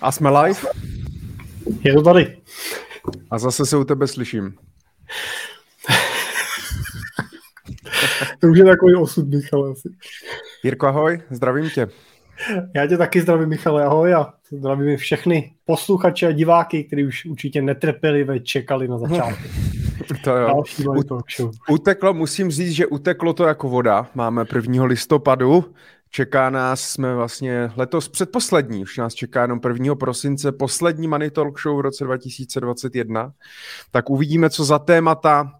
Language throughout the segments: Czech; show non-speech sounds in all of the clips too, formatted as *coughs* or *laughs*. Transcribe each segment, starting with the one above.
A jsme live? Je to tady. A zase se u tebe slyším. to už je takový osud, Michal, asi. Jirko, ahoj, zdravím tě. Já tě taky zdravím, Michale, ahoj a zdravím všechny posluchače a diváky, kteří už určitě netrpělivě čekali na začátku. *laughs* To jo. Uteklo, musím říct, že uteklo to jako voda. Máme 1. listopadu, Čeká nás, jsme vlastně letos předposlední, už nás čeká jenom 1. prosince, poslední Money Talk Show v roce 2021. Tak uvidíme, co za témata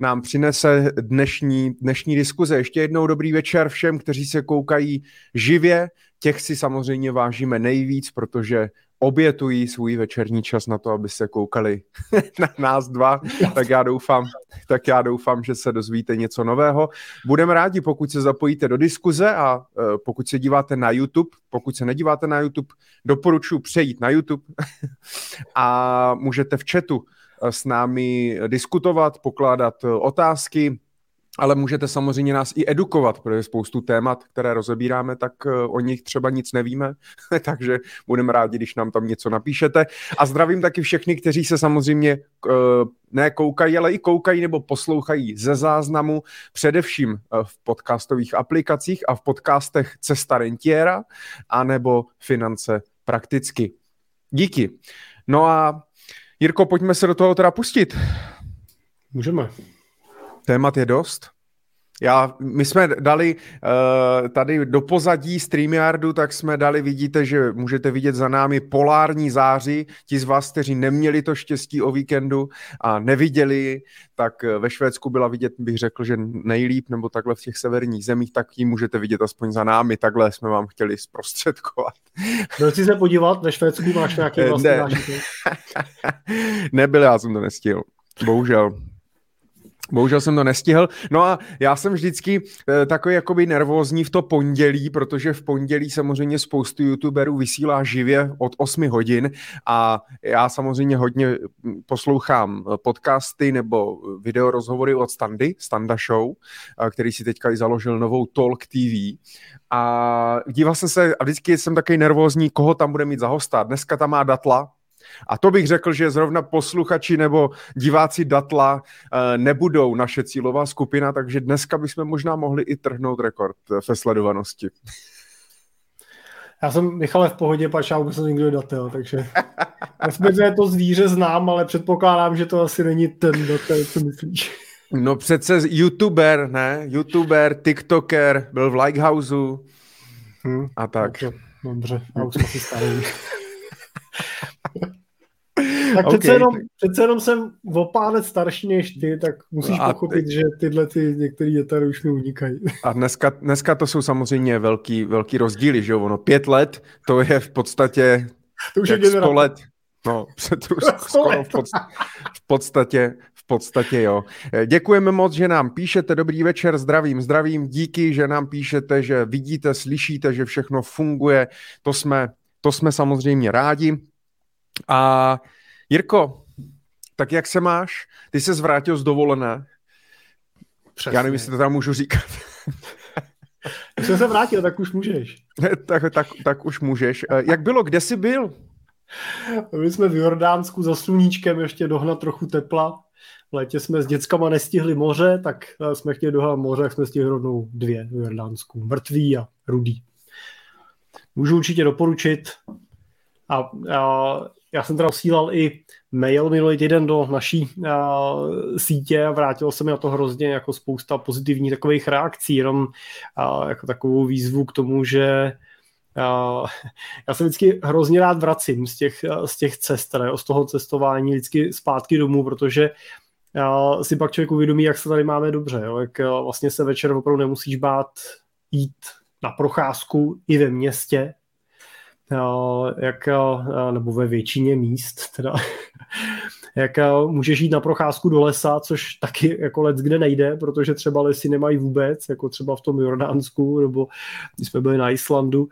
nám přinese dnešní, dnešní diskuze. Ještě jednou dobrý večer všem, kteří se koukají živě. Těch si samozřejmě vážíme nejvíc, protože obětují svůj večerní čas na to, aby se koukali *laughs* na nás dva, tak já doufám, tak já doufám, že se dozvíte něco nového. Budeme rádi, pokud se zapojíte do diskuze a uh, pokud se díváte na YouTube, pokud se nedíváte na YouTube, doporučuji přejít na YouTube *laughs* a můžete v chatu e, s námi diskutovat, pokládat e, otázky, ale můžete samozřejmě nás i edukovat, protože spoustu témat, které rozebíráme, tak eh, o nich třeba nic nevíme, *laughs* takže budeme rádi, když nám tam něco napíšete. A zdravím taky všechny, kteří se samozřejmě eh, ne koukají, ale i koukají nebo poslouchají ze záznamu, především eh, v podcastových aplikacích a v podcastech Cesta rentiera anebo Finance prakticky. Díky. No a Jirko, pojďme se do toho teda pustit. Můžeme. Témat je dost. Já, my jsme dali uh, tady do pozadí StreamYardu, tak jsme dali, vidíte, že můžete vidět za námi polární záři. Ti z vás, kteří neměli to štěstí o víkendu a neviděli, tak eh, ve Švédsku byla vidět, bych řekl, že nejlíp, nebo takhle v těch severních zemích, tak ji můžete vidět aspoň za námi. Takhle jsme vám chtěli zprostředkovat. Byl jsi se podívat, ve Švédsku máš nějaký eh, vlastní ne. *laughs* Nebyl, já jsem to nestihl. Bohužel. Bohužel jsem to nestihl. No a já jsem vždycky e, takový jakoby nervózní v to pondělí, protože v pondělí samozřejmě spoustu youtuberů vysílá živě od 8 hodin a já samozřejmě hodně poslouchám podcasty nebo videorozhovory od Standy, Standa Show, který si teďka i založil novou Talk TV a díval jsem se a vždycky jsem takový nervózní, koho tam bude mít za hosta. Dneska tam má Datla, a to bych řekl, že zrovna posluchači nebo diváci Datla eh, nebudou naše cílová skupina, takže dneska bychom možná mohli i trhnout rekord ve sledovanosti. Já jsem Michale v pohodě, pač já vůbec nikdo datel, takže respektive to zvíře znám, ale předpokládám, že to asi není ten datel, co myslíš. No přece youtuber, ne? Youtuber, tiktoker, byl v Likehouseu hmm, a tak. Dobře, dobře já už si starý. Tak okay. přece, jenom, přece jenom jsem o pár starší než ty, tak musíš a pochopit, ty... že tyhle ty některé detaily už mi unikají. *laughs* A dneska, dneska to jsou samozřejmě velký, velký rozdíly, že jo? Ono pět let, to je v podstatě to už je *laughs* sto let. No, to už skoro v podstatě, v podstatě, v podstatě jo. Děkujeme moc, že nám píšete. Dobrý večer, zdravím, zdravím. Díky, že nám píšete, že vidíte, slyšíte, že všechno funguje. To jsme, to jsme samozřejmě rádi. A Jirko, tak jak se máš? Ty se zvrátil z dovolené. Přesně. Já nevím, jestli to tam můžu říkat. *laughs* Když jsem se vrátil, tak už můžeš. tak, tak, tak už můžeš. Eh, jak bylo? Kde jsi byl? My jsme v Jordánsku za sluníčkem ještě dohnat trochu tepla. V létě jsme s dětskama nestihli moře, tak eh, jsme chtěli dohnat moře, tak jsme stihli rovnou dvě v Jordánsku. Mrtvý a rudý. Můžu určitě doporučit. A, a já jsem teda posílal i mail minulý týden do naší uh, sítě a vrátil se mi na to hrozně jako spousta pozitivních takových reakcí, jenom uh, jako takovou výzvu k tomu, že uh, já se vždycky hrozně rád vracím z těch, z těch cest, teda, z toho cestování vždycky zpátky domů, protože uh, si pak člověk uvědomí, jak se tady máme dobře, jo? jak uh, vlastně se večer opravdu nemusíš bát jít na procházku i ve městě, jak, nebo ve většině míst, teda, *laughs* jak eh, můžeš jít na procházku do lesa, což taky jako let kde nejde, protože třeba lesy nemají vůbec, jako třeba v tom Jordánsku, nebo když jsme byli na Islandu,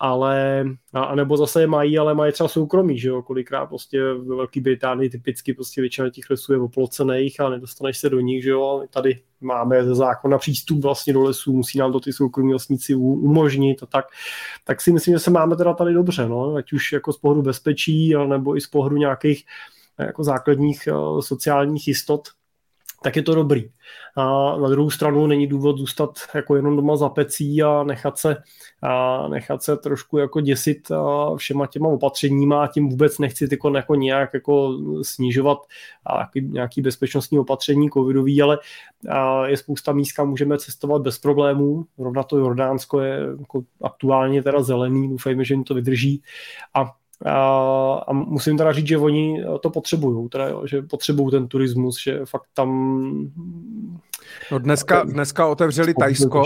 ale, a nebo zase mají, ale mají třeba soukromí, že jo, kolikrát prostě ve Velké Británii typicky prostě většina těch lesů je oplocených a nedostaneš se do nich, že jo, tady máme ze zákona přístup vlastně do lesů, musí nám to ty soukromí lesníci umožnit a tak, tak si myslím, že se máme teda tady dobře, no, ať už jako z pohledu bezpečí, nebo i z pohledu nějakých jako základních uh, sociálních jistot, tak je to dobrý. A na druhou stranu není důvod zůstat jako jenom doma za pecí a nechat se, a nechat se trošku jako děsit všema těma opatřeníma a tím vůbec nechci tyko jako nějak jako snižovat a nějaký bezpečnostní opatření covidový, ale je spousta míst, kam můžeme cestovat bez problémů. Rovna to Jordánsko je jako aktuálně teda zelený, doufejme, že jim to vydrží. A a, a musím teda říct, že oni to potřebují, teda, jo, že potřebují ten turismus, že fakt tam... No dneska, dneska otevřeli Tajsko.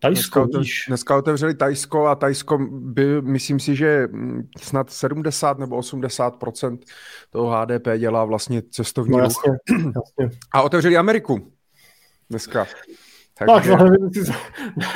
Tajsko, dneska, dneska otevřeli Tajsko a Tajsko by, myslím si, že snad 70 nebo 80% toho HDP dělá vlastně cestovní no, jasně, ruch. Jasně. A otevřeli Ameriku dneska. Tak, tak nevím, jestli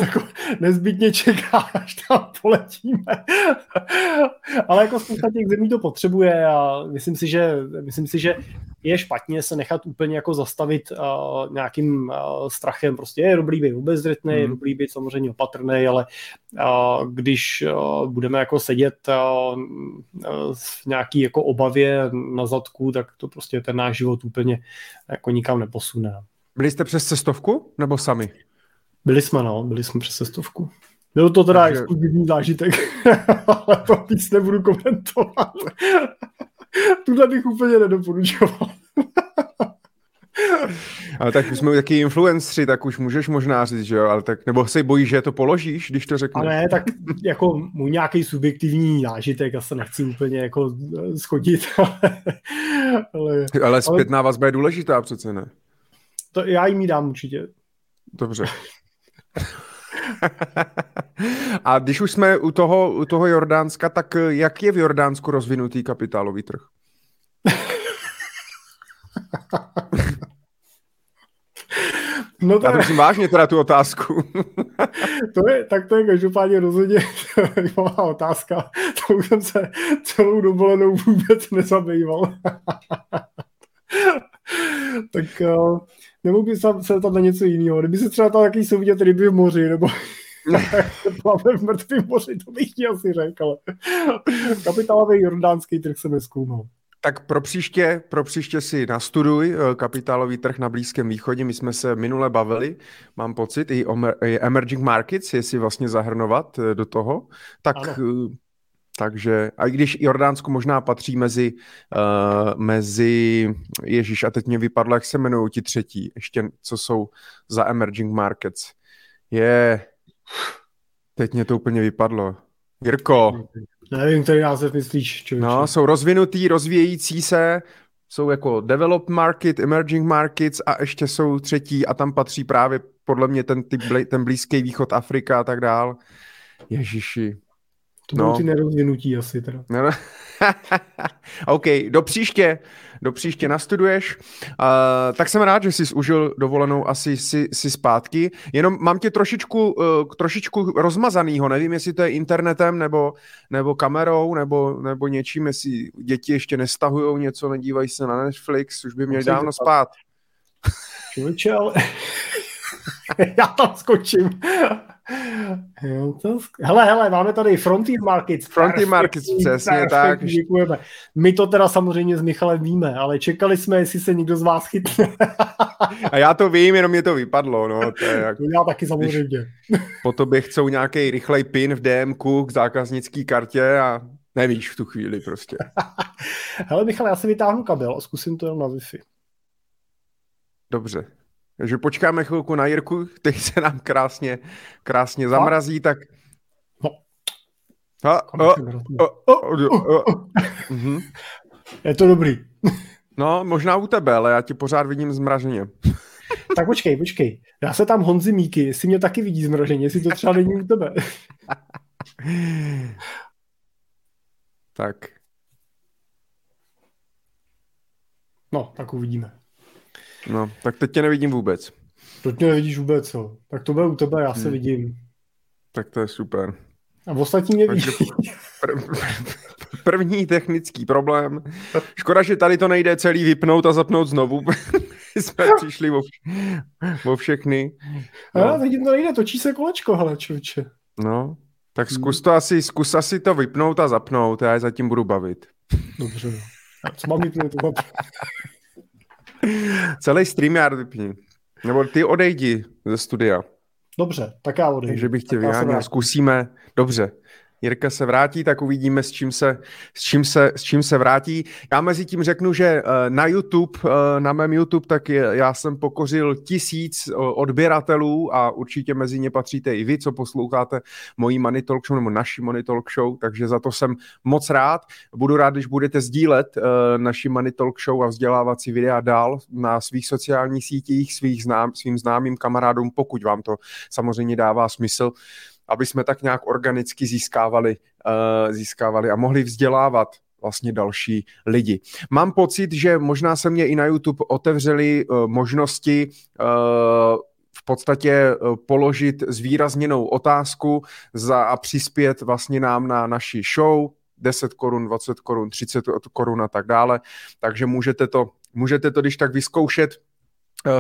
jako nezbytně čeká, až tam poletíme. *laughs* Ale jako spousta těch zemí to potřebuje a myslím si, že, myslím si, že je špatně se nechat úplně jako zastavit uh, nějakým uh, strachem. Prostě je dobrý být obezřetný, mm. je dobrý být samozřejmě opatrný, ale uh, když uh, budeme jako sedět uh, v nějaký jako obavě na zadku, tak to prostě ten náš život úplně jako nikam neposune. Byli jste přes cestovku nebo sami? Byli jsme, no, byli jsme přes cestovku. Byl to teda Takže... exkluzivní zážitek, *laughs* ale to víc nebudu komentovat. *laughs* Tuhle bych úplně nedoporučoval. *laughs* Ale tak jsme taky influenceri, tak už můžeš možná říct, že jo, ale tak, nebo se bojíš, že to položíš, když to řekneš? Ale tak jako můj nějaký subjektivní zážitek, já se nechci úplně jako schodit, ale... Ale, ale zpětná vazba je důležitá přece, ne? To já jim dám určitě. Dobře. A když už jsme u toho, u toho Jordánska, tak jak je v Jordánsku rozvinutý kapitálový trh? No tak... Já to vážně teda tu otázku. to je, tak to je každopádně rozhodně malá otázka. To už jsem se celou dovolenou vůbec nezabýval. tak uh, nemohl by se tam na něco jiného. Kdyby se třeba tam taky jsou vidět ryby v moři, nebo plave *laughs* v mrtvém moři, to bych ti asi řekl, kapitálový jordánský trh se neskoumal. Tak pro příště, pro příště si nastuduj eh, kapitálový trh na Blízkém východě. My jsme se minule bavili, mám pocit, i, o, i emerging markets, jestli vlastně zahrnovat eh, do toho. Tak ano. Takže, a i když Jordánsko možná patří mezi, uh, mezi, Ježíš, a teď mě vypadlo, jak se jmenují ti třetí, ještě co jsou za emerging markets. Je, teď mě to úplně vypadlo. Jirko. Nevím, který název myslíš. Člověče. No, jsou rozvinutý, rozvíjející se, jsou jako developed market, emerging markets a ještě jsou třetí a tam patří právě podle mě ten, typ, ten blízký východ Afrika a tak dál. Ježiši, to budou no. ty nerozvinutí asi teda. No. *laughs* OK, do příště, do příště nastuduješ. Uh, tak jsem rád, že jsi užil dovolenou asi si, si zpátky. Jenom mám tě trošičku, uh, trošičku rozmazanýho, nevím, jestli to je internetem nebo, nebo kamerou nebo, nebo něčím, jestli děti ještě nestahují něco, nedívají se na Netflix, už by měli dávno spát. Člověče, ale *laughs* já tam skočím. Jo, to... Hele, hele, máme tady Frontier Markets. Frontier Markets, přesně tak. Děkujeme. My to teda samozřejmě s Michalem víme, ale čekali jsme, jestli se někdo z vás chytne. A já to vím, jenom mě to vypadlo. No, to je jak... Já taky samozřejmě. po tobě chcou nějaký rychlej pin v DMku k zákaznické kartě a nevíš v tu chvíli prostě. *laughs* hele, Michal, já si vytáhnu kabel a zkusím to jenom na Wi-Fi. Dobře, takže počkáme chvilku na Jirku, který se nám krásně, krásně zamrazí, tak... Je to dobrý. No, možná u tebe, ale já ti pořád vidím zmraženě. *laughs* tak počkej, počkej. Já se tam Honzi Míky, jestli mě taky vidí zmraženě, jestli to třeba není u tebe. *laughs* tak. No, tak uvidíme. No, tak teď tě nevidím vůbec. Teď mě nevidíš vůbec, jo. Tak to bude u tebe, já se hmm. vidím. Tak to je super. A v ostatní mě vidí. První technický problém. Škoda, že tady to nejde celý vypnout a zapnout znovu. *laughs* jsme *laughs* přišli o, o všechny. No. A teď to nejde, točí se kolečko, hele, člověče. No, tak zkus to asi, zkus asi to vypnout a zapnout, já je zatím budu bavit. Dobře. A co mám vypnout? *laughs* *laughs* Celý StreamYard vypni. Nebo ty odejdi ze studia. Dobře, tak já odejdu. Takže bych tě vyháněl. Zkusíme. Dobře. Jirka se vrátí, tak uvidíme, s čím se, s čím se, s čím se vrátí. Já mezi tím řeknu, že eh, na YouTube, eh, na mém YouTube, tak je, já jsem pokořil tisíc eh, odběratelů a určitě mezi ně patříte i vy, co posloucháte mojí Money Talk Show nebo naši Money Talk Show, takže za to jsem moc rád. Budu rád, když budete sdílet naši Money Talk Show a vzdělávací videa dál na svých sociálních sítích, svých znám, svým známým kamarádům, pokud vám to samozřejmě dává smysl aby jsme tak nějak organicky získávali, uh, získávali a mohli vzdělávat vlastně další lidi. Mám pocit, že možná se mě i na YouTube otevřely uh, možnosti uh, v podstatě položit zvýrazněnou otázku za, a přispět vlastně nám na naši show, 10 korun, 20 korun, 30 korun a tak dále. Takže můžete to, můžete to když tak vyzkoušet Eh,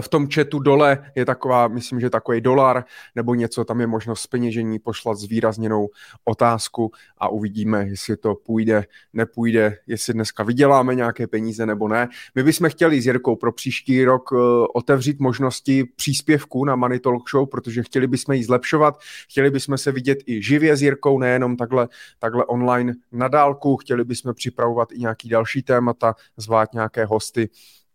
v tom chatu dole je taková, myslím, že takový dolar nebo něco, tam je možnost peněžení poslat zvýrazněnou otázku a uvidíme, jestli to půjde, nepůjde, jestli dneska vyděláme nějaké peníze nebo ne. My bychom chtěli s Jirkou pro příští rok eh, otevřít možnosti příspěvků na Money Talk Show, protože chtěli bychom ji zlepšovat, chtěli bychom se vidět i živě s Jirkou, nejenom takhle, takhle online na dálku, chtěli bychom připravovat i nějaký další témata, zvát nějaké hosty,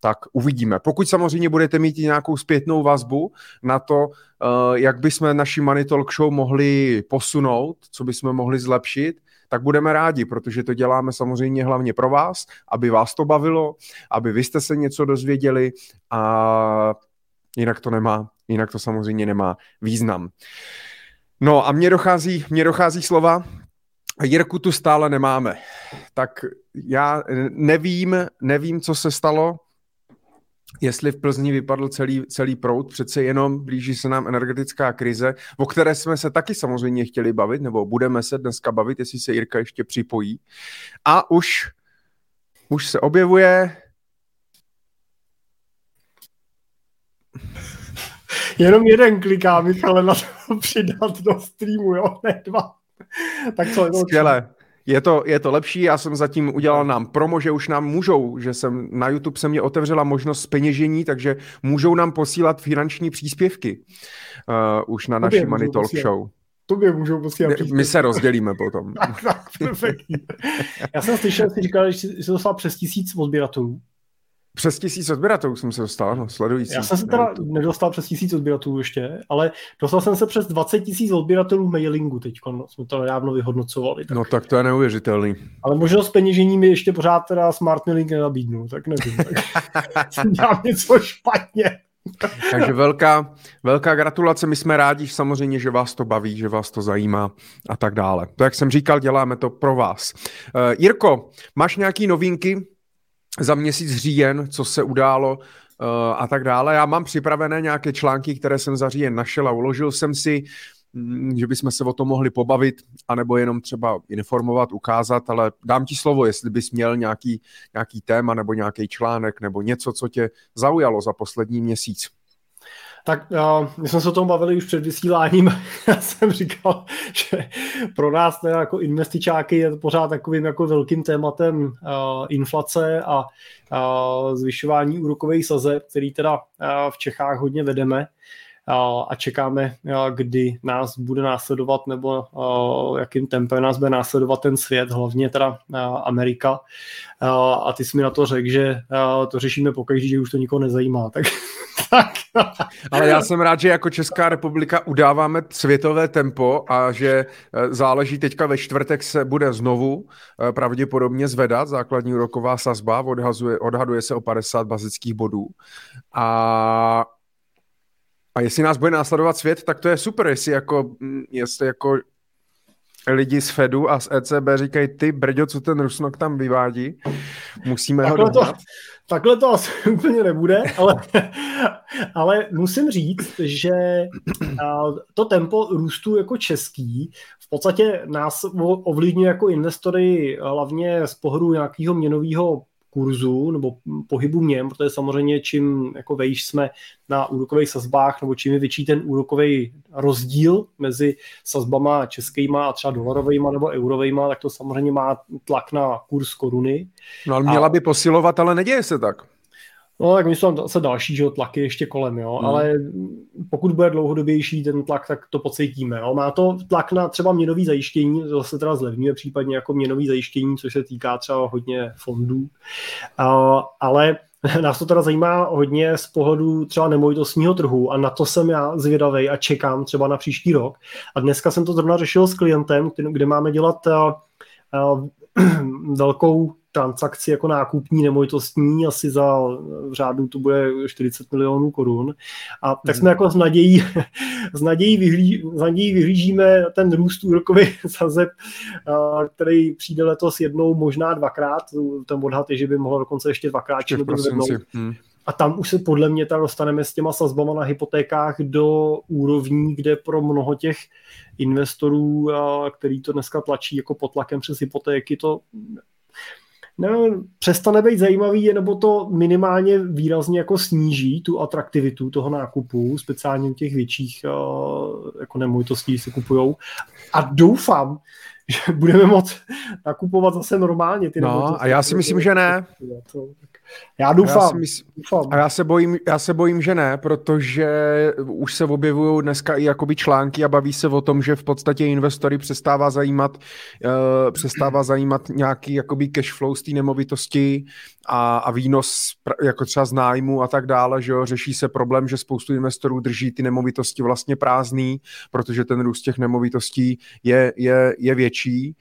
tak uvidíme. Pokud samozřejmě budete mít nějakou zpětnou vazbu na to, eh, jak bychom naši Money Talk Show mohli posunout, co bychom mohli zlepšit, tak budeme rádi, protože to děláme samozřejmě hlavně pro vás, aby vás to bavilo, aby vy jste se něco dozvěděli a jinak to nemá, jinak to samozřejmě nemá význam. No a mně dochází, mně dochází slova, Jirku tu stále nemáme. Tak já nevím, nevím, co se stalo, jestli v Plzni vypadl celý, celý proud, přece jenom blíží se nám energetická krize, o které jsme se taky samozřejmě chtěli bavit, nebo budeme se dneska bavit, jestli se Jirka ještě připojí. A už, už se objevuje Jenom jeden kliká, Michale, na to *laughs* přidat do streamu, jo, ne dva. tak co? Skvěle. Je to, je to lepší, já jsem zatím udělal nám promo, že už nám můžou, že jsem na YouTube se mě otevřela možnost peněžení, takže můžou nám posílat finanční příspěvky uh, už na naší Money Talk posílat. Show. Tobě můžou posílat příspěvky. My se rozdělíme potom. *laughs* tak, tak, perfektní. *laughs* Já jsem slyšel, že jsi říkal, že jsi dostal přes tisíc odběratelů. Přes tisíc odběratelů jsem se dostal, no, sledující. Já jsem se teda nedostal přes tisíc odběratelů ještě, ale dostal jsem se přes 20 tisíc odběratelů mailingu teď, no, jsme to nedávno vyhodnocovali. Tak. No tak to je neuvěřitelný. Ale možnost peněžení mi ještě pořád teda smart mailing nenabídnu, tak nevím. Tak *laughs* *laughs* dělám něco špatně. *laughs* Takže velká, velká gratulace, my jsme rádi samozřejmě, že vás to baví, že vás to zajímá a tak dále. To, jak jsem říkal, děláme to pro vás. Uh, Jirko, máš nějaký novinky za měsíc říjen, co se událo uh, a tak dále. Já mám připravené nějaké články, které jsem za říjen našel a uložil jsem si, mm, že bychom se o tom mohli pobavit, anebo jenom třeba informovat, ukázat, ale dám ti slovo, jestli bys měl nějaký, nějaký téma nebo nějaký článek nebo něco, co tě zaujalo za poslední měsíc. Tak uh, my jsme se o tom bavili už před vysíláním. *laughs* Já jsem říkal, že pro nás ne, jako investičáky je pořád takovým jako velkým tématem uh, inflace a uh, zvyšování úrokových sazeb, který teda uh, v Čechách hodně vedeme a čekáme, kdy nás bude následovat nebo jakým tempem nás bude následovat ten svět, hlavně teda Amerika. A ty jsi mi na to řekl, že to řešíme pokaždé, že už to nikoho nezajímá. Tak, *laughs* tak. Ale já jsem rád, že jako Česká republika udáváme světové tempo a že e, záleží teďka ve čtvrtek se bude znovu e, pravděpodobně zvedat základní úroková sazba, odhazuje, odhaduje se o 50 bazických bodů. A a jestli nás bude následovat svět, tak to je super, jestli jako, mm, jestli jako lidi z Fedu a z ECB říkají, ty brďo, co ten Rusnok tam vyvádí, musíme takhle ho to, Takhle to asi *laughs* úplně nebude, ale, *laughs* ale musím říct, že to tempo růstu jako český v podstatě nás ovlivňuje jako investory hlavně z pohledu nějakého měnového kurzu nebo pohybu měn, protože samozřejmě čím jako vejš jsme na úrokových sazbách nebo čím je větší ten úrokový rozdíl mezi sazbama českýma a třeba dolarovými nebo eurovými, tak to samozřejmě má tlak na kurz koruny. No ale měla a... by posilovat, ale neděje se tak. No tak myslím, zase další že, tlaky ještě kolem, jo. Hmm. ale pokud bude dlouhodobější ten tlak, tak to pocítíme. Jo. Má to tlak na třeba měnový zajištění, to se teda zlevňuje případně jako měnový zajištění, což se týká třeba hodně fondů, uh, ale *laughs* nás to teda zajímá hodně z pohledu třeba nemovitostního trhu a na to jsem já zvědavý a čekám třeba na příští rok. A dneska jsem to zrovna řešil s klientem, kde máme dělat *clears throat* velkou transakci jako nákupní nemovitostní, asi za v řádu to bude 40 milionů korun. A tak jsme hmm. jako s nadějí, *laughs* s nadějí, vyhlí, s nadějí vyhlížíme ten růst úrokových *laughs* sazeb, který přijde letos jednou, možná dvakrát. Ten odhad je, že by mohlo dokonce ještě dvakrát hmm. A tam už se podle mě tak dostaneme s těma sazbama na hypotékách do úrovní, kde pro mnoho těch investorů, který to dneska tlačí jako pod tlakem přes hypotéky, to ne, přestane být zajímavý, nebo to minimálně výrazně jako sníží tu atraktivitu toho nákupu, speciálně u těch větších uh, jako nemovitostí se kupujou. A doufám, že budeme moct nakupovat zase normálně ty No a já si myslím, že ne. To, já doufám. Já mysl... doufám. A já se, bojím, já se bojím, že ne, protože už se objevují dneska i jakoby články a baví se o tom, že v podstatě investory přestává zajímat, uh, přestává zajímat nějaký jakoby cash flow z té nemovitosti a, a výnos jako třeba z nájmu a tak dále, že jo, řeší se problém, že spoustu investorů drží ty nemovitosti vlastně prázdný, protože ten růst těch nemovitostí je, je, je větší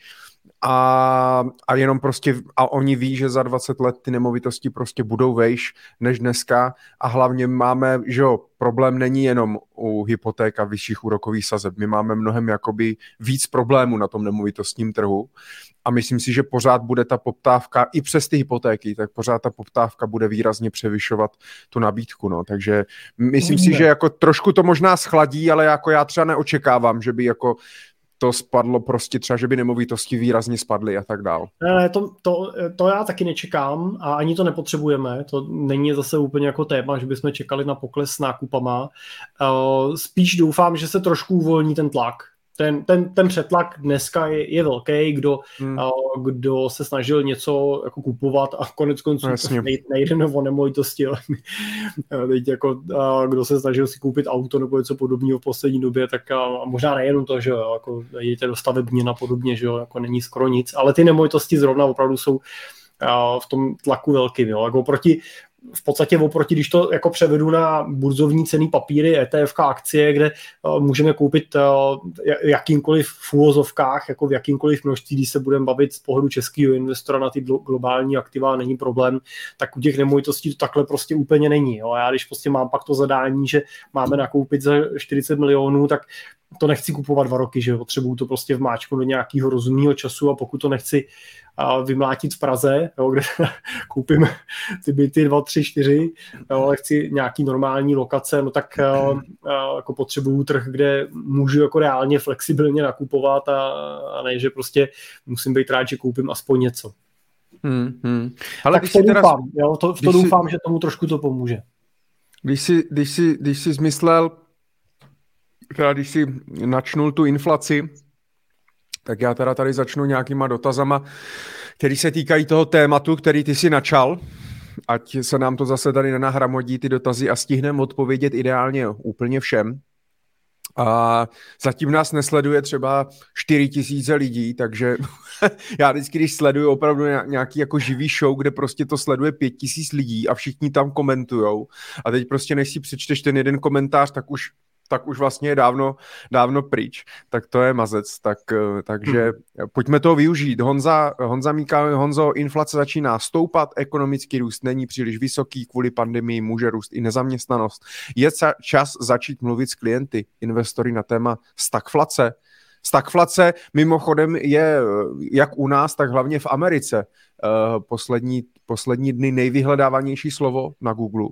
a, a jenom prostě, a oni ví, že za 20 let ty nemovitosti prostě budou vejš než dneska. A hlavně máme, že jo, problém není jenom u hypoték a vyšších úrokových sazeb, my máme mnohem jakoby víc problémů na tom nemovitostním trhu. A myslím si, že pořád bude ta poptávka, i přes ty hypotéky, tak pořád ta poptávka bude výrazně převyšovat tu nabídku, no, takže myslím si, že jako trošku to možná schladí, ale jako já třeba neočekávám, že by jako to spadlo prostě třeba, že by nemovitosti výrazně spadly a tak dál. Ne, to, to, to já taky nečekám a ani to nepotřebujeme. To není zase úplně jako téma, že bychom čekali na pokles s nákupama. Uh, spíš doufám, že se trošku uvolní ten tlak, ten, ten, ten přetlak dneska je, je velký, kdo, hmm. a, kdo se snažil něco jako kupovat a konec konců no, nejde, nejde o nemovitosti, *laughs* ale teď jako, a, kdo se snažil si koupit auto nebo něco podobného v poslední době, tak a, a možná nejenom to, že jo, jako jdete do stavebně a podobně, že jo, jako není skoro nic, ale ty nemovitosti zrovna opravdu jsou v tom tlaku velkým. Jo. Jako proti, v podstatě oproti, když to jako převedu na burzovní ceny papíry, ETF akcie, kde uh, můžeme koupit uh, jakýmkoliv v úvozovkách, jako v jakýmkoliv množství, když se budeme bavit z pohledu českého investora na ty globální aktiva, není problém, tak u těch nemovitostí to takhle prostě úplně není. Jo. Já když prostě mám pak to zadání, že máme nakoupit za 40 milionů, tak to nechci kupovat dva roky, že potřebuju to prostě vmáčknout do nějakého rozumného času a pokud to nechci vymlátit v Praze, jo, kde *laughs* koupím ty byty 2, 3, 4, jo, ale chci nějaký normální lokace, no tak jako potřebuju trh, kde můžu jako reálně flexibilně nakupovat a, a ne, že prostě musím být rád, že koupím aspoň něco. Hmm, hmm. Ale tak to doufám, teda, jo, to, to doufám, si, že tomu trošku to pomůže. Když si, když si, když si zmyslel, teda když si načnul tu inflaci, tak já teda tady začnu nějakýma dotazama, který se týkají toho tématu, který ty si načal, ať se nám to zase tady nenahramodí ty dotazy a stihneme odpovědět ideálně úplně všem. A zatím nás nesleduje třeba 4 tisíce lidí, takže *laughs* já vždycky, když sleduju opravdu nějaký jako živý show, kde prostě to sleduje 5 tisíc lidí a všichni tam komentujou a teď prostě než si přečteš ten jeden komentář, tak už tak už vlastně je dávno, dávno pryč, tak to je mazec, tak, eh, takže hmm. pojďme to využít. Honza, Honza Míka, Honzo, inflace začíná stoupat, ekonomický růst není příliš vysoký, kvůli pandemii může růst i nezaměstnanost. Je čas začít mluvit s klienty, investory na téma stagflace, Stagflace mimochodem je jak u nás, tak hlavně v Americe poslední, poslední dny nejvyhledávanější slovo na Google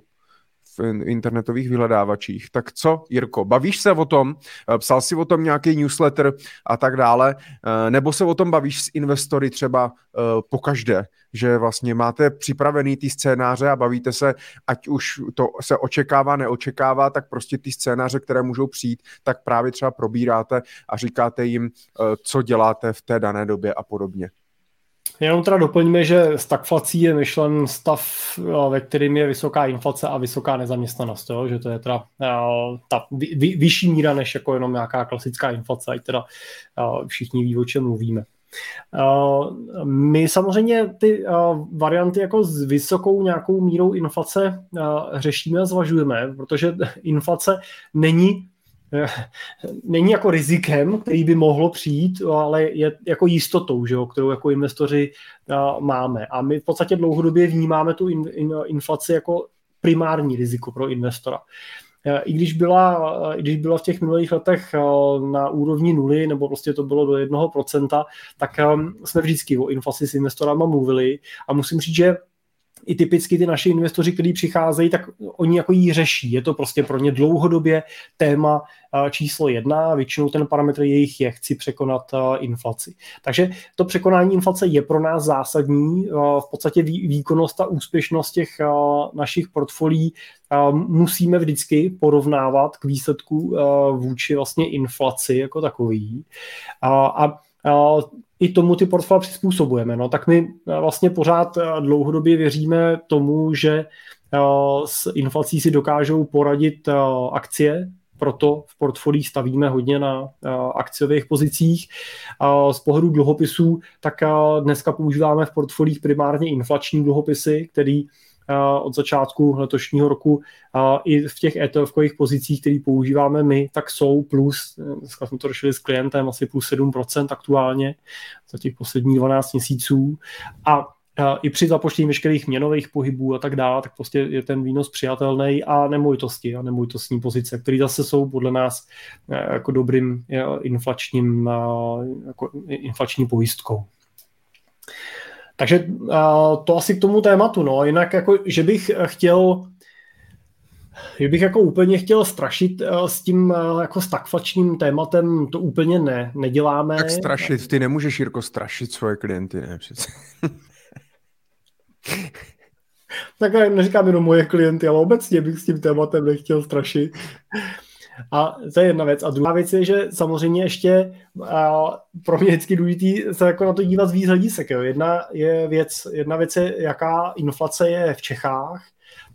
v internetových vyhledávačích. Tak co, Jirko, bavíš se o tom, eh, psal si o tom nějaký newsletter a tak dále, eh, nebo se o tom bavíš s investory třeba eh, po každé, že vlastně máte připravený ty scénáře a bavíte se, ať už to se očekává, neočekává, tak prostě ty scénáře, které můžou přijít, tak právě třeba probíráte a říkáte jim, co děláte v té dané době a podobně. Jenom teda doplníme, že stagflací je myšlen stav, eh, ve kterým je vysoká inflace a vysoká nezaměstnanost, jo? že to je teda uh, ta vy, vyšší míra než jako jenom nějaká klasická inflace, ať teda uh, všichni ví, o čem mluvíme. Uh, my samozřejmě ty uh, varianty jako s vysokou nějakou mírou inflace uh, řešíme a zvažujeme, protože *laughs* inflace není není jako rizikem, který by mohlo přijít, ale je jako jistotou, že jo, kterou jako investoři máme. A my v podstatě dlouhodobě vnímáme tu in, in, inflaci jako primární riziko pro investora. I když byla, i když byla v těch minulých letech na úrovni nuly, nebo prostě to bylo do jednoho procenta, tak jsme vždycky o inflaci s investorama mluvili a musím říct, že i typicky ty naši investoři, kteří přicházejí, tak oni jako jí řeší. Je to prostě pro ně dlouhodobě téma číslo jedna, většinou ten parametr jejich je, chci překonat inflaci. Takže to překonání inflace je pro nás zásadní. V podstatě výkonnost a úspěšnost těch našich portfolií musíme vždycky porovnávat k výsledku vůči vlastně inflaci jako takový. A i tomu ty portfolia přizpůsobujeme. No, tak my eh, vlastně pořád eh, dlouhodobě věříme tomu, že eh, s inflací si dokážou poradit akcie, proto v portfolích stavíme hodně na akciových pozicích. Z pohledu dluhopisů, tak dneska používáme v portfolích primárně inflační dluhopisy, který od začátku letošního roku i v těch ETF-kových pozicích, které používáme my, tak jsou plus, dneska jsme to řešili s klientem, asi plus 7% aktuálně za těch posledních 12 měsíců. A i při započtení veškerých měnových pohybů a tak dále, tak prostě je ten výnos přijatelný a nemovitosti a nemovitostní pozice, které zase jsou podle nás e, jako dobrým e, inflačním, jako inflační pojistkou. Takže to asi k tomu tématu, no. Jinak jako, že bych chtěl že bych jako úplně chtěl strašit uh, s tím uh, jako stakflačním tématem, to úplně ne, neděláme. Jak strašit? Ty nemůžeš, Jirko, strašit svoje klienty, ne přece. *laughs* tak neříkám jenom moje klienty, ale obecně bych s tím tématem nechtěl strašit. A to je jedna věc. A druhá věc je, že samozřejmě ještě a pro mě vždycky důležitý se jako na to dívat z víc hledisek. Jo. Jedna, je věc, jedna věc je, jaká inflace je v Čechách,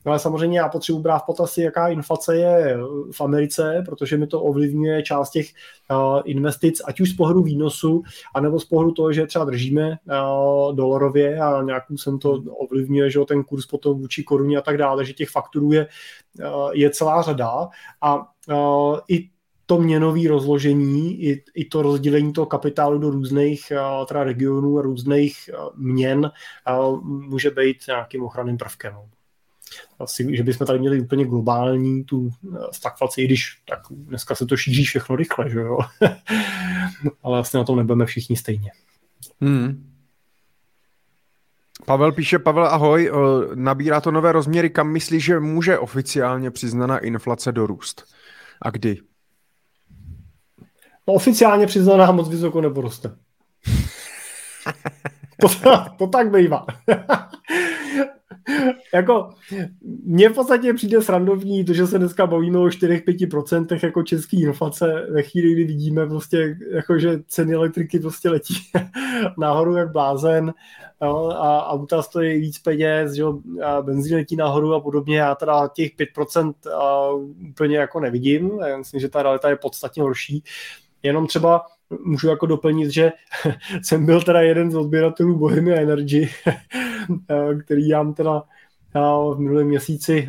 No ale samozřejmě já potřebuji brát v potaz, jaká inflace je v Americe, protože mi to ovlivňuje část těch uh, investic, ať už z pohledu výnosu, anebo z pohledu toho, že třeba držíme uh, dolarově a nějakou jsem to ovlivňuje, že ten kurz potom vůči koruně a tak dále, že těch fakturů je, je celá řada a i to měnové rozložení, i, i to rozdělení toho kapitálu do různých teda regionů a různých měn může být nějakým ochranným prvkem. Asi, že bychom tady měli úplně globální tu eh, stagflaci, i když tak dneska se to šíří všechno rychle, že jo? *laughs* Ale vlastně na tom nebudeme všichni stejně. Hmm. Pavel píše, Pavel, ahoj, eh, nabírá to nové rozměry, kam myslíš, že může oficiálně přiznaná inflace dorůst? A kdy? No, oficiálně přiznaná moc vysoko neporoste. *laughs* to, to tak bývá *laughs* jako, mně v podstatě přijde srandovní to, že se dneska bavíme o 4-5% jako český inflace ve chvíli, kdy vidíme prostě, jako, že ceny elektriky prostě letí *laughs* nahoru jak blázen jo, a auta stojí víc peněz, že a benzín letí nahoru a podobně. Já teda těch 5% a, úplně jako nevidím. Já myslím, že ta realita je podstatně horší. Jenom třeba můžu jako doplnit, že *laughs* jsem byl teda jeden z odběratelů Bohemia Energy, *laughs* který nám teda v minulém měsíci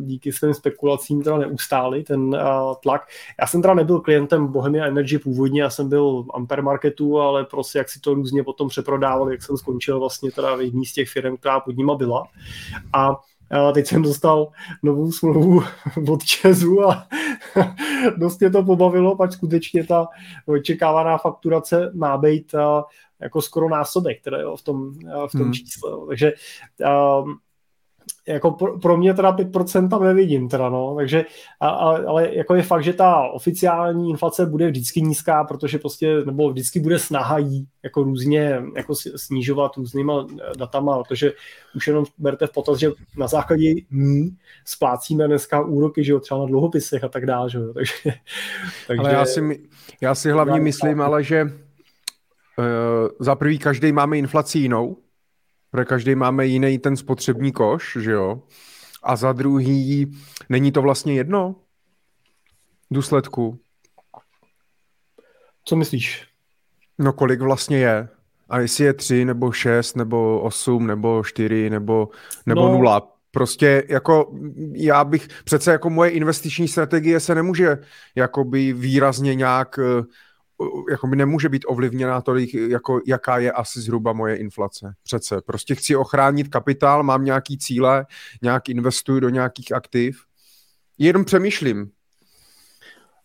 díky svým spekulacím teda neustáli ten tlak. Já jsem teda nebyl klientem Bohemia Energy původně, já jsem byl Ampere Marketu, ale prostě jak si to různě potom přeprodával, jak jsem skončil vlastně teda v jedný z těch firm, která pod nima byla. A A teď jsem dostal novou smlouvu *laughs* od Česu a *laughs* dost mě to pobavilo, pak skutečně ta očekávaná fakturace má být jako skoro násobek teda jo, v tom, v tom hmm. čísle. Takže um, jako pro, pro mě teda 5% tam nevidím teda, no, takže, a, a, ale jako je fakt, že ta oficiální inflace bude vždycky nízká, protože prostě, nebo vždycky bude snaha jí jako různě jako snižovat různýma datama, protože už jenom berte v potaz, že na základě ní splácíme dneska úroky, že jo, třeba na dluhopisech a tak dále, že jo, *laughs* takže, takže... Ale já si, já si hlavně myslím, ale že uh, za prvý každý máme inflaci jinou, protože každý máme jiný ten spotřební koš, že jo? A za druhý, není to vlastně jedno důsledku? Co myslíš? No kolik vlastně je? A jestli je tři, nebo šest, nebo osm, nebo čtyři, nebo, nebo no, nula. Prostě jako já bych, přece jako moje investiční strategie se nemůže jakoby výrazně nějak uh, jako by nemůže být ovlivněná tolik, jako jaká je asi zhruba moje inflace. Přece. Prostě chci ochránit kapitál, mám nějaký cíle, nějak investuju do nějakých aktiv. Jenom přemýšlím.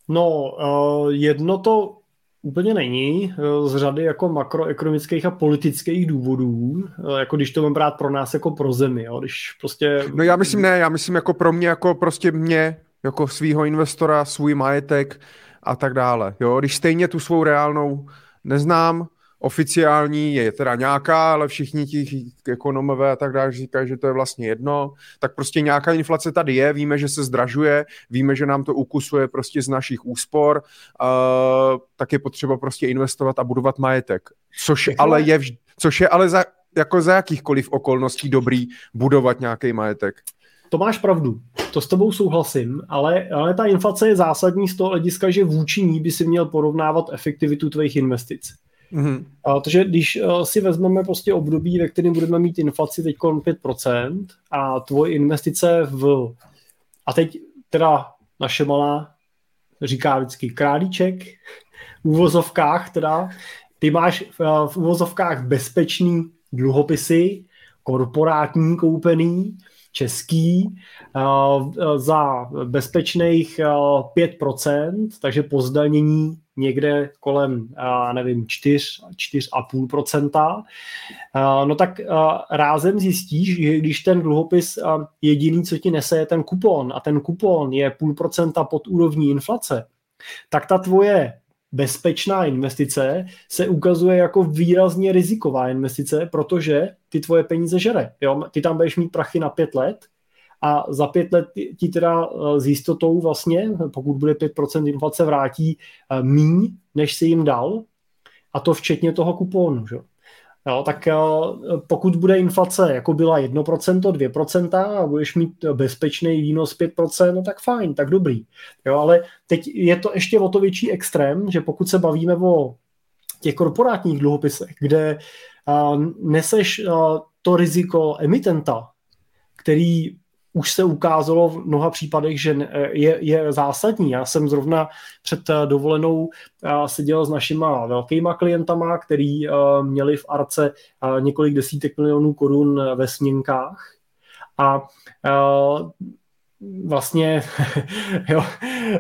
No, uh, jedno to úplně není z řady jako makroekonomických a politických důvodů, jako když to mám brát pro nás jako pro zemi, jo? když prostě... No já myslím ne, já myslím jako pro mě, jako prostě mě, jako svýho investora, svůj majetek, a tak dále. Jo? Když stejně tu svou reálnou neznám, oficiální je teda nějaká, ale všichni ti ekonomové a tak dále říkají, že to je vlastně jedno, tak prostě nějaká inflace tady je, víme, že se zdražuje, víme, že nám to ukusuje prostě z našich úspor, uh, tak je potřeba prostě investovat a budovat majetek. Což ale je, vž- což je ale za, jako za jakýchkoliv okolností dobrý budovat nějaký majetek. To máš pravdu, to s tebou souhlasím, ale, ale ta inflace je zásadní z toho hlediska, že vůči ní by si měl porovnávat efektivitu tvých investic. Mm-hmm. A protože když uh, si vezmeme prostě období, ve kterém budeme mít inflaci teď 5% a tvoje investice v... A teď teda naše malá říká vždycky králíček v úvozovkách teda, ty máš v, uh, v úvozovkách bezpečný dluhopisy, korporátní koupený, český eh, za bezpečných 5%, eh, takže po zdanění někde kolem, eh, nevím, 4, 4,5%, no tak rázem zjistíš, že když ten dluhopis jediný, co ti nese, je ten kupon. A ten kupon je půl procenta pod úrovní inflace, tak ta tvoje bezpečná investice se ukazuje jako výrazně riziková investice, protože ty tvoje peníze žere. Jo? Ty tam budeš mít prachy na pět let a za pět let ti teda eh, s jistotou vlastně, pokud bude 5% inflace, vrátí eh, míň, než si jim dal, a to včetně toho kupónu. Že? Jo, tak pokud bude inflace jako byla 1%, 2% a budeš mít bezpečný výnos 5%, no tak fajn, tak dobrý. Jo, ale teď je to ještě o to větší extrém, že pokud se bavíme o těch korporátních dluhopisech, kde neseš to riziko emitenta, který už se ukázalo v mnoha případech, že je, je zásadní. Já jsem zrovna před eh, dovolenou eh, seděl s našima velkýma klientama, který eh, měli v Arce několik desítek milionů korun ve směnkách a vlastně *laughs* jo,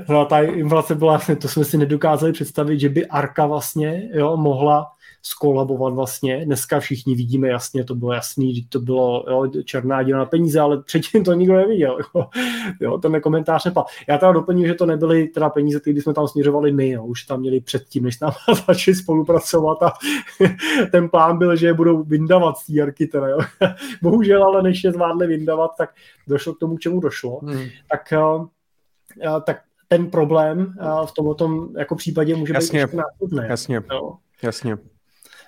no, ta inflace byla, to jsme si nedokázali představit, že by Arka vlastně jo, mohla skolabovat vlastně. Dneska všichni vidíme jasně, to bylo jasný, že to bylo jo, černá díla na peníze, ale předtím to nikdo neviděl. Jo, *laughs* jo ten komentář nepal. Já teda doplním, že to nebyly teda peníze, které jsme tam směřovali my, jo, už tam měli předtím, než nám *laughs* začali spolupracovat a *laughs* ten plán byl, že je budou vyndavat z jarky teda, jo. Bohužel, ale než je zvládli vyndavat, tak došlo k tomu, k čemu došlo. Hmm. Tak, tak ten problém v tomto jako případě může jasně, být následný. Jasně, jo. jasně.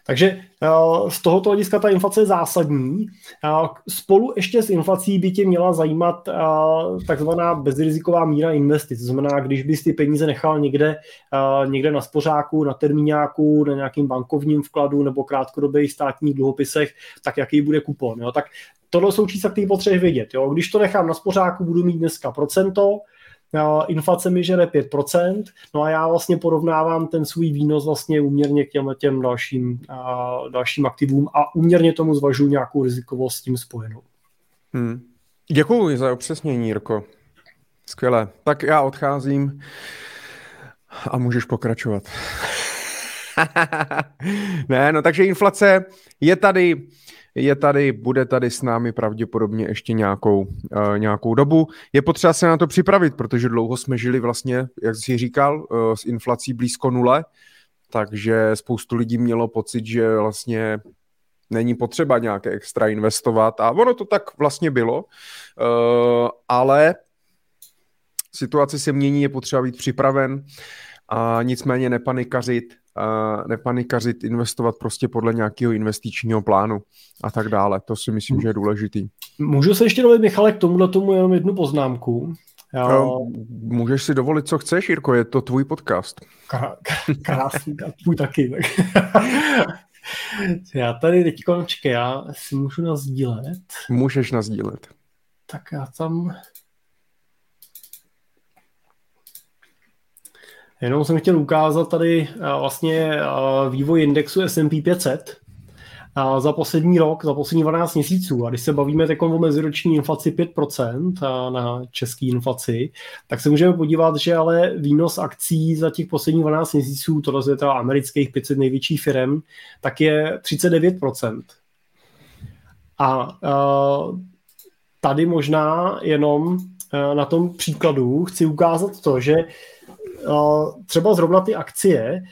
Takže eh, z tohoto hlediska ta inflace je zásadní. Eh, spolu ještě s inflací by tě měla zajímat eh, takzvaná bezriziková míra investic. To znamená, když bys ty peníze nechal někde, někde na spořáku, na termíňáku, na nějakým bankovním vkladu nebo krátkodobých státních dluhopisech, tak jaký bude kupon. Jo? Tak tohle jsou čísla, které potřebuješ vědět. Jo? Když to nechám na spořáku, budu mít dneska procento, inflace mi žere 5%, no a já vlastně porovnávám ten svůj výnos vlastně úměrně k těm, těm dalším, dalším aktivům a úměrně tomu zvažuji nějakou rizikovost s tím spojenou. Hmm. Děkuji za upřesnění, Jirko. Skvěle. Tak já odcházím a můžeš pokračovat. *laughs* ne, no takže inflace je tady, je tady, bude tady s námi pravděpodobně ještě nějakou, uh, nějakou dobu. Je potřeba se na to připravit, protože dlouho jsme žili vlastně, jak jsi říkal, uh, s inflací blízko nule, takže spoustu lidí mělo pocit, že vlastně není potřeba nějaké extra investovat a ono to tak vlastně bylo, uh, ale situace se mění, je potřeba být připraven a nicméně nepanikařit, uh, nepanikařit, investovat prostě podle nějakého investičního plánu a tak dále. To si myslím, že je důležitý. Můžu se ještě dovolit, Michale, k tomuhle tomu jenom jednu poznámku. Já... No, můžeš si dovolit, co chceš, Jirko, je to tvůj podcast. Krásný, a tvůj taky. *laughs* já tady teď čekaj, já si můžu nazdílet. Můžeš nazdílet. Tak já tam... Jenom jsem chtěl ukázat tady eh, vlastně eh, vývoj indexu S&P 500 za poslední rok, za poslední 12 měsíců. A když se bavíme o meziroční inflaci 5% na české inflaci, tak se můžeme podívat, že ale výnos akcí za těch posledních 12 měsíců, to je teda amerických 500 největších firm, tak je 39%. A tady možná jenom na tom příkladu chci ukázat to, že třeba zrovna ty akcie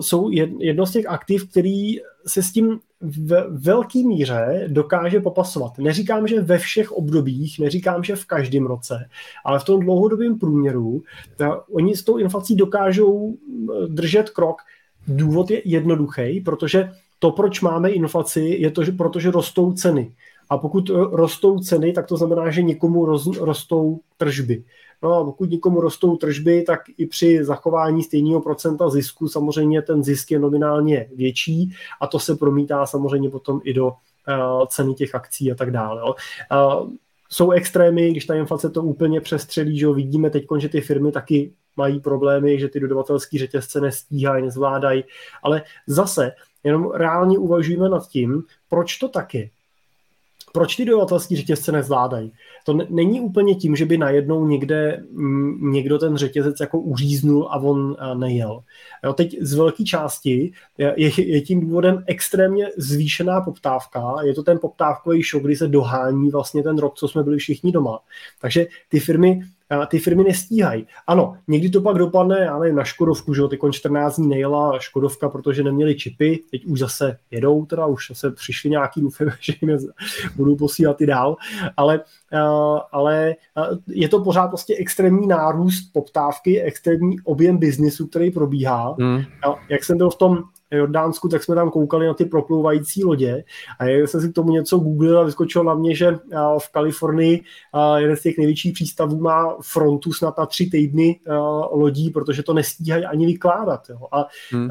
jsou jedno z těch aktiv, který se s tím v velké míře dokáže popasovat. Neříkám, že ve všech obdobích, neříkám, že v každém roce, ale v tom dlouhodobém průměru oni s tou inflací dokážou držet krok. Důvod je jednoduchý, protože to, proč máme inflaci, je to, že protože rostou ceny. A pokud rostou ceny, tak to znamená, že někomu roz, rostou tržby. No a pokud někomu rostou tržby, tak i při zachování stejného procenta zisku samozřejmě ten zisk je nominálně větší a to se promítá samozřejmě potom i do uh, ceny těch akcí a tak dále. Uh, jsou extrémy, když ta inflace to úplně přestřelí, že jo, vidíme teď, že ty firmy taky mají problémy, že ty dodavatelské řetězce nestíhají, nezvládají, ale zase jenom reálně uvažujeme nad tím, proč to tak je. Proč ty dodavatelské řetězce nezvládají? To není úplně tím, že by najednou někde m, někdo ten řetězec jako uříznul a on a, nejel. Jo, teď z velké části je, je tím důvodem extrémně zvýšená poptávka. Je to ten poptávkový šok, kdy se dohání vlastně ten rok, co jsme byli všichni doma. Takže ty firmy ty firmy nestíhají. Ano, někdy to pak dopadne, ale na Škodovku, že jo, teď 14 dní nejela Škodovka, protože neměli čipy, teď už zase jedou, teda už zase přišli nějaký, doufám, *laughs* že jim budou posílat i dál, ale, ale je to pořád prostě extrémní nárůst poptávky, extrémní objem biznisu, který probíhá. Hmm. Jak jsem byl v tom Jordánsku, tak jsme tam koukali na ty proplouvající lodě a já jsem si k tomu něco googlil a vyskočil na mě, že v Kalifornii jeden z těch největších přístavů má frontu snad na tři týdny lodí, protože to nestíhají ani vykládat. Jo. A hmm.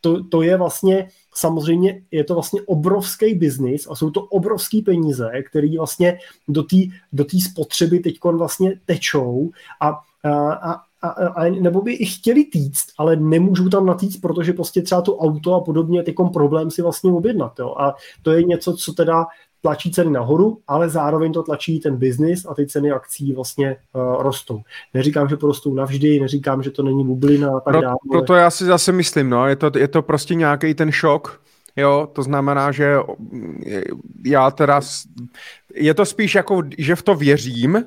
to, to je vlastně samozřejmě je to vlastně obrovský biznis a jsou to obrovské peníze, které vlastně do té do spotřeby teď vlastně tečou a, a, a a, a, nebo by i chtěli týct, ale nemůžou tam natýct, protože prostě třeba to auto a podobně tykom problém si vlastně objednat. Jo? A to je něco, co teda tlačí ceny nahoru, ale zároveň to tlačí ten biznis a ty ceny akcí vlastně uh, rostou. Neříkám, že porostou navždy, neříkám, že to není bublina a tak no, dále. Proto já si zase myslím, no, je to, je to prostě nějaký ten šok, Jo, to znamená, že já teda, je to spíš jako, že v to věřím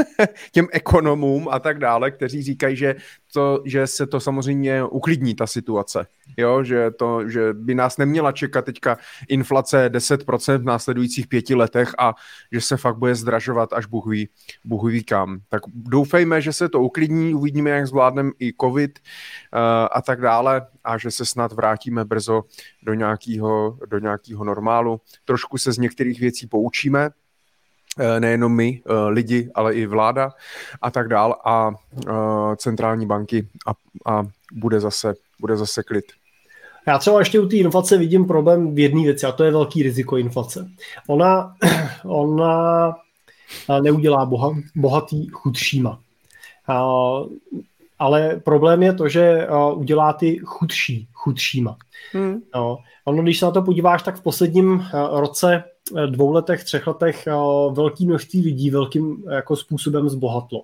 *laughs* těm ekonomům a tak dále, kteří říkají, že, to, že se to samozřejmě uklidní, ta situace. Jo, že, to, že by nás neměla čekat teďka inflace 10% v následujících pěti letech a že se fakt bude zdražovat až Bůh ví, Bůh ví kam. Tak doufejme, že se to uklidní, uvidíme, jak zvládneme i covid uh, a tak dále a že se snad vrátíme brzo do nějakého, do nějakého normálu. Trošku se z některých věcí poučíme, nejenom my, eh, lidi, ale i vláda a tak dál a centrální banky a, a bude, zase, bude zase klid. Já třeba ještě u té inflace vidím problém v jedné věci a to je velký riziko inflace. Ona, *clears throat* ona neudělá boha, bohatý chudšíma. Ale problém je to, že udělá ty chudší chudšíma. Hmm. No, ono, když se na to podíváš, tak v posledním roce dvou letech, třech letech velký množství lidí velkým jako způsobem zbohatlo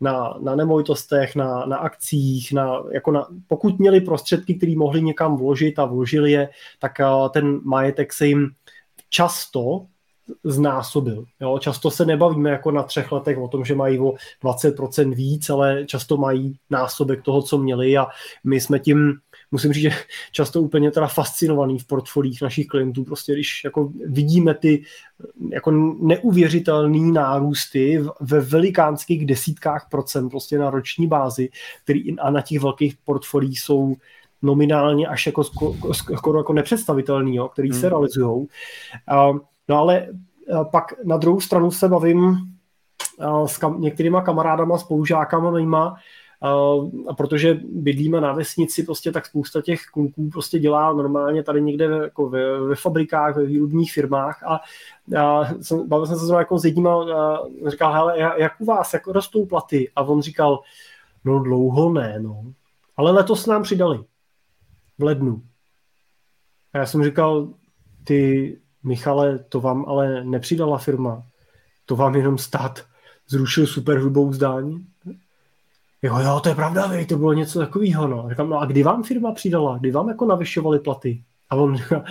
na, na nemovitostech, na, na akcích, na, jako na, pokud měli prostředky, které mohli někam vložit a vložili je, tak ten majetek se jim často znásobil. Jo? Často se nebavíme jako na třech letech o tom, že mají o 20% víc, ale často mají násobek toho, co měli a my jsme tím musím říct, že často úplně teda fascinovaný v portfolích našich klientů, prostě když jako vidíme ty jako neuvěřitelné nárůsty ve velikánských desítkách procent prostě na roční bázi, který a na těch velkých portfolích jsou nominálně až jako skoro jako nepředstavitelný, jo, který hmm. se realizují. No ale pak na druhou stranu se bavím s kam, některýma kamarádama, spolužákama mýma, a protože bydlíme na vesnici, prostě tak spousta těch kluků prostě dělá normálně tady někde jako ve, ve fabrikách, ve výrobních firmách a, a jsem, bavil jsem se jako s jedním a, a říkal, hele, jak u vás, jak rostou platy? A on říkal, no dlouho ne, no. Ale letos nám přidali. V lednu. A já jsem říkal, ty Michale, to vám ale nepřidala firma. To vám jenom stát zrušil superhrubou zdaň Jo, jo, to je pravda, vej, to bylo něco takového, no. Říkám, no a kdy vám firma přidala? Kdy vám jako navyšovali platy? A on říká,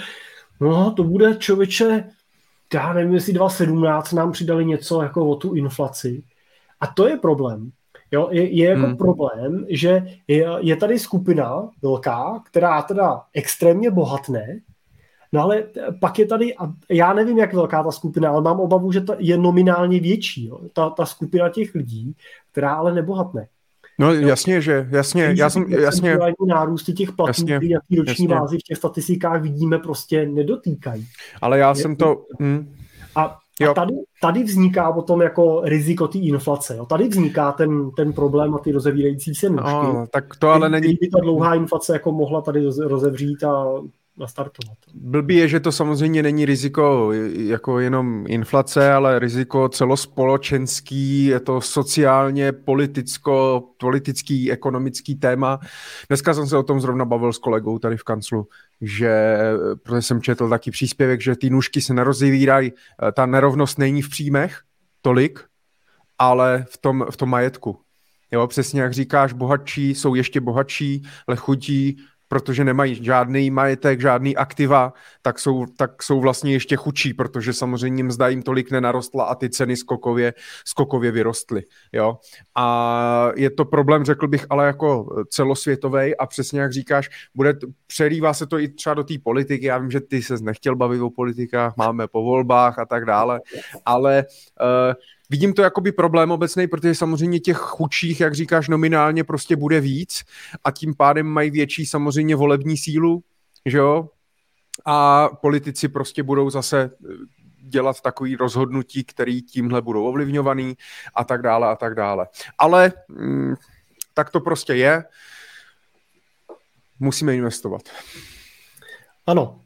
no to bude člověče, já nevím, jestli 2017 nám přidali něco jako o tu inflaci. A to je problém. Jo, je, je jako hmm. problém, že je, je tady skupina velká, která teda extrémně bohatne, no ale pak je tady, a já nevím, jak velká ta skupina, ale mám obavu, že ta je nominálně větší, jo, ta, ta skupina těch lidí, která ale nebohatne. No jasně, že, jasně, já jsem, jasně. Nárůsty těch platů, jasně, jaký roční jasně. bázi v těch statistikách vidíme, prostě nedotýkají. Ale já je, jsem to... Hm. A, a tady, tady vzniká potom jako riziko té inflace. Jo. Tady vzniká ten, ten problém a ty rozevírající se nůžky. No, tak to ale není... by ta dlouhá inflace jako mohla tady rozevřít a nastartovat. Blbý je, že to samozřejmě není riziko jako jenom inflace, ale riziko celospolečenský, je to sociálně, politicko, politický, ekonomický téma. Dneska jsem se o tom zrovna bavil s kolegou tady v kanclu, že, protože jsem četl taky příspěvek, že ty nůžky se nerozevírají, ta nerovnost není v příjmech tolik, ale v tom, v tom majetku. Jo, přesně jak říkáš, bohatší jsou ještě bohatší, lechutí, protože nemají žádný majetek, žádný aktiva, tak jsou, tak jsou vlastně ještě chudší, protože samozřejmě mzda jim tolik nenarostla a ty ceny skokově, skokově vyrostly. Jo? A je to problém, řekl bych, ale jako celosvětový a přesně jak říkáš, bude, přelívá se to i třeba do té politiky. Já vím, že ty se nechtěl bavit o politikách, máme po volbách a tak dále, ale uh, Vidím to jako by problém obecný, protože samozřejmě těch chudších, jak říkáš, nominálně prostě bude víc a tím pádem mají větší samozřejmě volební sílu, že jo? A politici prostě budou zase eh, dělat takový rozhodnutí, který tímhle budou ovlivňovaný a tak dále a tak dále. Ale mm, tak to prostě je. Musíme investovat. Ano,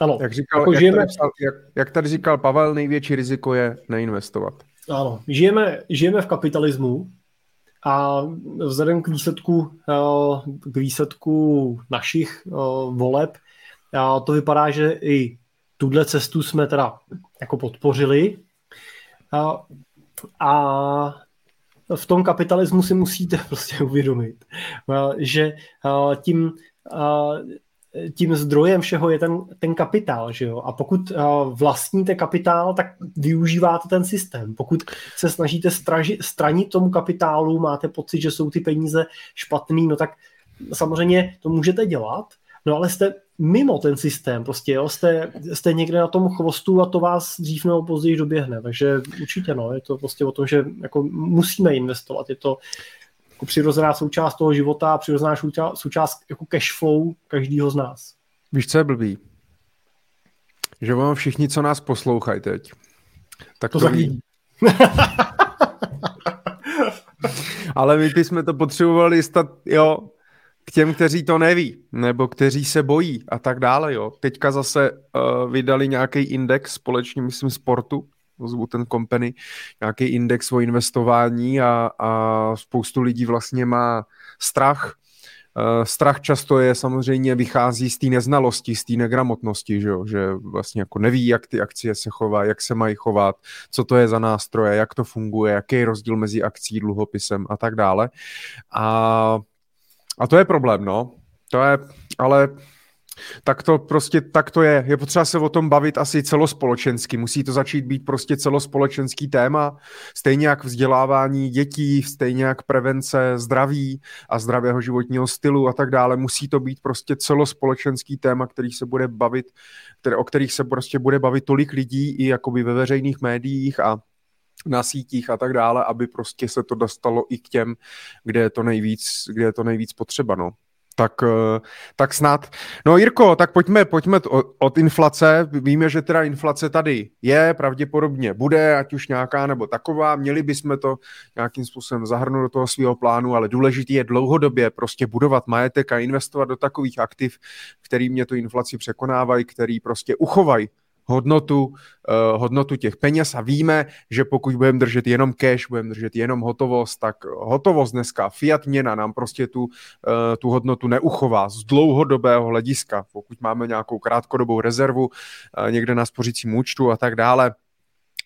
ano. Jak, říkal, jako jak, žijeme... tady, jak, jak tady říkal Pavel, největší riziko je neinvestovat. Ano, žijeme, žijeme v kapitalismu a vzhledem k výsledku, eh, k výsledku našich eh, voleb to vypadá, že i tuhle cestu jsme teda jako podpořili a, a v tom kapitalismu si musíte *laughs* prostě uvědomit, eh, že tím tím zdrojem všeho je ten, ten kapitál, že jo? A pokud uh, vlastníte kapitál, tak využíváte ten systém. Pokud se snažíte straži, stranit tomu kapitálu, máte pocit, že jsou ty peníze špatný, no tak samozřejmě to můžete dělat, no ale jste mimo ten systém, prostě jo, jste, jste někde na tom chvostu a to vás dřív nebo později doběhne, takže určitě no, je to prostě o tom, že jako musíme investovat, je to jako přirozená součást toho života a přirozená součást, součást jako cash flow každého z nás. Víš, co je blbý? Že vám všichni, co nás poslouchají teď, tak to, to ví. *laughs* Ale my bychom to potřebovali stát, jo, k těm, kteří to neví, nebo kteří se bojí a tak dále, jo. Teďka zase uh, vydali nějaký index společně, myslím, sportu, zvu ten company, nějaký index o investování a, a spoustu lidí vlastně má strach strach často je samozřejmě vychází z té neznalosti, z té negramotnosti, že, jo? že vlastně jako neví, jak ty akcie se chovají, jak se mají chovat, co to je za nástroje, jak to funguje, jaký je rozdíl mezi akcí, dluhopisem a tak dále. A, a to je problém, no. To je, ale tak to prostě, tak to je. Je potřeba se o tom bavit asi celospolečensky. Musí to začít být prostě celospolečenský téma, stejně jak vzdělávání dětí, stejně jak prevence zdraví a zdravého životního stylu a tak dále. Musí to být prostě celospolečenský téma, který se bude bavit, které, o kterých se prostě bude bavit tolik lidí i jakoby ve veřejných médiích a na sítích a tak dále, aby prostě se to dostalo i k těm, kde je to nejvíc, kde je to nejvíc potřeba, no. Tak, eh, tak snad. No Jirko, tak pojďme, pojďme od inflace. Víme, že teda inflace tady je, pravděpodobně bude, ať už nějaká nebo taková. Měli bychom to nějakým způsobem zahrnout do toho svého plánu, ale důležitý je dlouhodobě prostě budovat majetek a investovat do takových aktiv, který mě tu inflaci překonávají, který prostě uchovají hodnotu, uh, hodnotu těch peněz a víme, že pokud budeme držet jenom cash, budeme držet jenom hotovost, tak hotovost dneska, fiat měna nám prostě tu, uh, tu hodnotu neuchová z dlouhodobého hlediska. Pokud máme nějakou krátkodobou rezervu uh, někde na spořícím účtu a tak dále,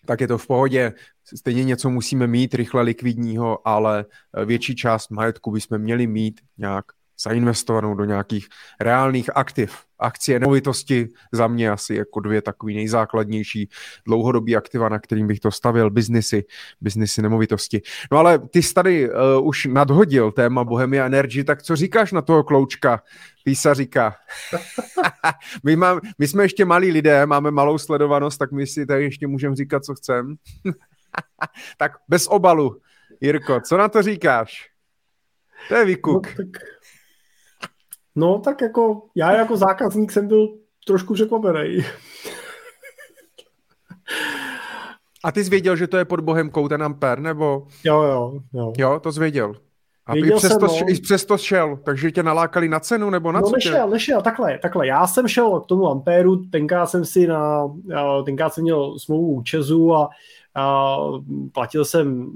tak je to v pohodě. Stejně něco musíme mít rychle likvidního, ale větší část majetku bychom měli mít nějak zainvestovanou do nějakých reálných aktiv. Akcie nemovitosti za mě asi jako dvě takový nejzákladnější dlouhodobý aktiva, na kterým bych to stavil, biznisy, biznisy nemovitosti. No ale ty jsi tady uh, už nadhodil téma Bohemia Energy, tak co říkáš na toho kloučka písaříka? *laughs* my, mám, my jsme ještě malí lidé, máme malou sledovanost, tak my si tady ještě můžeme říkat, co chcem. *laughs* tak bez obalu, Jirko, co na to říkáš? To je výkuk. No, tak No, tak jako já jako zákazník jsem byl trošku překvapený. A ty jsi věděl, že to je pod Bohemkou ten Ampere, nebo? Jo, jo, jo. Jo, to jsi věděl. A Věděl i přesto, jsem, no. i přesto šel, takže tě nalákali na cenu, nebo na no, co nešel, tě? nešel, takhle, takhle. Já jsem šel k tomu Ampéru, tenkrát jsem si na, tenkrát jsem měl smlouvu Česu a platil jsem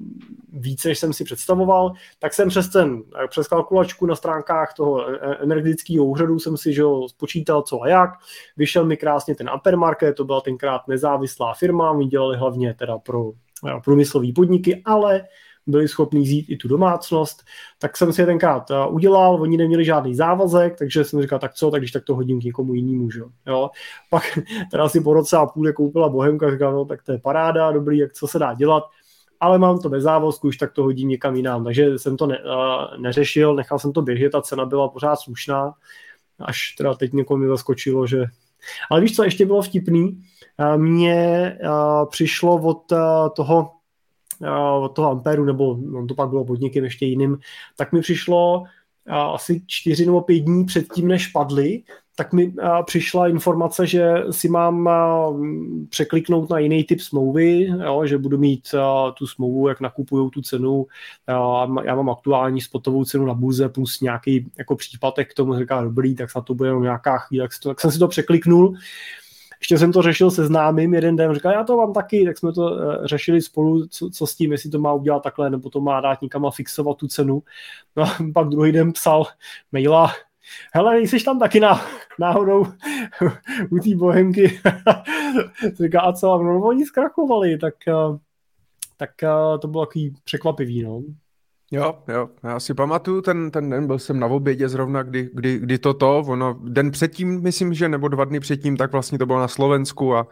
více, než jsem si představoval, tak jsem přes ten, přes kalkulačku na stránkách toho e, e, energetického úřadu jsem si že, spočítal co a jak, vyšel mi krásně ten Ampermarket, to byla tenkrát nezávislá firma, my dělali hlavně teda pro průmyslové podniky, ale byli schopni zít i tu domácnost, tak jsem si je tenkrát eh, udělal, oni neměli žádný závazek, takže jsem říkal, tak co, tak když tak to hodím k někomu jinému, že jo. Pak *laughs* teda si po roce a půl koupila Bohemka, říkal, no tak to je paráda, dobrý, jak co se dá dělat, ale mám to bez závazku, už tak to hodím někam jinam, takže jsem to ne, uh, neřešil, nechal jsem to běžet, ta cena byla pořád slušná, až teda teď někomu mi zaskočilo, že ale víš, co ještě bylo vtipný? Eh, mně přišlo od toho od toho Amperu, nebo on to pak bylo pod někým ještě jiným, tak mi přišlo asi čtyři nebo pět dní předtím, než padly, tak mi přišla informace, že si mám překliknout na jiný typ smlouvy, jo, že budu mít tu smlouvu, jak nakupují tu cenu. Já mám aktuální spotovou cenu na burze plus nějaký jako případek k tomu, říká dobrý, tak snad to bude jenom nějaká chvíle, tak jsem si to překliknul ještě jsem to řešil se známým jeden den, říkal, já to mám taky, tak jsme to uh, řešili spolu, co, co, s tím, jestli to má udělat takhle, nebo to má dát někam a fixovat tu cenu. No a *laughs* pak druhý den psal maila, hele, jsi tam taky na, náhodou u té bohemky. *laughs* Říká, a co? No, oni zkrachovali, tak, uh, tak uh, to bylo takový překvapivý, no. Jo, jo, já si pamatuju ten, ten den, byl jsem na obědě zrovna, kdy, kdy, kdy toto, ono, den předtím, myslím, že, nebo dva dny předtím, tak vlastně to bylo na Slovensku a,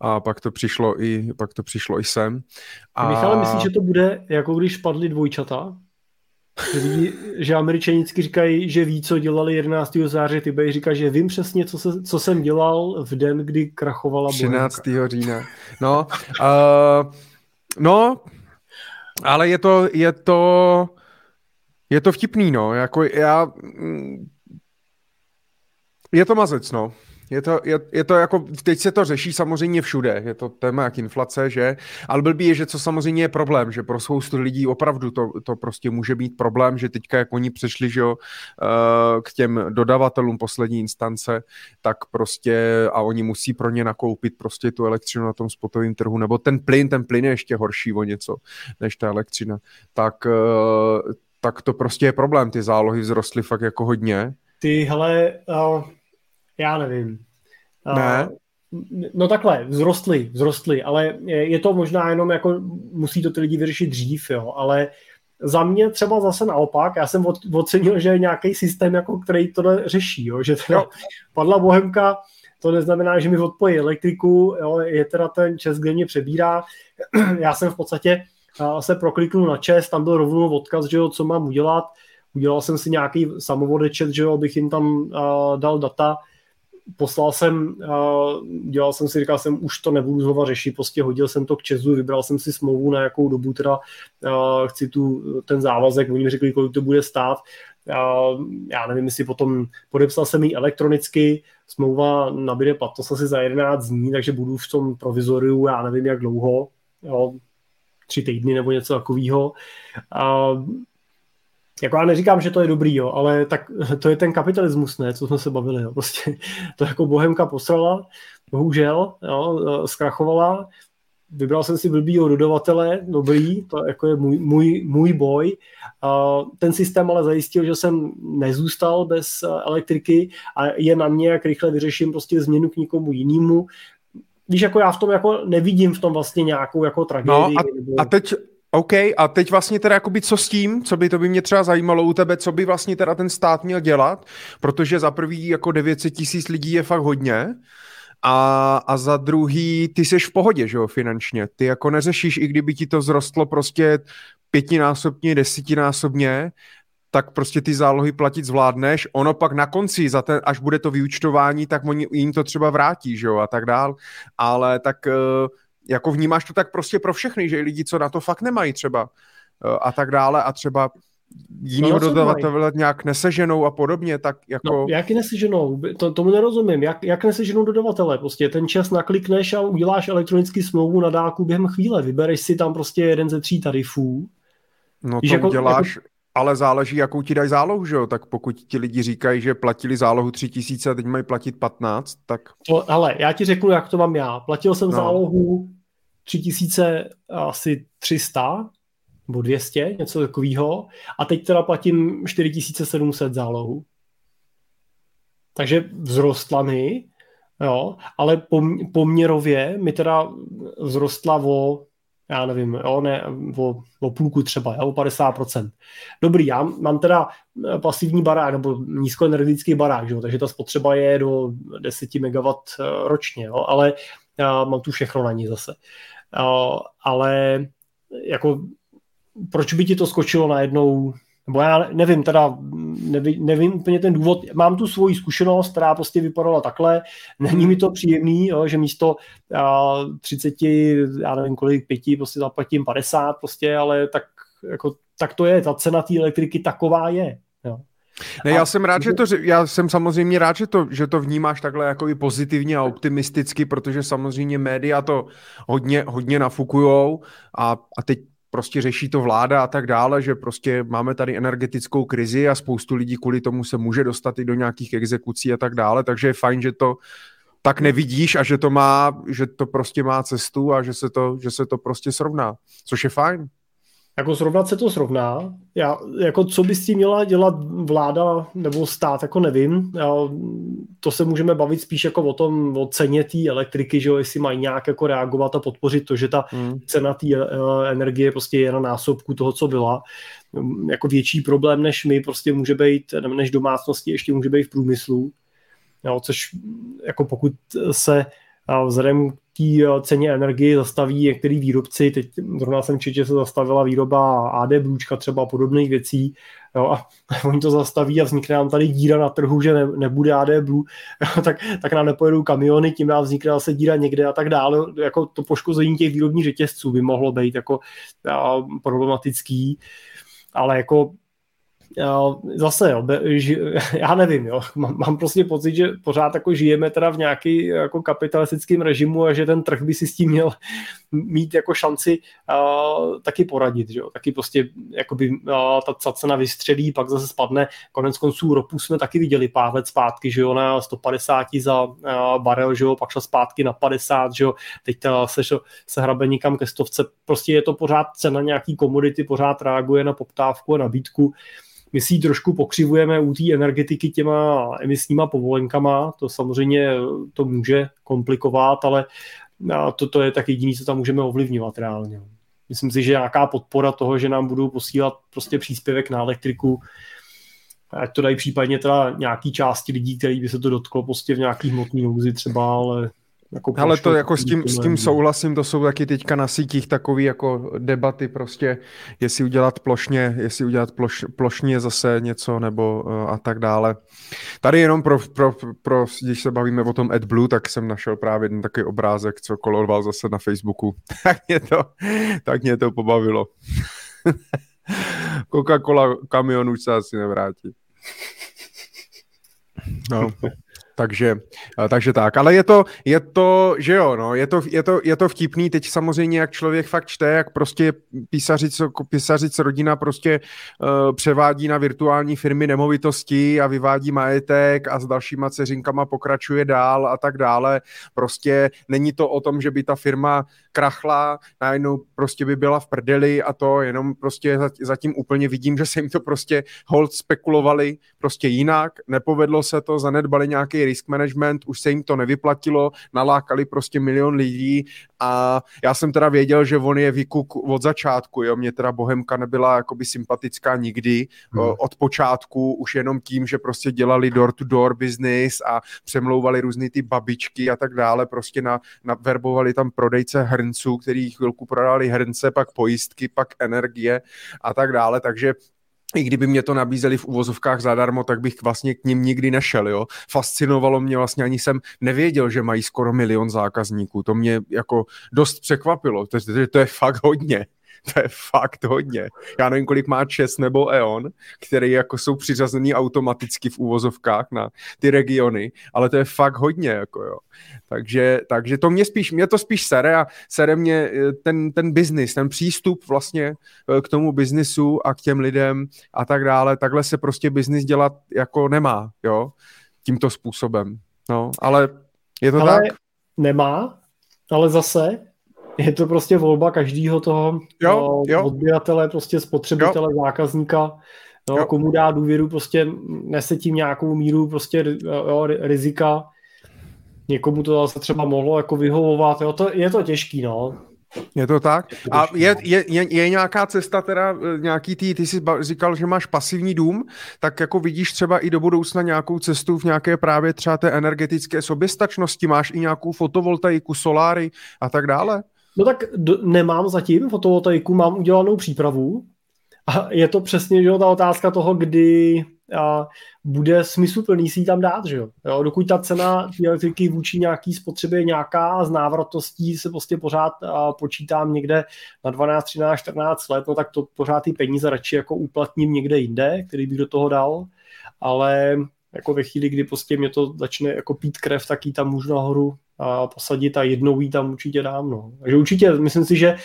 a pak to přišlo i, pak to přišlo i sem. A... Michale, myslíš, že to bude, jako když padly dvojčata? Že, že američani říkají, že ví, co dělali 11. září, ty budeš říkat, že vím přesně, co, se, co jsem dělal v den, kdy krachovala 13. října. No, uh, no, ale je to, je to, je to vtipný, no, jako já, mm, je to mazec, no. Je to, je, je to jako, teď se to řeší samozřejmě všude, je to téma jak inflace, že? Ale blbý je, že co samozřejmě je problém, že pro spoustu lidí opravdu to, to prostě může být problém, že teďka jak oni přešli, že jo, eh, k těm dodavatelům poslední instance, tak prostě a oni musí pro ně nakoupit prostě tu elektřinu na tom spotovém trhu, nebo ten plyn, ten plyn je ještě horší o něco, než ta elektřina, tak eh, tak to prostě je problém. Ty zálohy vzrostly fakt jako hodně. Ty, hele, uh, já nevím. Ne? No takhle, vzrostly, vzrostly, ale je to možná jenom jako, musí to ty lidi vyřešit dřív, jo, ale za mě třeba zase naopak, já jsem ocenil, že je nějaký systém, jako, který to řeší, jo, že teda padla Bohemka, to neznamená, že mi odpojí elektriku, jo, je teda ten čes, kde mě přebírá. *clears throat* Já jsem v podstatě se prokliknul na čes, tam byl rovnou odkaz, že jo, co mám udělat. Udělal jsem si nějaký samovodečet, že jo, abych jim tam uh, dal data. Poslal jsem, dělal jsem si, říkal jsem, už to nebudu znova řešit, prostě hodil jsem to k Česu, vybral jsem si smlouvu, na jakou dobu teda chci tu, ten závazek, oni mi řekli, kolik to bude stát. Já nevím, jestli potom podepsal jsem ji elektronicky, smlouva nabíde platnost asi za 11 dní, takže budu v tom provizoriu, já nevím jak dlouho, jo, tři týdny nebo něco takového. Jako já neříkám, že to je dobrý, jo, ale tak to je ten kapitalismus, ne, co jsme se bavili, jo. Prostě to jako Bohemka posrala, bohužel, jo, zkrachovala, vybral jsem si blbýho dodavatele, dobrý, to jako je můj, můj, můj boj. Ten systém ale zajistil, že jsem nezůstal bez elektriky a je na mě, jak rychle vyřeším prostě změnu k někomu jinému. Víš, jako já v tom jako nevidím v tom vlastně nějakou jako tragédii. No a, nebo... a teď, OK, a teď vlastně teda jakoby co s tím, co by to by mě třeba zajímalo u tebe, co by vlastně teda ten stát měl dělat, protože za prvý jako 900 tisíc lidí je fakt hodně, a, a za druhý, ty jsi v pohodě, že jo, finančně. Ty jako neřešíš, i kdyby ti to vzrostlo prostě pětinásobně, desetinásobně, tak prostě ty zálohy platit zvládneš. Ono pak na konci, za ten, až bude to vyučtování, tak oni jim to třeba vrátí, že jo, a tak dál. Ale tak eh, jako vnímáš to tak prostě pro všechny, že lidi, co na to fakt nemají třeba eh, a tak dále a třeba jinýho no, dodavatele nějak neseženou a podobně, tak jako... No, jak neseženou? To, tomu nerozumím. Jak, jak neseženou dodavatele? Prostě ten čas naklikneš a uděláš elektronický smlouvu na dálku během chvíle. Vybereš si tam prostě jeden ze tří tarifů. No to jako, uděláš, jako... ale záleží, jakou ti dají zálohu, že jo? Tak pokud ti lidi říkají, že platili zálohu tři tisíce a teď mají platit 15, tak... To, ale já ti řeknu, jak to mám já. Platil jsem no. zálohu tři tisíce asi 300 nebo 200, něco takového. A teď teda platím 4700 zálohu. Takže vzrostla mi, jo, ale poměrově mi teda vzrostla o, já nevím, jo, ne, o, o půlku třeba, jo, o 50%. Dobrý, já mám teda pasivní barák, nebo nízkoenergetický barák, jo, takže ta spotřeba je do 10 MW ročně, jo, ale já mám tu všechno na ní zase. Ale jako proč by ti to skočilo najednou, nebo já nevím, teda nevím, nevím úplně ten důvod, mám tu svoji zkušenost, která prostě vypadala takhle, není mi to příjemný, jo, že místo a, 30, já nevím kolik, pěti, prostě zaplatím 50 prostě, ale tak, jako, tak to je, ta cena té elektriky taková je. Jo. Ne, já jsem rád, že to, já jsem samozřejmě rád, že to, že to vnímáš takhle jako i pozitivně a optimisticky, protože samozřejmě média to hodně, hodně nafukujou a, a teď prostě řeší to vláda a tak dále, že prostě máme tady energetickou krizi a spoustu lidí kvůli tomu se může dostat i do nějakých exekucí a tak dále, takže je fajn, že to tak nevidíš a že to má, že to prostě má cestu a že se to, že se to prostě srovná, což je fajn. Jako srovnat se to srovná. Já, jako co by s tím měla dělat vláda nebo stát, jako nevím. Já, to se můžeme bavit spíš jako o tom, o ceně té elektriky, že jo, jestli mají nějak jako reagovat a podpořit to, že ta hmm. cena té uh, energie prostě je na násobku toho, co byla. Jako větší problém než my prostě může být, než domácnosti ještě může být v průmyslu. Jo, což jako pokud se vzhledem té eh, ceně energie zastaví některý výrobci, teď zrovna jsem četl, že se zastavila výroba AD Blučka třeba podobných věcí, jo, a *laughs* oni to zastaví a vznikne nám tady díra na trhu, že ne, nebude AD Blue, jo, *laughs* tak, tak nám nepojedou kamiony, tím nám vznikne zase díra někde a tak dále. Jako to poškození těch výrobních řetězců by mohlo být jako a, problematický, ale jako zase, jo, *laughs* já nevím, jo, *laughs* mám, mám prostě pocit, že pořád jako žijeme teda v nějaký jako kapitalistickém režimu a že ten trh by si s tím měl *laughs* mít jako šanci uh, taky poradit, že jo, taky prostě jakoby uh, ta, ta cena vystřelí, pak zase spadne, konec konců ropu jsme taky viděli pár let zpátky, že jo, na 150 za uh, barel, že jo, pak šla zpátky na 50, že jo, teď ta se, se hrabe nikam ke stovce, prostě je to pořád cena nějaký komodity, pořád reaguje na poptávku a nabídku, my si ji trošku pokřivujeme u té energetiky těma emisníma povolenkama, to samozřejmě to může komplikovat, ale to, to je tak jediné, co tam můžeme ovlivňovat reálně. Myslím si, že nějaká podpora toho, že nám budou posílat prostě příspěvek na elektriku, ať to dají případně teda nějaký části lidí, který by se to dotklo prostě v nějaký hmotný nouzi třeba, ale jako Ale to jako s tím, s tím souhlasím, to jsou taky teďka na sítích takové jako debaty prostě, jestli udělat plošně, jestli udělat ploš, plošně zase něco nebo uh, a tak dále. Tady jenom pro, pro, pro, když se bavíme o tom AdBlue, tak jsem našel právě jeden takový obrázek, co koloval zase na Facebooku. *laughs* tak mě to, tak mě to pobavilo. *laughs* Coca-Cola kamion už se asi nevrátí. No. *laughs* Takže, takže tak, ale je to, je to, že jo, no, je to, je to, je to vtipný, teď samozřejmě, jak člověk fakt čte, jak prostě písařic, písařic rodina prostě uh, převádí na virtuální firmy nemovitosti a vyvádí majetek a s dalšíma ceřinkama pokračuje dál a tak dále. Prostě není to o tom, že by ta firma krachla, najednou prostě by byla v prdeli a to jenom prostě zatím úplně vidím, že se jim to prostě hold spekulovali prostě jinak, nepovedlo se to, zanedbali nějaký risk management, už se jim to nevyplatilo, nalákali prostě milion lidí a já jsem teda věděl, že on je vykuk od začátku, jo, mě teda Bohemka nebyla jakoby sympatická nikdy hmm. od počátku, už jenom tím, že prostě dělali door-to-door business a přemlouvali různý ty babičky a tak dále, prostě na, na verbovali tam prodejce hrnců, který chvilku prodali hrnce, pak pojistky, pak energie a tak dále, takže i kdyby mě to nabízeli v uvozovkách zadarmo, tak bych vlastně k ním nikdy nešel, jo. Fascinovalo mě vlastně, ani jsem nevěděl, že mají skoro milion zákazníků. To mě jako dost překvapilo, to, to, to je fakt hodně. *laughs* To je fakt hodně. Já nevím, kolik má ČES nebo E.ON, který jako jsou přiřazený automaticky v úvozovkách na ty regiony, ale to je fakt hodně, jako jo. Takže, takže to mě spíš, mě to spíš sere a sere mě eh, ten, ten biznis, ten přístup vlastně eh, k tomu biznisu a k těm lidem a tak dále. Takhle se prostě biznis dělat jako nemá, jo, tímto způsobem. No, ale je to ale tak? Nemá, ale zase je to prostě volba každého toho jo, jo. odběratele, prostě spotřebitele, jo. zákazníka, jo, jo. komu dá důvěru, prostě nese tím nějakou míru prostě jo, rizika, někomu to zase třeba mohlo jako vyhovovat, jo, to, je to těžký, no. Je to tak? A je, no. je, je, je nějaká cesta teda, e, nějaký ty, ty jsi říkal, že máš pasivní dům, tak jako vidíš třeba i do budoucna nějakou cestu v nějaké právě třeba té energetické soběstačnosti, máš i nějakou fotovoltaiku, soláry a tak dále? No tak d- nemám zatím fotovoltaiku, mám udělanou přípravu. A je to přesně že jo, ta otázka toho, kdy a bude smysluplný si ji tam dát, že jo? jo dokud ta cena elektriky vůči nějaký spotřebě je nějaká s návratností se prostě pořád a, počítám někde na 12, 13, 14 let, no tak to pořád ty peníze radši jako uplatním někde jinde, který bych do toho dal, ale jako ve chvíli, kdy prostě mě to začne jako pít krev, tak ji tam můžu nahoru a posadit a jednou jí tam určitě dám. No. Takže určitě myslím si, že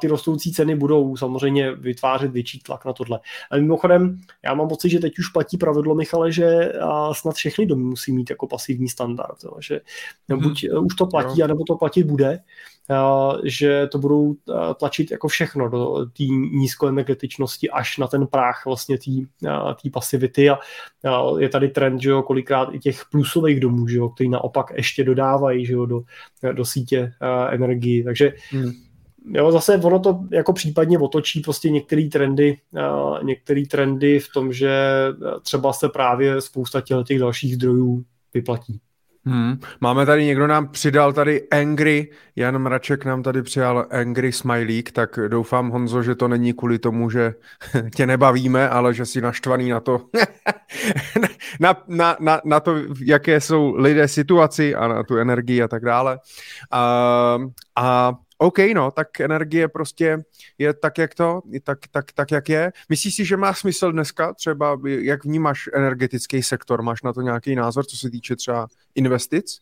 ty rostoucí ceny budou samozřejmě vytvářet větší tlak na tohle. Ale mimochodem, já mám pocit, že teď už platí pravidlo, Michale, že snad všechny domy musí mít jako pasivní standard. Jo. Že hmm. buď už to platí, anebo to platit bude že to budou tlačit jako všechno do té nízkoenergetičnosti až na ten práh vlastně té pasivity a je tady trend, že jo, kolikrát i těch plusových domů, že jo, který naopak ještě dodávají, že jo, do, do sítě energii, takže hmm. Jo, zase ono to jako případně otočí prostě některé trendy, některé trendy v tom, že třeba se právě spousta těch dalších zdrojů vyplatí. Hmm. Máme tady, někdo nám přidal tady Angry, Jan Mraček nám tady přijal Angry Smileyk, tak doufám, Honzo, že to není kvůli tomu, že *laughs* tě nebavíme, ale že jsi naštvaný na to, *laughs* na, na, na, na to, jaké jsou lidé situaci a na tu energii a tak dále. A, a OK, no, tak energie prostě je tak, jak to, tak, tak, tak, jak je. Myslíš si, že má smysl dneska třeba, jak vnímáš energetický sektor? Máš na to nějaký názor, co se týče třeba investic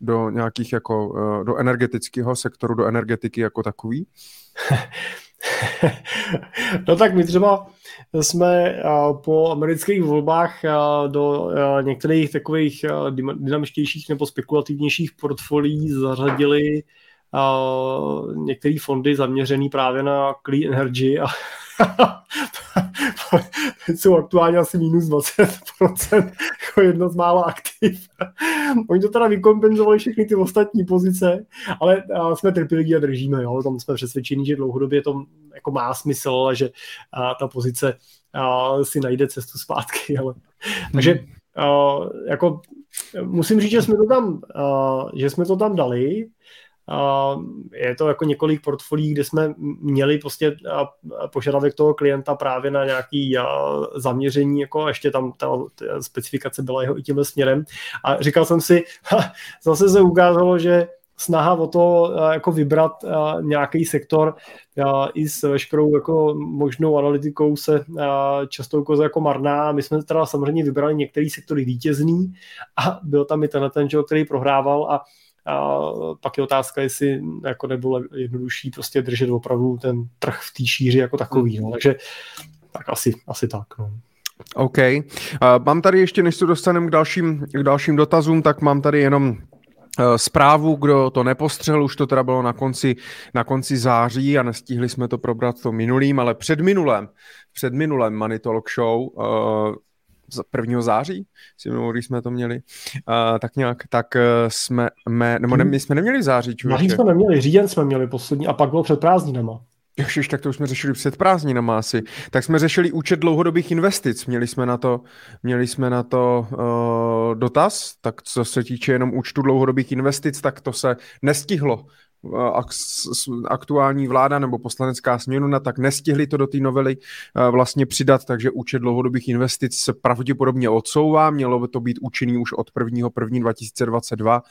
do nějakých jako, eh, do energetického sektoru, do energetiky jako takový? *laughs* no tak my třeba jsme po amerických volbách do některých takových dynamičtějších nebo spekulativnějších portfolií zařadili některé fondy zaměřené právě na clean energy a *laughs* jsou aktuálně asi minus 20%, jako jedno z mála aktiv. Oni to teda vykompenzovali všechny ty ostatní pozice, ale jsme trpěliví a držíme, jo. tam jsme přesvědčeni, že dlouhodobě to jako má smysl a že a ta pozice a si najde cestu zpátky. Ale... Takže hmm. a, jako musím říct, že jsme to tam, a, že jsme to tam dali, je to jako několik portfolií, kde jsme měli prostě požadavek toho klienta právě na nějaký zaměření, jako ještě tam ta specifikace byla jeho i tímhle směrem. A říkal jsem si, zase se ukázalo, že snaha o to jako vybrat nějaký sektor i s veškerou jako možnou analytikou se často ukazuje jako marná. My jsme teda samozřejmě vybrali některý sektory vítězný a byl tam i tenhle ten, který prohrával a a pak je otázka, jestli jako nebylo jednodušší prostě držet opravdu ten trh v té šíři jako takový. No. Takže tak asi, asi tak. No. OK. Uh, mám tady ještě, než se dostaneme k dalším, k dalším dotazům, tak mám tady jenom uh, zprávu, kdo to nepostřel, už to teda bylo na konci, na konci září a nestihli jsme to probrat to minulým, ale před minulém, před minulém Money Talk Show uh, 1. září, si mimo, když jsme to měli, uh, tak nějak, tak uh, jsme, me, nebo ne, my jsme neměli září, člověče. Září jsme neměli, říjen jsme měli poslední a pak bylo před prázdninama. Ježiš, tak to už jsme řešili před prázdninama asi. Tak jsme řešili účet dlouhodobých investic. Měli jsme na to, měli jsme na to uh, dotaz, tak co se týče jenom účtu dlouhodobých investic, tak to se nestihlo aktuální vláda nebo poslanecká směnuna, tak nestihli to do té novely eh, vlastně přidat, takže účet dlouhodobých investic se pravděpodobně odsouvá, mělo by to být účinný už od 1. 1. 2022,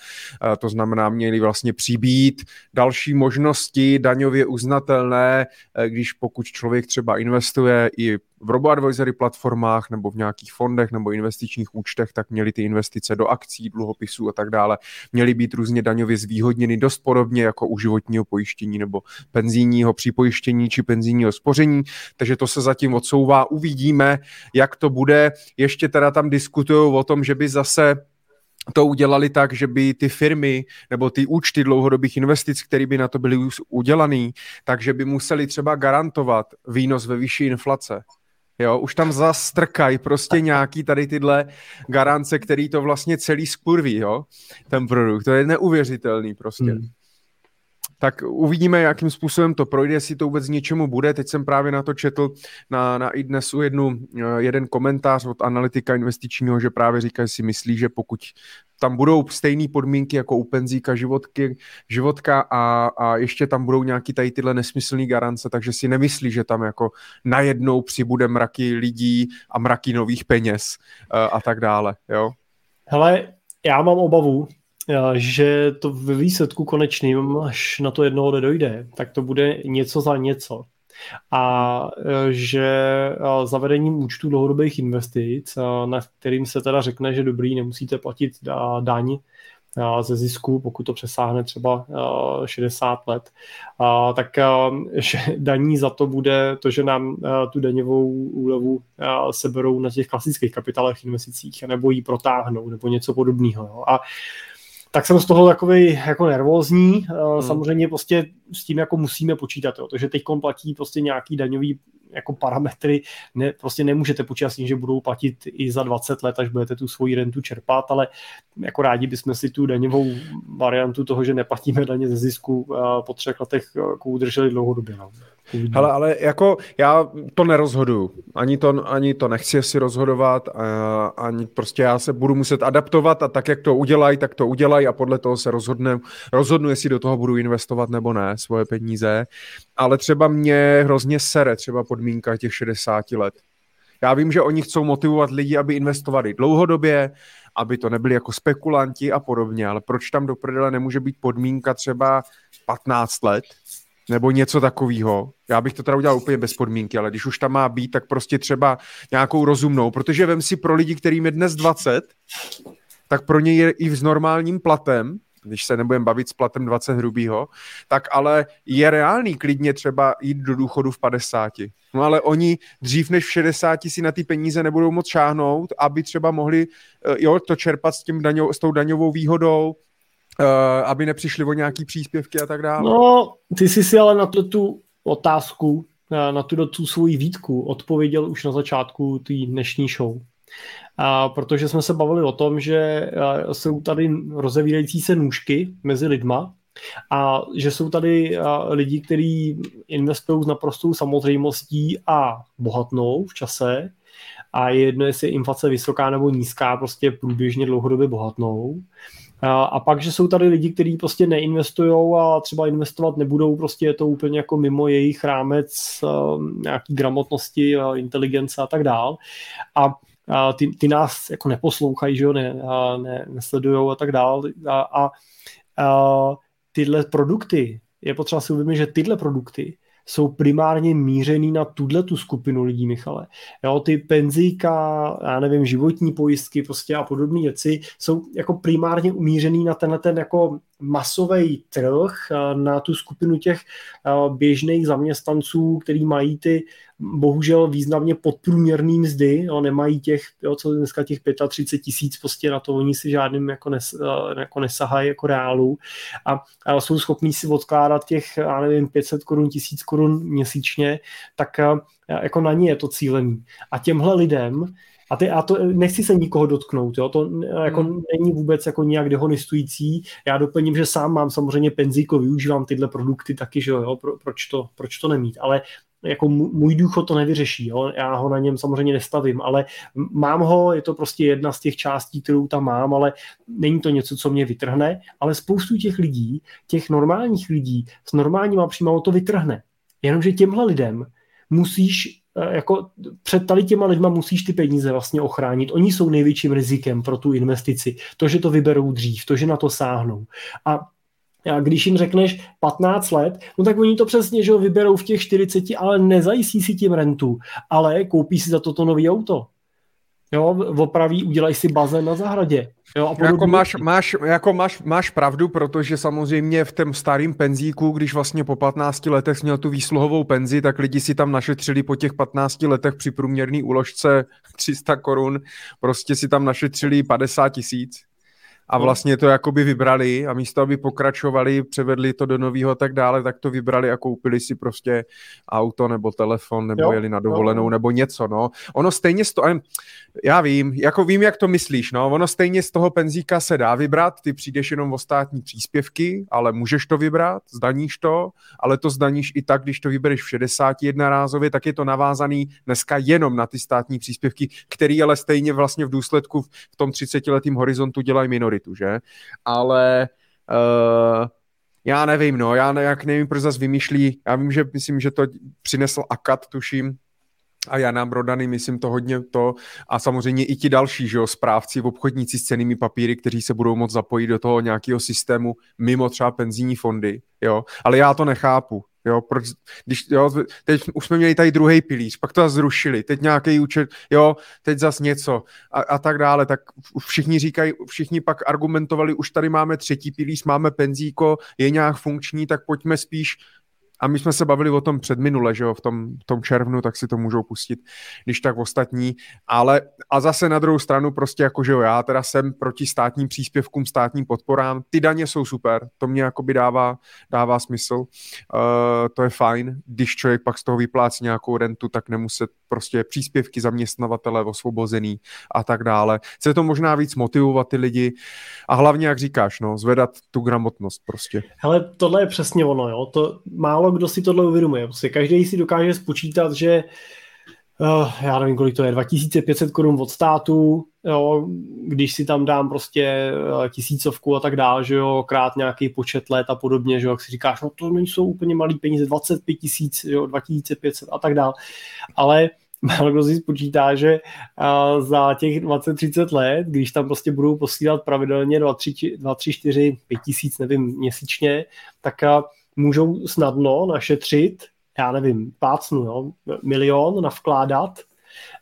to znamená, měli vlastně přibít další možnosti daňově uznatelné, eh, když pokud člověk třeba investuje i v robo-advisory platformách nebo v nějakých fondech nebo investičních účtech, tak měly ty investice do akcí, dluhopisů a tak dále, měly být různě daňově zvýhodněny dost podobně jako u životního pojištění nebo penzijního připojištění či penzijního spoření, takže to se zatím odsouvá. Uvidíme, jak to bude. Ještě teda tam diskutují o tom, že by zase to udělali tak, že by ty firmy nebo ty účty dlouhodobých investic, které by na to byly udělané, takže by museli třeba garantovat výnos ve vyšší inflace. Jo, už tam zastrkají prostě nějaký tady tyhle garance, který to vlastně celý skurví, jo, ten produkt. To je neuvěřitelný prostě. Hmm. Tak uvidíme, jakým způsobem to projde, jestli to vůbec něčemu bude. Teď jsem právě na to četl na, na i dnesu jednu, eh, jeden komentář od analytika investičního, že právě říká, si myslí, že pokud tam budou stejné podmínky jako u penzíka životky, životka a, a ještě tam budou nějaký tady tyhle nesmyslné garance, takže si nemyslí, že tam jako najednou přibude mraky lidí a mraky nových peněz a, eh, a tak dále, jo? Hele, já mám obavu, eh, že to ve výsledku konečným, až na to jednoho nedojde, tak to bude něco za něco a e, že e, zavedením účtu dlouhodobých investic, e, na kterým se teda řekne, že dobrý, nemusíte platit daň ze zisku, pokud to přesáhne třeba 60 let, tak že daní za to bude to, že nám tu daňovou úlevu seberou na těch klasických kapitálech investicích, nebo ji protáhnou, nebo něco podobného. A tak jsem z toho takový jako nervózní. Hmm. Samozřejmě prostě s tím jako musíme počítat, jo. takže teď platí prostě nějaký daňový jako parametry, ne, prostě nemůžete počítat s tím, že budou platit i za 20 let, až budete tu svoji rentu čerpat, ale jako rádi bychom si tu daňovou variantu toho, že neplatíme daně ze zisku po třech letech jako udrželi dlouhodobě. No. Hele, ale jako já to nerozhoduju. Ani to, ani to nechci si rozhodovat, a, ani prostě já se budu muset adaptovat a tak, jak to udělají, tak to udělají a podle toho se rozhodne, rozhodnu, jestli do toho budu investovat nebo ne, svoje peníze. Ale třeba mě hrozně sere třeba podmínka těch 60 let. Já vím, že oni chcou motivovat lidi, aby investovali dlouhodobě, aby to nebyli jako spekulanti a podobně, ale proč tam do prdele nemůže být podmínka třeba 15 let, nebo něco takového. Já bych to teda udělal úplně bez podmínky, ale když už tam má být, tak prostě třeba nějakou rozumnou, protože vem si pro lidi, kterým je dnes 20, tak pro ně je i s normálním platem, když se nebudeme bavit s platem 20 hrubýho, tak ale je reálný klidně třeba jít do důchodu v 50. No ale oni dřív než v 60 si na ty peníze nebudou moc šáhnout, aby třeba mohli eh, jo, to čerpat s, tím daňo, s tou daňovou výhodou, uh, aby nepřišli o nějaký příspěvky a tak dále. No, ty jsi si ale na tu, tu otázku, eh, na tu, tu svoji výtku odpověděl už na začátku té dnešní show. A protože jsme se bavili o tom, že jsou tady rozevírající se nůžky mezi lidma a že jsou tady lidi, kteří investují s naprostou samozřejmostí a bohatnou v čase a je jedno, jestli je inflace vysoká nebo nízká, prostě průběžně dlouhodobě bohatnou. A pak, že jsou tady lidi, kteří prostě neinvestují a třeba investovat nebudou, prostě je to úplně jako mimo jejich rámec nějaký gramotnosti, inteligence a tak dál. A a ty, ty nás jako neposlouchají, že jo, ne, a ne, nesledujou a tak dál. A, a, a tyhle produkty, je potřeba si uvědomit, že tyhle produkty jsou primárně mířený na tuhle tu skupinu lidí, Michale. Jo, ty penzíka, já nevím, životní pojistky prostě a podobné věci jsou jako primárně umířený na tenhle ten jako masový trh, na tu skupinu těch běžných zaměstnanců, který mají ty bohužel významně podprůměrný mzdy, jo, nemají těch, jo, co dneska těch 35 tisíc, prostě na to oni si žádným jako, nes, jako nesahají jako reálu a, a jsou schopní si odkládat těch, já nevím, 500 korun, 1000 korun měsíčně, tak jako na ně je to cílený. A těmhle lidem a, ty, a to nechci se nikoho dotknout, jo? to jako hmm. není vůbec jako nějak dehonistující. Já doplním, že sám mám samozřejmě penzíko, využívám tyhle produkty taky, že jo, Pro, proč, to, proč to nemít, ale jako můj důchod to nevyřeší, jo? já ho na něm samozřejmě nestavím, ale mám ho, je to prostě jedna z těch částí, kterou tam mám, ale není to něco, co mě vytrhne, ale spoustu těch lidí, těch normálních lidí s normálníma příjmama to vytrhne. Jenomže těmhle lidem musíš eh, jako před tady těma lidma musíš ty peníze vlastně ochránit. Oni jsou největším rizikem pro tu investici. To, že to vyberou dřív, to, že na to sáhnou. A a když jim řekneš 15 let, no tak oni to přesně že vyberou v těch 40, ale nezajistí si tím rentu, ale koupí si za toto nový auto. Jo, opraví, udělají si bazén na zahradě. Jo, a jako máš, máš, jako máš, máš pravdu, protože samozřejmě v tom starém penzíku, když vlastně po 15 letech měl tu výsluhovou penzi, tak lidi si tam našetřili po těch 15 letech při průměrné úložce 300 korun, prostě si tam našetřili 50 tisíc a no. vlastně to jakoby vybrali a místo, aby pokračovali, převedli to do nového a tak dále, tak to vybrali a koupili si prostě auto nebo telefon nebo jo, jeli na dovolenou jo. nebo něco, no. Ono stejně z toho, já vím, jako vím, jak to myslíš, no, ono stejně z toho penzíka se dá vybrat, ty přijdeš jenom o státní příspěvky, ale můžeš to vybrat, zdaníš to, ale to zdaníš i tak, když to vybereš v 60 jednorázově, tak je to navázaný dneska jenom na ty státní příspěvky, který ale stejně vlastně v důsledku v tom 30 letým horizontu dělají minoritu, že? Ale uh, já nevím, no, já jak nevím, proč zase vymýšlí, já vím, že myslím, že to přinesl Akat, tuším, a Jana Brodany, myslím to hodně to a samozřejmě i ti další, že jo, správci, obchodníci s cenými papíry, kteří se budou moct zapojit do toho nějakého systému mimo třeba penzijní fondy, jo, ale já to nechápu, jo, proč, když, jo, teď už jsme měli tady druhý pilíř, pak to zrušili, teď nějaký účet, jo, teď zase něco a, a tak dále, tak všichni říkají, všichni pak argumentovali, už tady máme třetí pilíř, máme penzíko, je nějak funkční, tak pojďme spíš a my jsme se bavili o tom předminule, že jo, v tom, v tom červnu, tak si to můžou pustit, když tak ostatní, ale a zase na druhou stranu prostě jako, že jo, já teda jsem proti státním příspěvkům, státním podporám, ty daně jsou super, to mě jakoby dává, dává smysl, uh, to je fajn, když člověk pak z toho vyplácí nějakou rentu, tak nemuset prostě příspěvky zaměstnavatele osvobozený a tak dále. Chce to možná víc motivovat ty lidi a hlavně, jak říkáš, no, zvedat tu gramotnost prostě. Hele, tohle je přesně ono, jo, to málo kdo si tohle uvědomuje. Prostě každý si dokáže spočítat, že uh, já nevím, kolik to je, 2500 korun od státu, jo, když si tam dám prostě uh, tisícovku a tak dále, že jo, krát nějaký počet let a podobně, že jo, jak si říkáš, no to nejsou úplně malý peníze, 25 tisíc, 2500 a tak dále, ale málo kdo si spočítá, že uh, za těch 20-30 let, když tam prostě budou posílat pravidelně 2, 3, 2, 3 4, 5 tisíc, nevím, měsíčně, tak uh, můžou snadno našetřit, já nevím, pácnu, jo, milion navkládat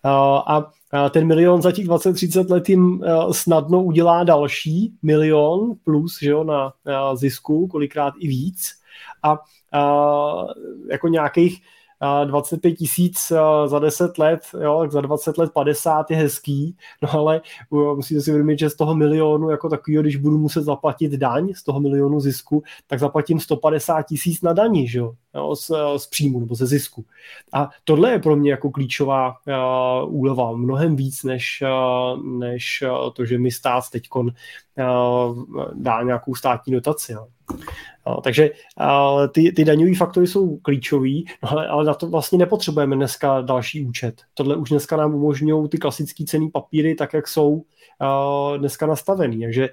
a ten milion za těch 20-30 let jim snadno udělá další milion plus že jo, na zisku, kolikrát i víc. A, a jako nějakých 25 tisíc za 10 let, jo, tak za 20 let 50 je hezký, no ale musíte si uvědomit, že z toho milionu jako takového, když budu muset zaplatit daň z toho milionu zisku, tak zaplatím 150 tisíc na daní, že jo, z, z příjmu nebo ze zisku. A tohle je pro mě jako klíčová uh, úleva, mnohem víc než, uh, než to, že mi stát teď uh, dá nějakou státní dotaci. Jo. No, takže uh, ty, ty daňové faktory jsou klíčový, no, ale, ale na to vlastně nepotřebujeme dneska další účet. Tohle už dneska nám umožňují ty klasické cený papíry, tak jak jsou uh, dneska nastavený. Takže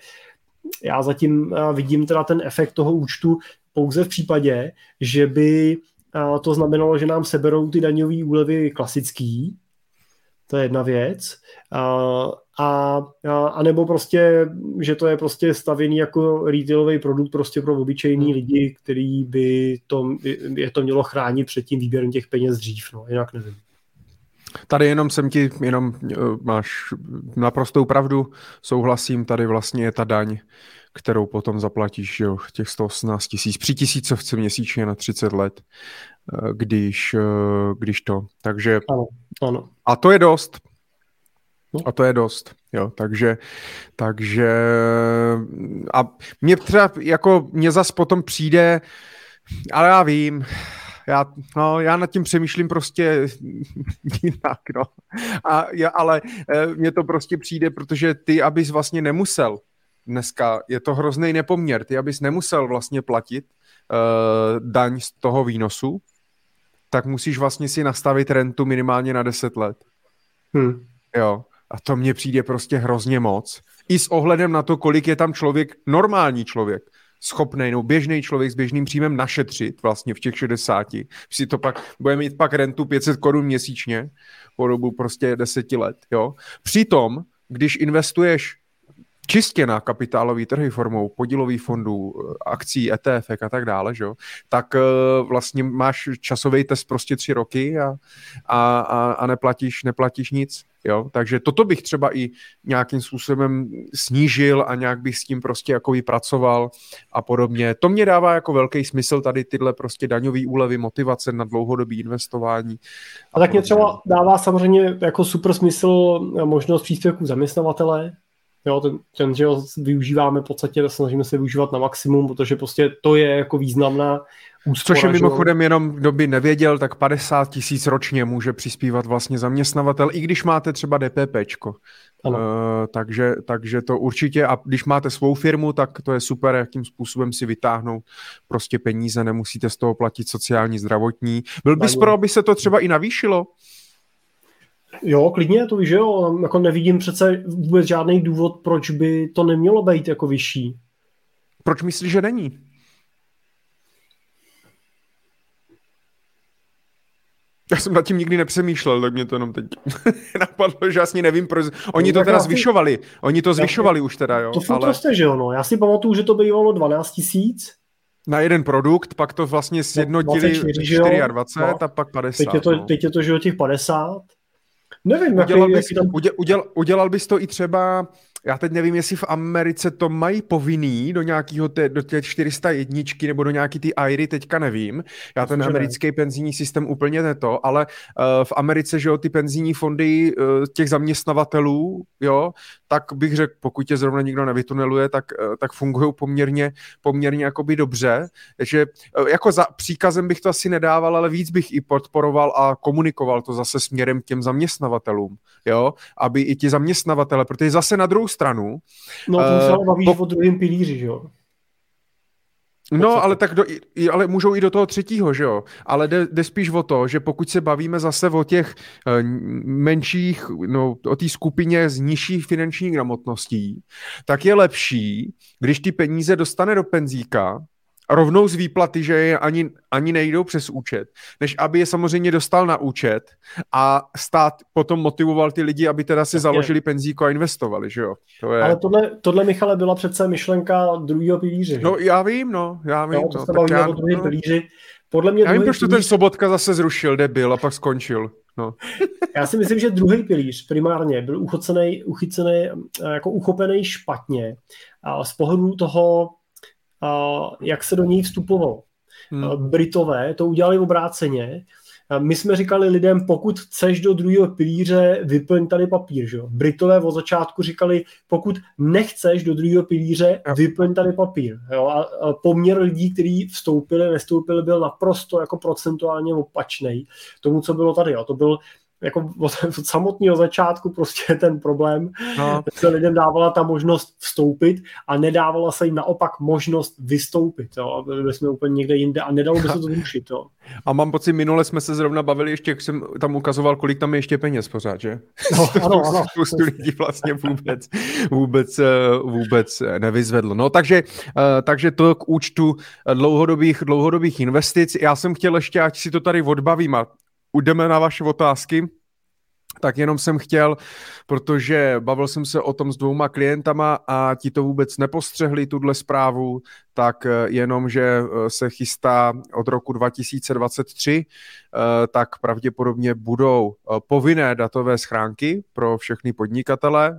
já zatím uh, vidím teda ten efekt toho účtu pouze v případě, že by uh, to znamenalo, že nám seberou ty daňové úlevy klasický, to je jedna věc. A, a, a nebo prostě, že to je prostě stavěný jako retailový produkt prostě pro obyčejný hmm. lidi, který by to, je to mělo chránit před tím výběrem těch peněz dřív, no, jinak nevím. Tady jenom jsem ti, jenom uh, máš naprostou pravdu, souhlasím, tady vlastně je ta daň, kterou potom zaplatíš, jo, těch 118 tisíc, při tisícovce měsíčně na 30 let, když, uh, když to, takže ano, ano. a to je dost, No. A to je dost, jo, takže, takže a mě třeba, jako mě zas potom přijde, ale já vím, já, no, já nad tím přemýšlím prostě *laughs* jinak, no. A, já, ale e, mně to prostě přijde, protože ty, abys vlastně nemusel dneska, je to hrozný nepoměr, ty, abys nemusel vlastně platit uh, daň z toho výnosu, tak musíš vlastně si nastavit rentu minimálně na 10 let. Hmm. Jo. A to mně přijde prostě hrozně moc. I s ohledem na to, kolik je tam člověk, normální člověk, schopný, no běžný člověk s běžným příjmem našetřit vlastně v těch 60. Si to pak, bude mít pak rentu 500 korun měsíčně po dobu prostě deseti let, jo. Přitom, když investuješ čistě na kapitálové trhy formou podílových fondů, akcí, ETF a tak dále, že jo, tak uh, vlastně máš časový test prostě tři roky a, a, a, a neplatíš, neplatíš nic. Jo? Takže toto bych třeba i nějakým způsobem snížil a nějak bych s tím prostě jako pracoval a podobně. To mě dává jako velký smysl tady tyhle prostě daňové úlevy, motivace na dlouhodobý investování. A, a tak mě třeba dává samozřejmě jako super smysl možnost příspěvku zaměstnavatele, Jo, ten, ten, že ho využíváme v podstatě, snažíme se využívat na maximum, protože prostě to je jako významná úspora. Což je mimochodem že... jenom, kdo by nevěděl, tak 50 tisíc ročně může přispívat vlastně zaměstnavatel, i když máte třeba DPPčko. Ano. Uh, takže, takže to určitě, a když máte svou firmu, tak to je super, jakým způsobem si vytáhnout prostě peníze, nemusíte z toho platit sociální, zdravotní. Byl bys pro, aby se to třeba i navýšilo? Jo, klidně to víš, jo, jako nevidím přece vůbec žádný důvod, proč by to nemělo být jako vyšší. Proč myslíš, že není? Já jsem nad tím nikdy nepřemýšlel, tak mě to jenom teď *laughs* napadlo, že vlastně nevím, proč. Oni no, to teda zvyšovali. Oni to zvyšovali už teda, jo. To furt ale... Prostě, že jo, no. Já si pamatuju, že to bývalo 12 tisíc. Na jeden produkt, pak to vlastně sjednotili 24, 24 no. a pak 50. Teď je to, no. teď je to že jo, těch 50. Nevím, udělal, jaký, bys, jaký tam... udělal, udělal bys to i třeba, já teď nevím, jestli v Americe to mají povinný do nějakého, té, do těch 401 nebo do nějaký ty IRY, teďka nevím. Já ten americký penzijní systém úplně ne to, ale uh, v Americe, že jo, ty penzijní fondy uh, těch zaměstnavatelů, jo, tak bych řekl, pokud tě zrovna nikdo nevytuneluje, tak, uh, tak fungují poměrně, poměrně jakoby dobře. Takže uh, jako za příkazem bych to asi nedával, ale víc bych i podporoval a komunikoval to zase směrem k těm zaměstnavatelům, jo, aby i ti zaměstnavatele, protože zase na druhou stranu. No, to se uh, bavíš po... o druhém pilíři, že jo? No, ale tak do, ale můžou i do toho třetího, že jo? Ale jde, jde spíš o to, že pokud se bavíme zase o těch uh, menších, no, o té skupině z nižší finanční gramotností, tak je lepší, když ty peníze dostane do penzíka rovnou z výplaty, že je ani, ani nejdou přes účet, než aby je samozřejmě dostal na účet a stát potom motivoval ty lidi, aby teda si Jasně. založili penzíko a investovali, že jo? To je... Ale tohle, tohle, Michale, byla přece myšlenka druhého pilíře. No já vím, no, já vím. Jo, to no, tak já, o no, pilíři. Podle mě já vím, proč to ten Sobotka zase zrušil, debil, a pak skončil. No. *laughs* Já si myslím, že druhý pilíř primárně byl uchycený, uchycený jako uchopený špatně a z pohledu toho, jak se do něj vstupovalo. Hmm. Britové to udělali obráceně. My jsme říkali lidem, pokud chceš do druhého pilíře, vyplň tady papír. Že? Britové od začátku říkali, pokud nechceš do druhého pilíře, vyplň tady papír. Jo? A poměr lidí, kteří vstoupili, nestoupili, byl naprosto jako procentuálně opačný tomu, co bylo tady. Jo? To byl jako od, *laughs* od samotného začátku prostě ten problém, no. se lidem dávala ta možnost vstoupit a nedávala se jim naopak možnost vystoupit, jo, byli jsme úplně někde jinde a nedalo by se to zrušit, jo. *laughs* A mám pocit, minule jsme se zrovna bavili ještě, jak jsem tam ukazoval, kolik tam je ještě peněz pořád, že? No, *laughs* ano, ano. Spoustu lidí vlastně vůbec, vůbec, eh, vůbec nevyzvedlo. No, takže, eh, takže to k účtu dlouhodobých, dlouhodobých investic. Já jsem chtěl ještě, ať si to tady odbavím a jdeme na vaše otázky. Tak jenom jsem chtěl, protože bavil jsem se o tom s dvouma klientama a ti to vůbec nepostřehli, tuhle zprávu, tak eh, jenom, že eh, se chystá od roku 2023, eh, tak pravděpodobně budou povinné datové schránky pro všechny podnikatele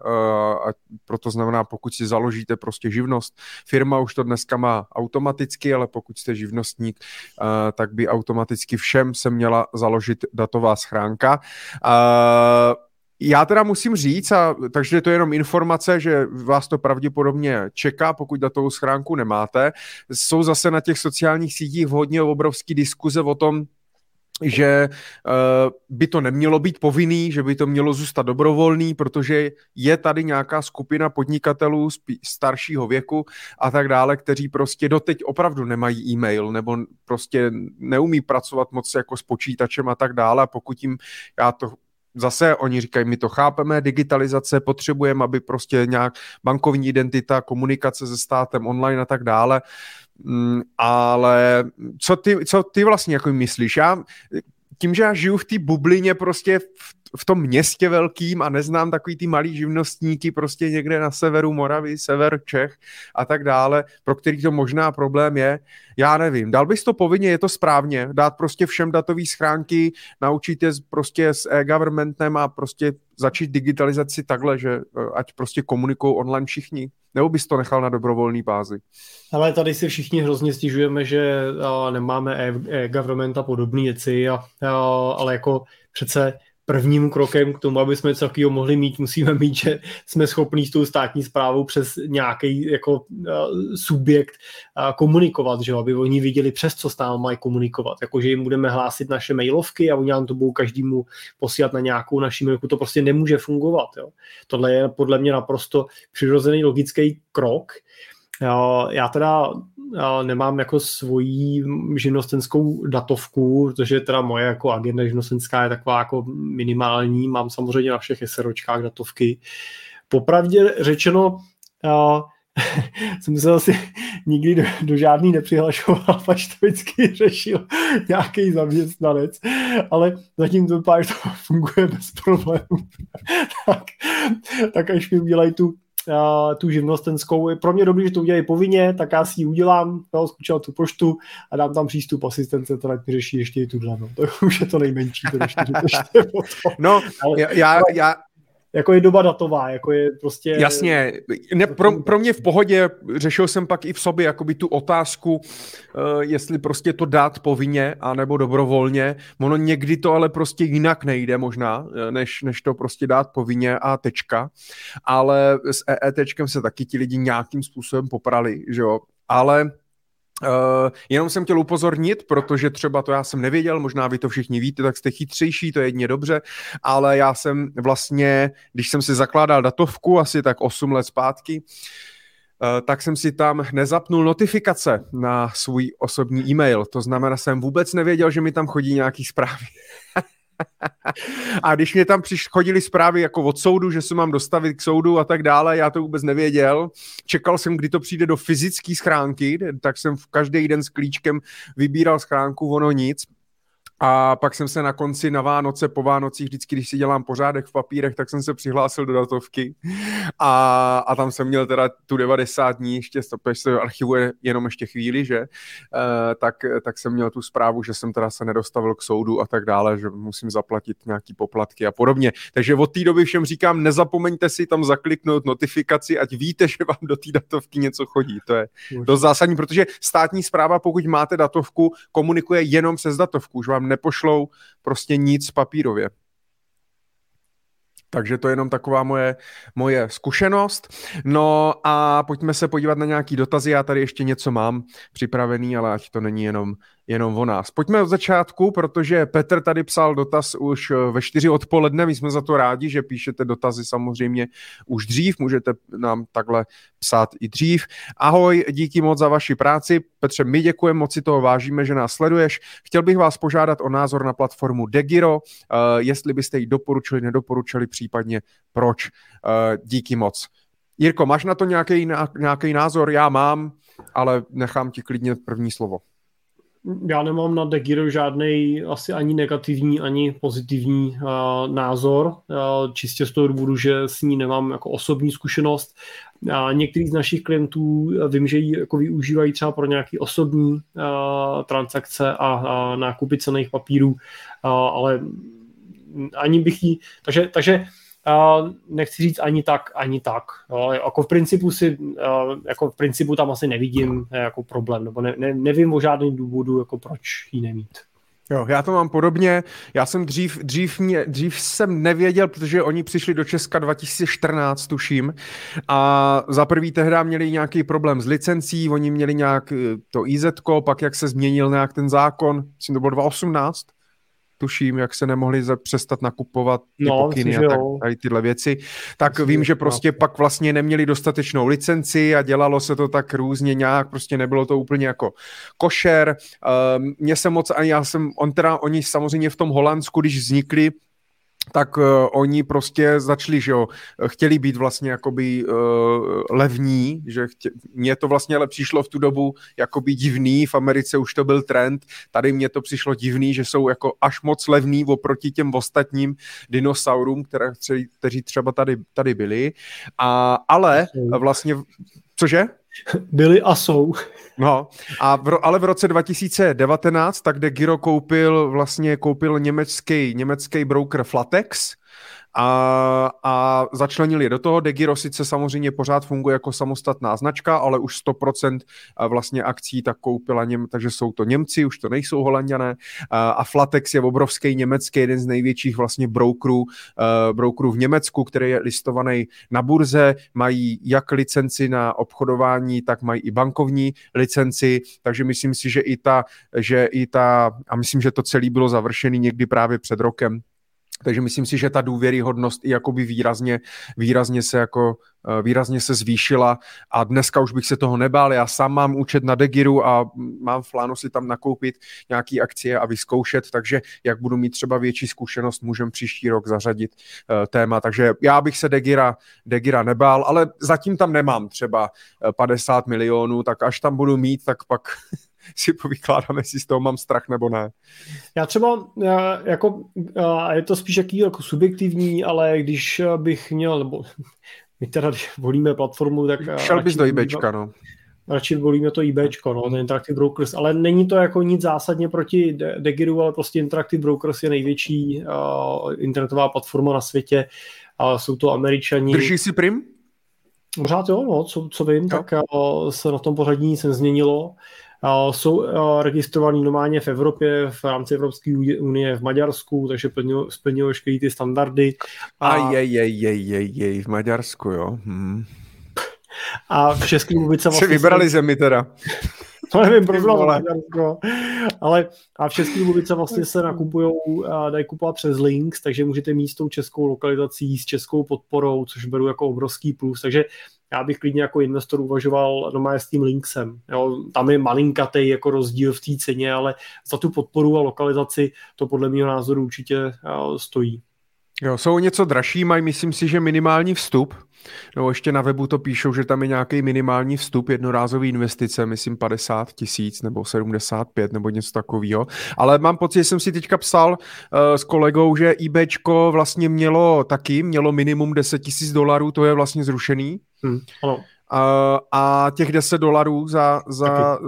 a proto znamená, pokud si založíte prostě živnost, firma už to dneska má automaticky, ale pokud jste živnostník, tak by automaticky všem se měla založit datová schránka. Já teda musím říct, a, takže to je jenom informace, že vás to pravděpodobně čeká, pokud datovou schránku nemáte. Jsou zase na těch sociálních sítích hodně obrovský diskuze o tom, že uh, by to nemělo být povinný, že by to mělo zůstat dobrovolný, protože je tady nějaká skupina podnikatelů staršího věku a tak dále, kteří prostě doteď opravdu nemají e-mail nebo prostě neumí pracovat moc jako s počítačem a tak dále. A pokud jim, já to zase oni říkají, my to chápeme, digitalizace, potřebujeme, aby prostě nějak bankovní identita, komunikace se státem online a tak dále, mm, ale co ty, co ty vlastně jako myslíš? Já, tím, že já žiju v té bublině prostě v v tom městě velkým a neznám takový ty malý živnostníky prostě někde na severu Moravy, sever Čech a tak dále, pro který to možná problém je. Já nevím, dal bys to povinně, je to správně, dát prostě všem datové schránky, naučit je prostě s e-governmentem a prostě začít digitalizaci takhle, že eh, ať prostě komunikují online všichni. Nebo bys to nechal na dobrovolné bázi? Ale tady si všichni hrozně stěžujeme, že nemáme e-government a podobné věci, a, a, ale jako přece prvním krokem k tomu, aby jsme něco takového mohli mít, musíme mít, že jsme schopni s tou státní zprávou přes nějaký jako uh, subjekt uh, komunikovat, že aby oni viděli přes co s námi mají komunikovat, jakože jim budeme hlásit naše mailovky a oni nám to budou každému posílat na nějakou naši mailku, to prostě nemůže fungovat. Jo. Tohle je podle mě naprosto přirozený logický krok, já teda nemám jako svoji živnostenskou datovku, protože teda moje jako agenda živnostenská je taková jako minimální, mám samozřejmě na všech SROčkách datovky. Popravdě řečeno, já *laughs* jsem se asi nikdy do, do žádný nepřihlašoval, *laughs* pač to vždycky řešil nějaký zaměstnanec, ale zatím to vypadá, že to *laughs* funguje bez problémů. tak, tak až mi udělají tu uh, tu živnostenskou. Je pro mě dobrý, že to udělají povinně, tak já si ji udělám, no, zkučil tu poštu a dám tam přístup asistence, která mi řeší ještě i tuhle. No. To už je to nejmenší. To *laughs* ještě, to ještě no, Ale, já, já, jako je doba datová, jako je prostě... Jasně, ne, pro, pro mě v pohodě, řešil jsem pak i v sobě jakoby tu otázku, uh, jestli prostě to dát povinně, anebo dobrovolně, ono někdy to ale prostě jinak nejde možná, eh, než, než to prostě dát povinně a tečka, ale s EETčkem se taky ti lidi nějakým způsobem poprali, že jo, ale Uh, jenom jsem chtěl upozornit, protože třeba to já jsem nevěděl, možná vy to všichni víte, tak jste chytřejší, to je jedně dobře, ale já jsem vlastně, když jsem si zakládal datovku asi tak 8 let zpátky, uh, tak jsem si tam nezapnul notifikace na svůj osobní e-mail. To znamená, jsem vůbec nevěděl, že mi tam chodí nějaký zprávy. *laughs* a když mě tam chodili zprávy jako od soudu, že se mám dostavit k soudu a tak dále, já to vůbec nevěděl. Čekal jsem, kdy to přijde do fyzické schránky, tak jsem v každý den s klíčkem vybíral schránku, ono nic. A pak jsem se na konci na Vánoce, po Vánocích, vždycky, když si dělám pořádek v papírech, tak jsem se přihlásil do datovky a, a tam jsem měl teda tu 90 dní, ještě protože se archivuje jenom ještě chvíli, že, e, tak, tak jsem měl tu zprávu, že jsem teda se nedostavil k soudu a tak dále, že musím zaplatit nějaký poplatky a podobně. Takže od té doby všem říkám, nezapomeňte si tam zakliknout notifikaci, ať víte, *laughs* že vám do té datovky něco chodí. To je dost zásadní, protože státní zpráva, pokud máte datovku, komunikuje jenom přes datovku, už vám nepošlou prostě nic papírově. Takže to je jenom taková moje, moje zkušenost. No a pojďme se podívat na nějaký dotazy. Já tady ještě něco mám připravený, ale ať to není jenom jenom o nás. Pojďme od začátku, protože Petr tady psal dotaz už eh, ve čtyři odpoledne, my jsme za to rádi, že píšete dotazy samozřejmě už dřív, můžete nám takhle psát i dřív. Ahoj, díky moc za vaši práci. Petře, my děkujeme, moc si toho vážíme, že nás sleduješ. Chtěl bych vás požádat o názor na platformu Degiro, uh, jestli byste ji doporučili, nedoporučili, případně proč. Uh, díky moc. Jirko, máš na to nějaký názor? Já mám, ale nechám ti klidně první slovo já nemám na Degiro žádný asi ani negativní, ani pozitivní uh, názor, uh, čistě z toho důvodu, že s ní nemám jako osobní zkušenost. A některý z našich klientů vím, že ji jako využívají třeba pro nějaké osobní uh, transakce a, a nákupy cených papírů, uh, ale ani bych jí, takže, takže Uh, nechci říct ani tak, ani tak. Jo. Jako v principu si, jako v principu tam asi nevidím jako problém, nebo ne, ne, nevím o žádném důvodu, jako proč ji nemít. Jo, já to mám podobně. Já jsem dřív, dřív, mě, dřív jsem nevěděl, protože oni přišli do Česka 2014, tuším, a za prvý tehdy měli nějaký problém s licencí, oni měli nějak to IZ, pak jak se změnil nějak ten zákon, myslím, to bylo 2018, tuším, jak se nemohli přestat nakupovat ty no, pokyny a tak, tady tyhle věci, tak myslím, vím, že prostě no. pak vlastně neměli dostatečnou licenci a dělalo se to tak různě nějak, prostě nebylo to úplně jako košer. Uh, Mně se moc, a já jsem, on teda, oni samozřejmě v tom Holandsku, když vznikli, tak uh, oni prostě začali, že jo, chtěli být vlastně jakoby uh, levní, že chtě, mně to vlastně ale přišlo v tu dobu jakoby divný, v Americe už to byl trend, tady mně to přišlo divný, že jsou jako až moc levný oproti těm ostatním dinosaurům, které, kteří třeba tady, tady byli, a, ale vlastně, cože? *laughs* Byli a jsou. No, a v, ale v roce 2019, tak kde Giro koupil, vlastně koupil německý, německý broker Flatex, a, a začlenili je do toho. Degiro sice samozřejmě pořád funguje jako samostatná značka, ale už 100% vlastně akcí tak koupila Něm, takže jsou to Němci, už to nejsou Holanděné. A Flatex je obrovský německý, jeden z největších vlastně brokerů, brokerů v Německu, který je listovaný na burze, mají jak licenci na obchodování, tak mají i bankovní licenci, takže myslím si, že i ta, že i ta a myslím, že to celé bylo završené někdy právě před rokem, takže myslím si, že ta důvěryhodnost i jakoby výrazně, výrazně se jako eh, výrazně se zvýšila a dneska už bych se toho nebál. Já sám mám účet na Degiru a mám v plánu si tam nakoupit nějaký akcie a vyzkoušet, takže jak budu mít třeba větší zkušenost, můžem příští rok zařadit uh, téma. Takže já bych se Degira, Degira nebál, ale zatím tam nemám třeba 50 eh, milionů, tak až tam budu mít, tak pak *laughs* si povykládám, jestli z toho mám strach nebo ne. Já třeba, jako, je to spíš jaký jako subjektivní, ale když bych měl, nebo *laughs* my teda volíme platformu, tak... Šel bys do IBčka, no. Radši volíme to IBčko, no, ten Interactive Brokers, ale není to jako nic zásadně proti Degiru, ale prostě Interactive Brokers je největší uh, internetová platforma na světě a jsou to američani. Drží si prim? Pořád jo, no, co, co vím, jo. tak uh, se na tom pořadí nic nezměnilo jsou registrovaní normálně v Evropě, v rámci Evropské unie, v Maďarsku, takže splnilo veškeré ty standardy. A jej, jej, jej, jej, jej, v Maďarsku, jo. Hmm. A v České republice vlastně... Si vybrali jsou... zemi teda. *laughs* To nevím, proč Maďarsko. Ale a v České republice vlastně se nakupují, dají kupovat přes links, takže můžete mít s tou českou lokalizací, s českou podporou, což beru jako obrovský plus. Takže já bych klidně jako investor uvažoval normálně s tím Linksem. Jo, tam je malinkatý jako rozdíl v té ceně, ale za tu podporu a lokalizaci to podle mého názoru určitě stojí. Jo, jsou něco dražší, mají myslím si, že minimální vstup. No ještě na webu to píšou, že tam je nějaký minimální vstup, jednorázový investice, myslím 50 tisíc nebo 75 nebo něco takového. Ale mám pocit, že jsem si teďka psal uh, s kolegou, že IBčko vlastně mělo taky, mělo minimum 10 tisíc dolarů, to je vlastně zrušený. Hmm, ano. Uh, a těch 10 dolarů za, za Taky.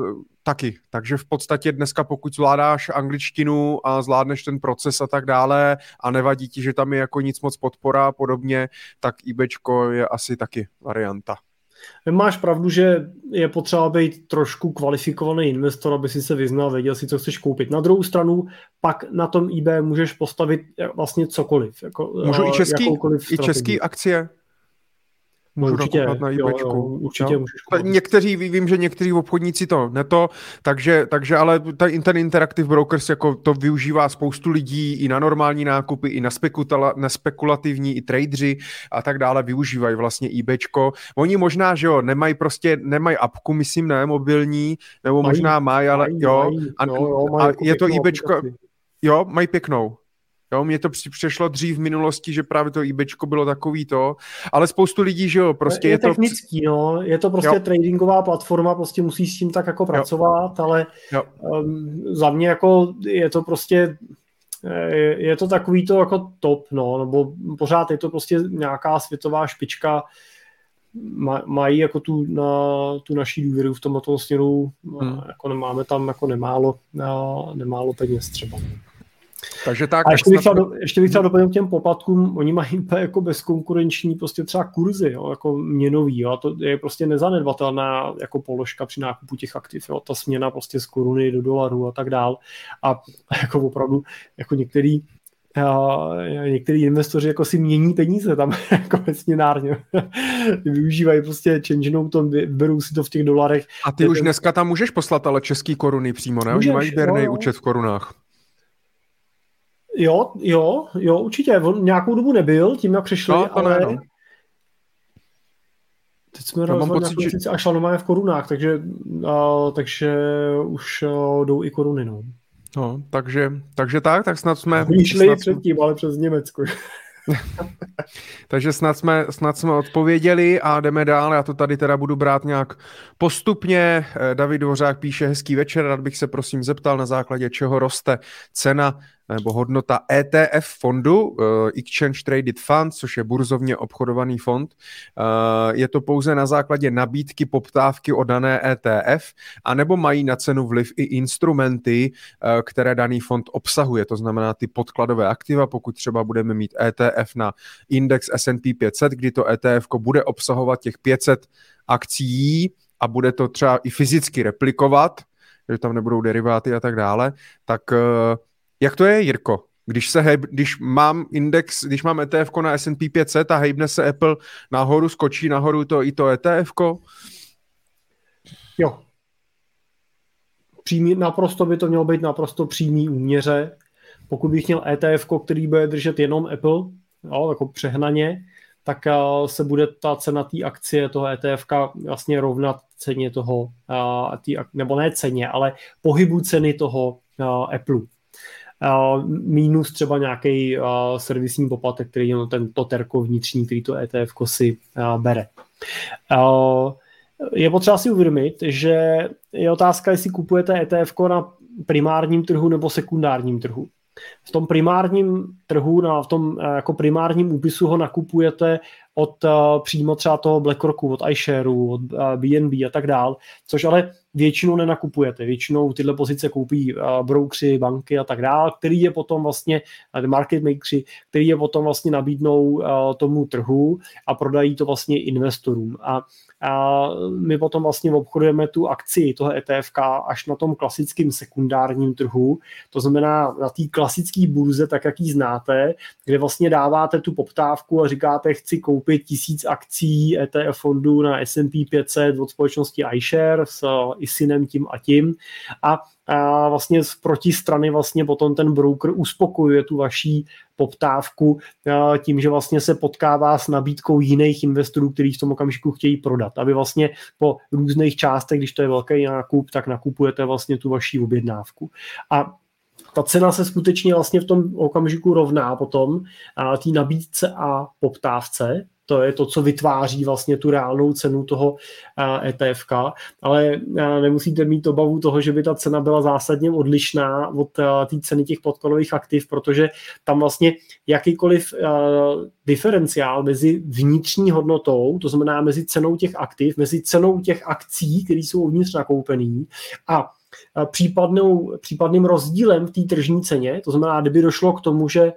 Takže v podstatě dneska, pokud zvládáš angličtinu a zvládneš ten proces a tak dále a nevadí ti, že tam je jako nic moc podpora a podobně, tak IBčko je asi taky varianta. Máš pravdu, že je potřeba být trošku kvalifikovaný investor, aby si se vyznal, věděl si, co chceš koupit. Na druhou stranu, pak na tom eBay můžeš postavit vlastně cokoliv. Jako, Můžu i český, i český akcie? Můžu určitě, na jo, jo, určitě jo. můžeš koupit. Někteří, vím, že někteří obchodníci to neto, takže, takže ale ten Interactive Brokers jako to využívá spoustu lidí i na normální nákupy, i na, spekula, na spekulativní, i tradeři a tak dále využívají vlastně eBayčko. Oni možná, že jo, nemají prostě, nemají apku, myslím, ne, mobilní, nebo mají, možná mají, ale mají, jo, mají, a, jo, jo, mají a jako je to eBayčko, jo, mají pěknou, Jo, mně to přišlo dřív v minulosti, že právě to eBayčko bylo takový to, ale spoustu lidí, že jo, prostě je, je to... technický, no, je to prostě jo. tradingová platforma, prostě musíš s tím tak jako pracovat, jo. ale jo. Um, za mě jako je to prostě je, je to takový to jako top, no, nebo pořád je to prostě nějaká světová špička, mají jako tu, na, tu naší důvěru v tomto směru, hmm. jako nemáme tam jako nemálo, nemálo peněz třeba. Takže tak. A ještě bych, chtěl, do, ještě bych chtěl doplnit k těm poplatkům, oni mají úplně jako bezkonkurenční prostě třeba kurzy, jo, jako měnový, jo, a to je prostě nezanedbatelná jako položka při nákupu těch aktiv, jo, ta směna prostě z koruny do dolaru a tak dál. A *laughs* jako opravdu, jako některý některý investoři jako si mění peníze tam *laughs* jako směnárně. *laughs* Využívají prostě change note, berou si to v těch dolarech. A ty už dneska tam můžeš poslat ale český koruny přímo, ne? Můžeš, Oni mají běrný účet v korunách. Jo, jo, jo, určitě. On nějakou dobu nebyl, tím jak přišli, no, ale... Ne, no. Teď jsme no, pocit, že... a šla v korunách, takže, a, takže už a, jdou i koruny, no. No, takže, takže tak, tak snad jsme... Oni šli snad... předtím, ale přes Německo. *laughs* Takže snad jsme, snad jsme odpověděli a jdeme dál. Já to tady teda budu brát nějak postupně. Eh, David Dvořák píše hezký večer. Rád bych se prosím zeptal, na základě čeho roste cena nebo hodnota ETF fondu, uh, Exchange Traded Fund, což je burzovně obchodovaný fond. Uh, je to pouze na základě nabídky poptávky o dané ETF, anebo mají na cenu vliv i instrumenty, uh, které daný fond obsahuje, to znamená ty podkladové aktiva, pokud třeba budeme mít ETF na index S&P 500, kdy to ETF bude obsahovat těch 500 akcí a bude to třeba i fyzicky replikovat, že tam nebudou deriváty a tak dále, tak uh, jak to je, Jirko? Když, se hejb, když mám index, když mám ETF na S&P 500 a hejbne se Apple nahoru, skočí nahoru to i to ETF? Jo. Přímý, naprosto by to mělo být naprosto přímý úměře. Pokud bych měl ETF, který bude držet jenom Apple, jo, jako přehnaně, tak uh, se bude ta cena té akcie toho ETF vlastně rovnat ceně toho, uh, tý, nebo ne ceně, ale pohybu ceny toho uh, Apple minus třeba nějaký servisní poplatek, který je ten toterko vnitřní, který to ETF si bere. Je potřeba si uvědomit, že je otázka, jestli kupujete ETF na primárním trhu nebo sekundárním trhu. V tom primárním trhu, na, v tom jako primárním úpisu ho nakupujete od přímo třeba toho BlackRocku, od iShareu, od BNB a tak dál, což ale většinou nenakupujete. Většinou tyhle pozice koupí uh, broukři, banky a tak dál, který je potom vlastně, uh, market makersi, který je potom vlastně nabídnou uh, tomu trhu a prodají to vlastně investorům. A a my potom vlastně obchodujeme tu akci toho ETF až na tom klasickém sekundárním trhu, to znamená na té klasické burze, tak jak ji znáte, kde vlastně dáváte tu poptávku a říkáte, chci koupit tisíc akcí ETF fondu na S&P 500 od společnosti iShare s ISINem tím a tím. A a vlastně z protistrany vlastně potom ten broker uspokojuje tu vaší poptávku tím, že vlastně se potkává s nabídkou jiných investorů, kteří v tom okamžiku chtějí prodat. Aby vlastně po různých částech, když to je velký nákup, tak nakupujete vlastně tu vaší objednávku. A ta cena se skutečně vlastně v tom okamžiku rovná potom té nabídce a poptávce, to je to, co vytváří vlastně tu reálnou cenu toho ETF, ale nemusíte mít obavu toho, že by ta cena byla zásadně odlišná od té ceny těch podkladových aktiv, protože tam vlastně jakýkoliv diferenciál mezi vnitřní hodnotou, to znamená mezi cenou těch aktiv, mezi cenou těch akcí, které jsou uvnitř nakoupený a případnou, případným rozdílem v té tržní ceně, to znamená, kdyby došlo k tomu, že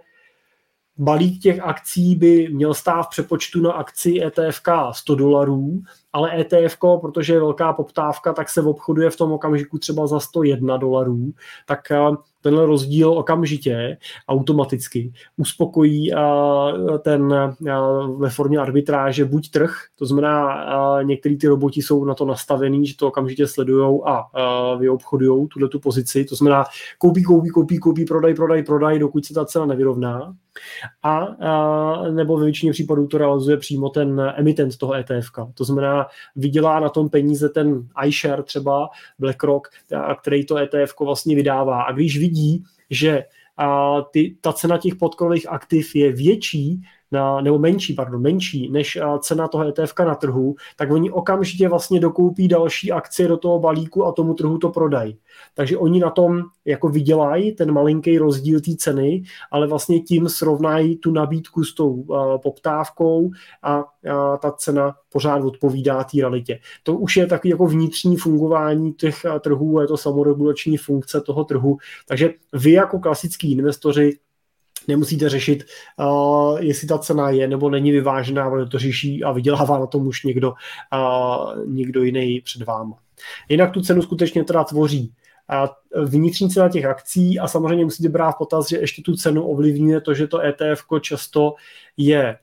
balík těch akcí by měl stát v přepočtu na akci ETFK 100 dolarů, ale ETF, protože je velká poptávka, tak se obchoduje v tom okamžiku třeba za 101 dolarů, tak eh, tenhle rozdíl okamžitě automaticky uspokojí eh, ten eh, ve formě arbitráže buď trh, to znamená některý ty roboti jsou na to nastavený, že to okamžitě sledují a vyobchodují tuhle tu pozici, to znamená koupí, koupí, koupí, koupí, prodaj, prodaj, prodaj, dokud se ta cena nevyrovná. A, a nebo ve většině případů to realizuje přímo ten emitent toho ETF. To znamená, vydělá na tom peníze ten iShare třeba BlackRock, který to ETF vlastně vydává. A když vidí, že a ty, ta cena těch podkolových aktiv je větší na, nebo menší, pardon, menší než cena toho ETF na trhu, tak oni okamžitě vlastně dokoupí další akcie do toho balíku a tomu trhu to prodají. Takže oni na tom jako vydělají ten malinký rozdíl té ceny, ale vlastně tím srovnají tu nabídku s tou uh, poptávkou a uh, ta cena pořád odpovídá té realitě. To už je takový jako vnitřní fungování těch uh, trhů, je to samoregulační funkce toho trhu, takže vy jako klasický investoři nemusíte řešit, uh, jestli ta cena je nebo není vyvážená, ale to řeší a vydělává na tom už někdo, uh, někdo jiný před váma. Jinak tu cenu skutečně teda tvoří a vnitřní cena těch akcí a samozřejmě musíte brát v potaz, že ještě tu cenu ovlivňuje to, že to ETF často je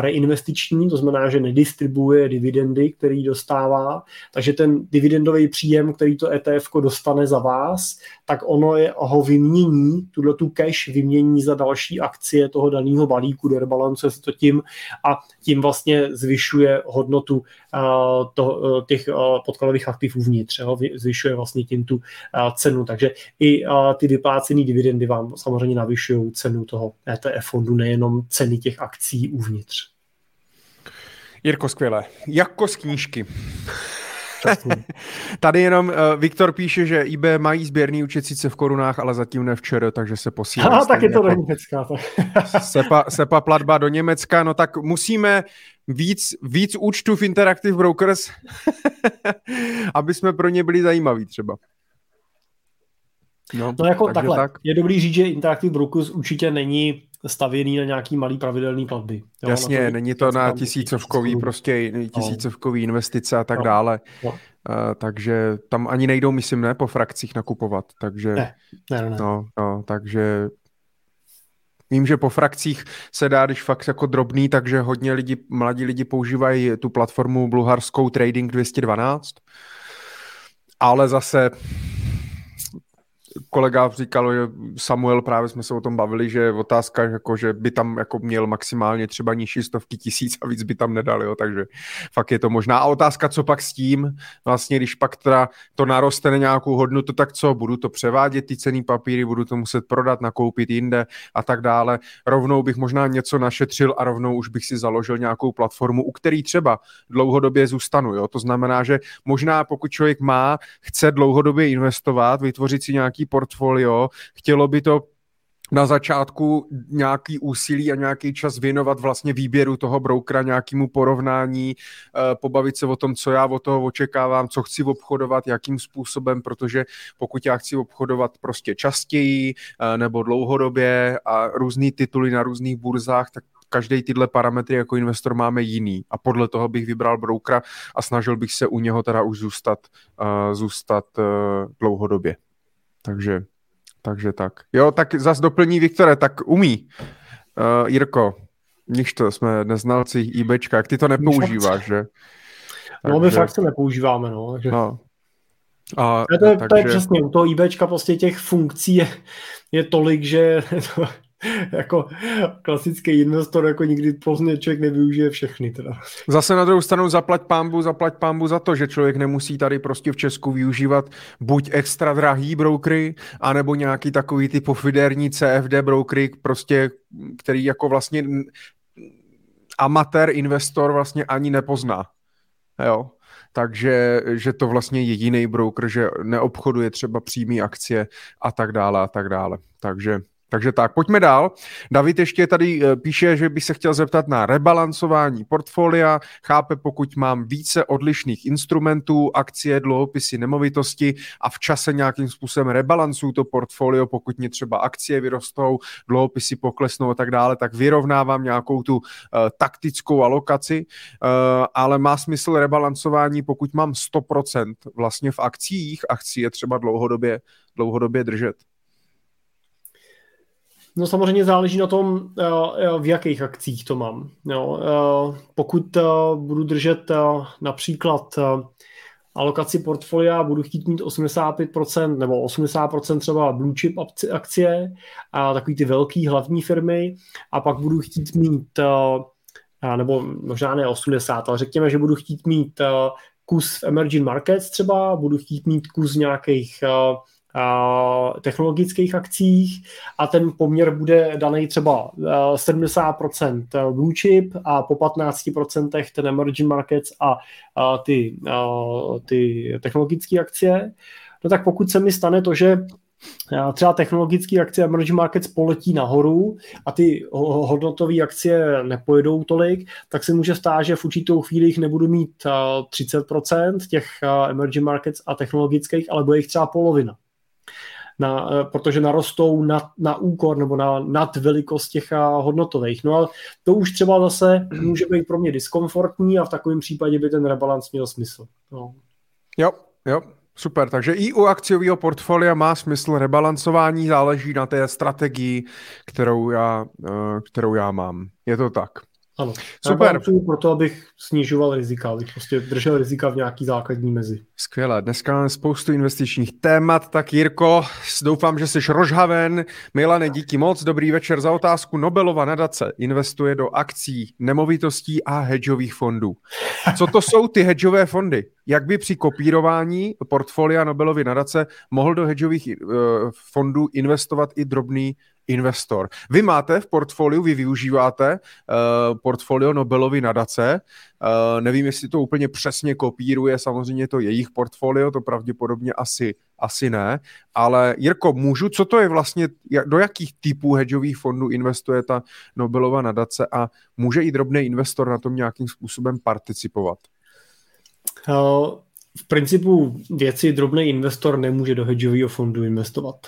reinvestiční, to znamená, že nedistribuje dividendy, který dostává, takže ten dividendový příjem, který to ETF dostane za vás, tak ono je, ho vymění, tuhle tu cash vymění za další akcie toho daného balíku, rebalancuje se to tím a tím vlastně zvyšuje hodnotu uh, to, uh, těch uh, podkladových aktiv uvnitř, jo, zvyšuje vlastně tím tu uh, cenu, takže i uh, ty vyplácené dividendy vám samozřejmě navyšují cenu toho ETF fondu, nejenom ceny těch akcí uvnitř. Jirko, skvěle. Jako z knížky. *laughs* Tady jenom uh, Viktor píše, že IB mají sběrný účet sice v korunách, ale zatím ne včera, takže se posílá. Aha, tak je to do Německa. *laughs* sepa, sepa platba do Německa, no tak musíme víc, víc účtů v Interactive Brokers, *laughs* aby jsme pro ně byli zajímaví třeba. No, no jako takhle, tak. je dobrý říct, že Interactive Brokers určitě není stavěný na nějaký malý pravidelný platby. Jo? Jasně, to, není to na tisícovkový, prostě no. tisícovkový investice a tak no. dále. No. Uh, takže tam ani nejdou, myslím, ne, po frakcích nakupovat. Takže, ne, ne, ne. No, no, takže Vím, že po frakcích se dá, když fakt jako drobný, takže hodně lidi, mladí lidi používají tu platformu bulharskou Trading 212, ale zase kolega říkal, že Samuel, právě jsme se o tom bavili, že je otázka, jako, že by tam jako měl maximálně třeba nižší stovky tisíc a víc by tam nedali, jo, takže fakt je to možná. A otázka, co pak s tím, vlastně když pak teda to naroste na nějakou hodnotu, tak co, budu to převádět, ty cený papíry, budu to muset prodat, nakoupit jinde a tak dále. Rovnou bych možná něco našetřil a rovnou už bych si založil nějakou platformu, u který třeba dlouhodobě zůstanu, jo. To znamená, že možná pokud člověk má, chce dlouhodobě investovat, vytvořit si nějaký portfolio, chtělo by to na začátku nějaký úsilí a nějaký čas věnovat vlastně výběru toho broukera, nějakému porovnání, eh, pobavit se o tom, co já od toho očekávám, co chci obchodovat, jakým způsobem, protože pokud já chci obchodovat prostě častěji eh, nebo dlouhodobě a různý tituly na různých burzách, tak každý tyhle parametry jako investor máme jiný a podle toho bych vybral broukera a snažil bych se u něho teda už zůstat, uh, zůstat uh, dlouhodobě. Takže, takže tak. Jo, tak zas doplní Viktore, tak umí. Uh, Jirko, níž to, jsme neznalci IBčka, jak ty to nepoužíváš, že? No, my fakt se nepoužíváme, no. Takže... no. A, to, je, takže... to je přesně, u toho IBčka prostě těch funkcí je, je tolik, že *laughs* to, *laughs* jako klasický investor jako nikdy pozdě člověk nevyužije všechny. Teda. Zase na druhou stranu zaplať pámbu, zaplať pámbu za to, že člověk nemusí tady prostě v Česku využívat buď extra drahý brokery, anebo nějaký takový typ pofiderní CFD brokery, prostě, který jako vlastně amatér investor vlastně ani nepozná. Jo takže že to vlastně je jediný broker, že neobchoduje třeba přímý akcie a tak dále a tak dále. Takže takže tak, pojďme dál. David ještě tady eh, píše, že by se chtěl zeptat na rebalancování portfolia. Chápe, pokud mám více odlišných instrumentů, akcie, dluhopisy, nemovitosti a v čase nějakým způsobem rebalancuju to portfolio, pokud mě třeba akcie vyrostou, dluhopisy poklesnou a tak dále, tak vyrovnávám nějakou tu uh, taktickou alokaci, uh, ale má smysl rebalancování, pokud mám 100% vlastně v akcích, akcie třeba dlouhodobě, dlouhodobě držet. No samozřejmě záleží na tom, eh, eh, v jakých akcích to mám. Jo, eh, pokud budu držet například alokaci portfolia, budu chtít mít 85% nebo 80% třeba blue chip akcie a takový ty velký hlavní firmy a pak budu chtít mít nebo možná ne 80, ale řekněme, že budu chtít mít kus v emerging markets třeba, budu chtít mít kus nějakých technologických akcích a ten poměr bude daný třeba 70% blue chip a po 15% ten emerging markets a ty, ty technologické akcie. No tak pokud se mi stane to, že třeba technologické akcie emerging markets poletí nahoru a ty hodnotové akcie nepojedou tolik, tak se může stát, že v určitou chvíli jich nebudu mít 30% těch emerging markets a technologických, ale bude jich třeba polovina na, eh, protože narostou na, na úkor nebo na nad velikost těch hodnotových. No a to už třeba zase *clears throat* může být pro mě diskomfortní a v takovém případě by ten rebalans měl smysl. No. Jo, jo, Super, takže i u akciového portfolia má smysl rebalancování, záleží na té strategii, kterou já, eh, kterou já mám. Je to tak. Ano. Super. Já proto, abych snižoval rizika, abych prostě držel rizika v nějaký základní mezi. Skvěle. Dneska máme spoustu investičních témat, tak Jirko, doufám, že jsi rožhaven. Milane, díky moc, dobrý večer za otázku. Nobelova nadace investuje do akcí, nemovitostí a hedžových fondů. Co to jsou ty hedžové fondy? Jak by při kopírování portfolia Nobelovy nadace mohl do hedžových uh, fondů investovat i drobný investor. Vy máte v portfoliu, vy využíváte uh, portfolio Nobelovy nadace, uh, nevím, jestli to úplně přesně kopíruje, samozřejmě to jejich portfolio, to pravděpodobně asi, asi ne, ale Jirko, můžu, co to je vlastně, do jakých typů hedžových fondů investuje ta Nobelova nadace a může i drobný investor na tom nějakým způsobem participovat? Uh v principu věci drobný investor nemůže do hedžového fondu investovat.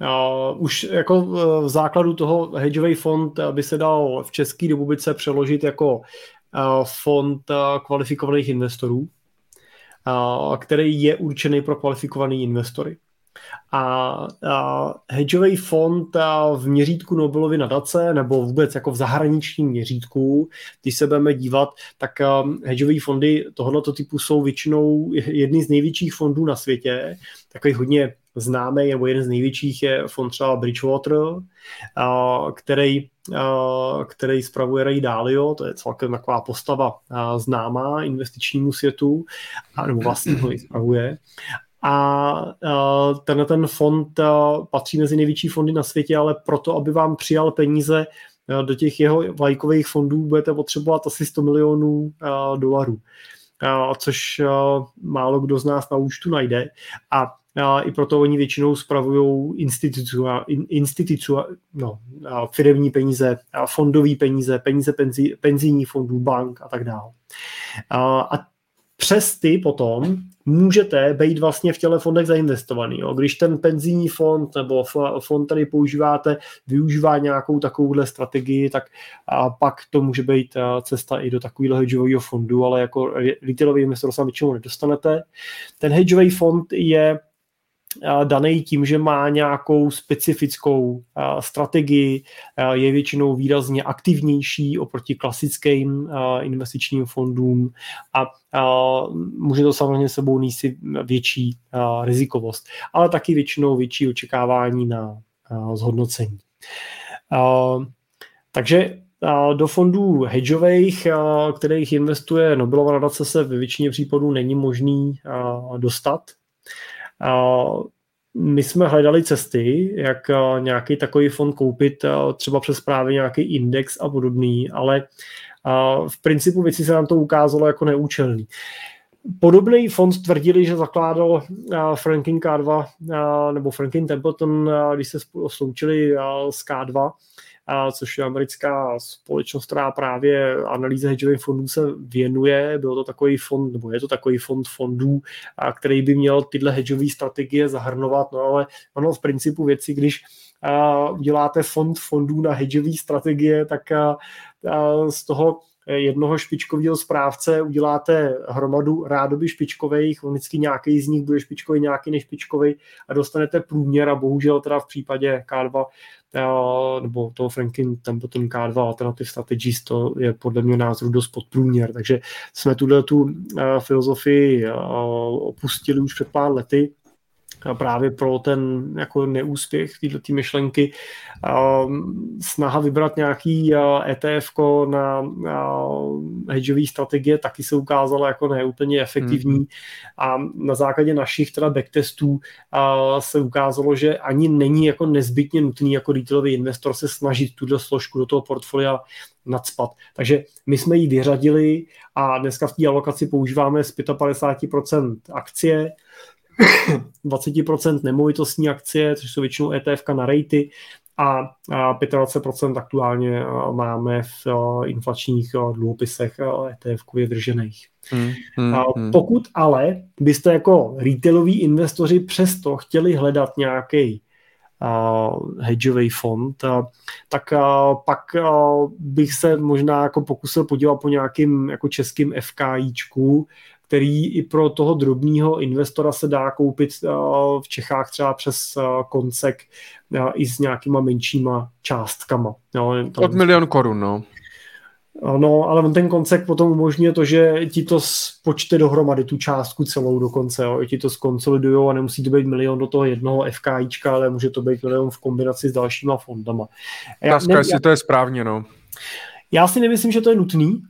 Uh, už jako v základu toho hedžový fond by se dal v České republice přeložit jako uh, fond uh, kvalifikovaných investorů, který je určený pro kvalifikovaný investory. A, a hedžový fond a v měřítku Nobelovy nadace nebo vůbec jako v zahraničním měřítku, když se budeme dívat, tak hedžové fondy tohoto typu jsou většinou jedny z největších fondů na světě, takový hodně známý, nebo jeden z největších je fond třeba Bridgewater, který, který spravuje Ray Dalio, to je celkem taková postava známá investičnímu světu, nebo vlastně ho i spravuje. A tenhle ten fond patří mezi největší fondy na světě, ale proto, aby vám přijal peníze do těch jeho vlajkových fondů, budete potřebovat asi 100 milionů dolarů což málo kdo z nás na účtu najde. A i proto oni většinou spravují instituci, no, firmní peníze, fondové peníze, peníze penzí, penzijní fondů, bank a tak dále. A přes ty potom můžete být vlastně v těle fondech zainvestovaný. Jo. Když ten penzijní fond nebo fond, který používáte, využívá nějakou takovouhle strategii, tak a pak to může být cesta i do takového hedžového fondu, ale jako retailový investor se většinou nedostanete. Ten hedžový fond je daný tím, že má nějakou specifickou strategii, je většinou výrazně aktivnější oproti klasickým investičním fondům a může to samozřejmě sebou nést větší rizikovost, ale taky většinou větší očekávání na zhodnocení. Takže do fondů hedžových, kterých investuje Nobelova nadace, se ve většině případů není možný dostat. My jsme hledali cesty, jak nějaký takový fond koupit, třeba přes právě nějaký index a podobný, ale v principu věci se nám to ukázalo jako neúčelný. Podobný fond tvrdili, že zakládal Franklin K2 nebo Franklin Templeton, když se sloučili s K2, což je americká společnost, která právě analýze hedžových fondů se věnuje. Byl to takový fond, nebo je to takový fond fondů, který by měl tyhle hedžové strategie zahrnovat, no ale ono v principu věci, když uděláte fond fondů na hedžové strategie, tak z toho jednoho špičkového správce uděláte hromadu rádoby špičkových, vždycky nějaký z nich bude špičkový, nějaký nešpičkový a dostanete průměr a bohužel teda v případě K2 nebo toho Franklin Templeton K2 Alternative Strategies, to je podle mě názoru dost podprůměr, takže jsme tuhle tu filozofii opustili už před pár lety právě pro ten jako neúspěch této myšlenky. Snaha vybrat nějaký ETF na hedžové strategie taky se ukázala jako neúplně efektivní hmm. a na základě našich teda backtestů se ukázalo, že ani není jako nezbytně nutný jako retailový investor se snažit tuto složku do toho portfolia nadspat. Takže my jsme ji vyřadili a dneska v té alokaci používáme z 55% akcie, 20% nemovitostní akcie, což jsou většinou ETF na rejty, a 25% aktuálně máme v inflačních dluhopisech ETF držených. Hmm, hmm, hmm. Pokud ale byste jako retailoví investoři přesto chtěli hledat nějaký uh, hedžový fond, uh, tak uh, pak uh, bych se možná jako pokusil podívat po nějakým jako českým FKIčku, který i pro toho drobného investora se dá koupit eh, v Čechách třeba přes eh, koncek eh, i s nějakýma menšíma částkama. Od milion korun, no. No, ale on ten koncek potom umožňuje to, že ti to spočte dohromady, tu částku celou dokonce, jo. ti to skonsolidujou a nemusí to být milion do toho jednoho FKIčka, ale může to být milion v kombinaci s dalšíma fondama. Já, ne, jestli já, to je správně, no. Já si nemyslím, že to je nutný,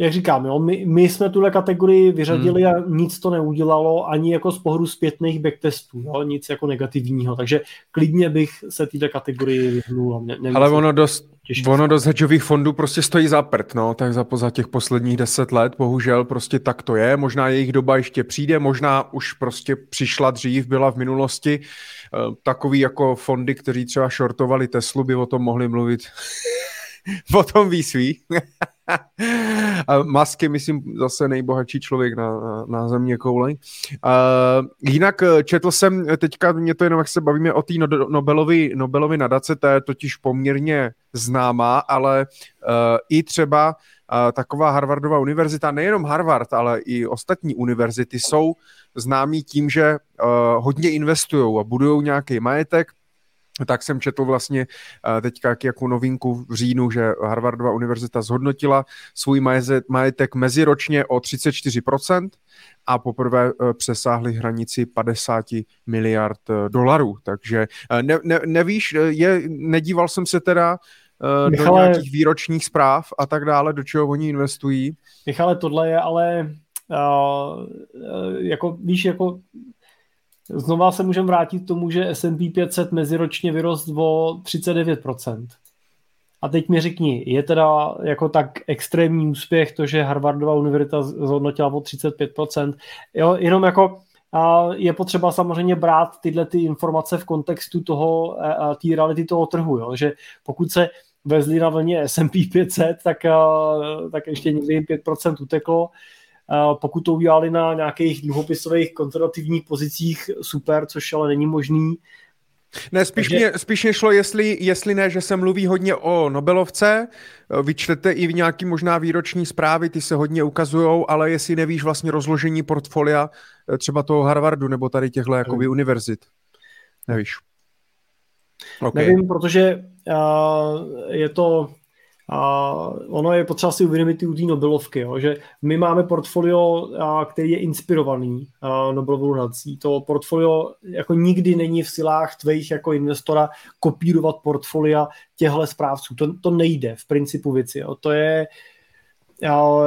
jak říkám, jo, my, my jsme tuhle kategorii vyřadili hmm. a nic to neudělalo ani jako z pohledu zpětných backtestů, jo, nic jako negativního, takže klidně bych se této kategorii vyhnul. Ne, Ale ono dost, ono dost hedžových fondů prostě stojí za prd, no, tak za, za těch posledních deset let, bohužel prostě tak to je, možná jejich doba ještě přijde, možná už prostě přišla dřív, byla v minulosti, uh, takový jako fondy, kteří třeba shortovali Teslu, by o tom mohli mluvit *laughs* o tom ví svý. *laughs* a Musk je, myslím, zase nejbohatší člověk na, na, na země koule. Uh, jinak eh, četl jsem teďka, mě to jenom, jak se bavíme o té no, Nobelovi, Nobelovi nadace, to je totiž poměrně známá, ale uh, i třeba uh, taková Harvardová univerzita, nejenom Harvard, ale i ostatní univerzity jsou známí tím, že uh, hodně investují a budují nějaký majetek, tak jsem četl vlastně eh, teďka jako novinku v říjnu, že Harvardova univerzita zhodnotila svůj majetek meziročně o 34% a poprvé eh, přesáhli hranici 50 miliard eh, dolarů. Takže ne, ne, nevíš, je, nedíval jsem se teda Michale, do nějakých výročních zpráv a tak dále, do čeho oni investují. Michale, tohle je ale uh, jako víš, jako Znova se můžeme vrátit k tomu, že S&P 500 meziročně vyrost o 39%. A teď mi řekni, je teda jako tak extrémní úspěch to, že Harvardova univerzita zhodnotila o 35%. Jo, jenom jako a je potřeba samozřejmě brát tyhle ty informace v kontextu toho, té reality toho trhu, jo? že pokud se vezli na vlně S&P 500, tak, tak ještě někdy 5% uteklo, pokud to udělali na nějakých dluhopisových konzervativních pozicích, super, což ale není možný. Ne, spíš, Takže... mě, spíš mě šlo, jestli, jestli ne, že se mluví hodně o Nobelovce, vyčtete i v nějaký možná výroční zprávy, ty se hodně ukazují, ale jestli nevíš vlastně rozložení portfolia eh, třeba toho Harvardu nebo tady těchto jakoby univerzit. Nevíš. Okay. Nevím, protože uh, je to a ono je potřeba si uvědomit i u té Nobelovky, jo, že my máme portfolio, a, který je inspirovaný a, Nobelovou nadací. To portfolio jako nikdy není v silách tvých jako investora kopírovat portfolia těchto správců. To, to nejde v principu věci. Jo. To je a,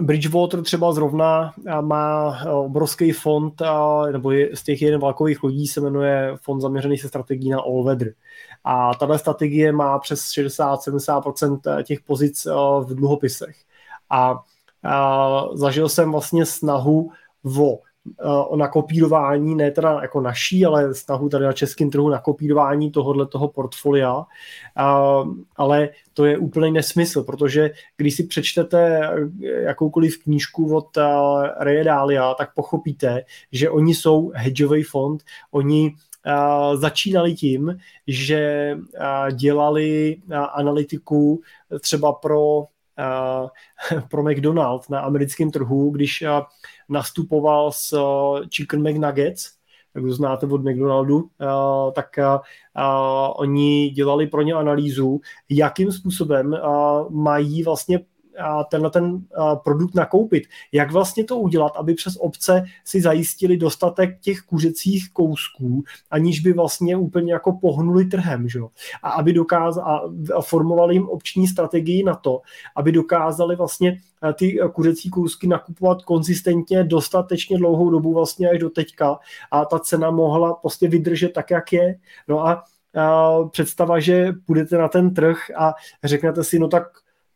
Bridgewater třeba zrovna má obrovský fond, nebo je, z těch jeden vlakových lodí se jmenuje Fond zaměřený se strategií na all weather. A tato strategie má přes 60-70% těch pozic v dluhopisech. A, a zažil jsem vlastně snahu o o nakopírování, ne teda jako naší, ale snahu tady na českém trhu nakopírování tohohle toho portfolia, ale to je úplný nesmysl, protože když si přečtete jakoukoliv knížku od Ray Dalia, tak pochopíte, že oni jsou hedžový fond, oni začínali tím, že dělali analytiku třeba pro *laughs* pro McDonald's na americkém trhu, když nastupoval s Chicken McNuggets, jak to znáte od McDonaldu, tak oni dělali pro ně analýzu, jakým způsobem mají vlastně tenhle ten produkt nakoupit. Jak vlastně to udělat, aby přes obce si zajistili dostatek těch kuřecích kousků, aniž by vlastně úplně jako pohnuli trhem, že? A aby dokázali, a formovali jim obční strategii na to, aby dokázali vlastně ty kuřecí kousky nakupovat konzistentně dostatečně dlouhou dobu vlastně až do teďka a ta cena mohla prostě vydržet tak, jak je. No a představa, že půjdete na ten trh a řeknete si, no tak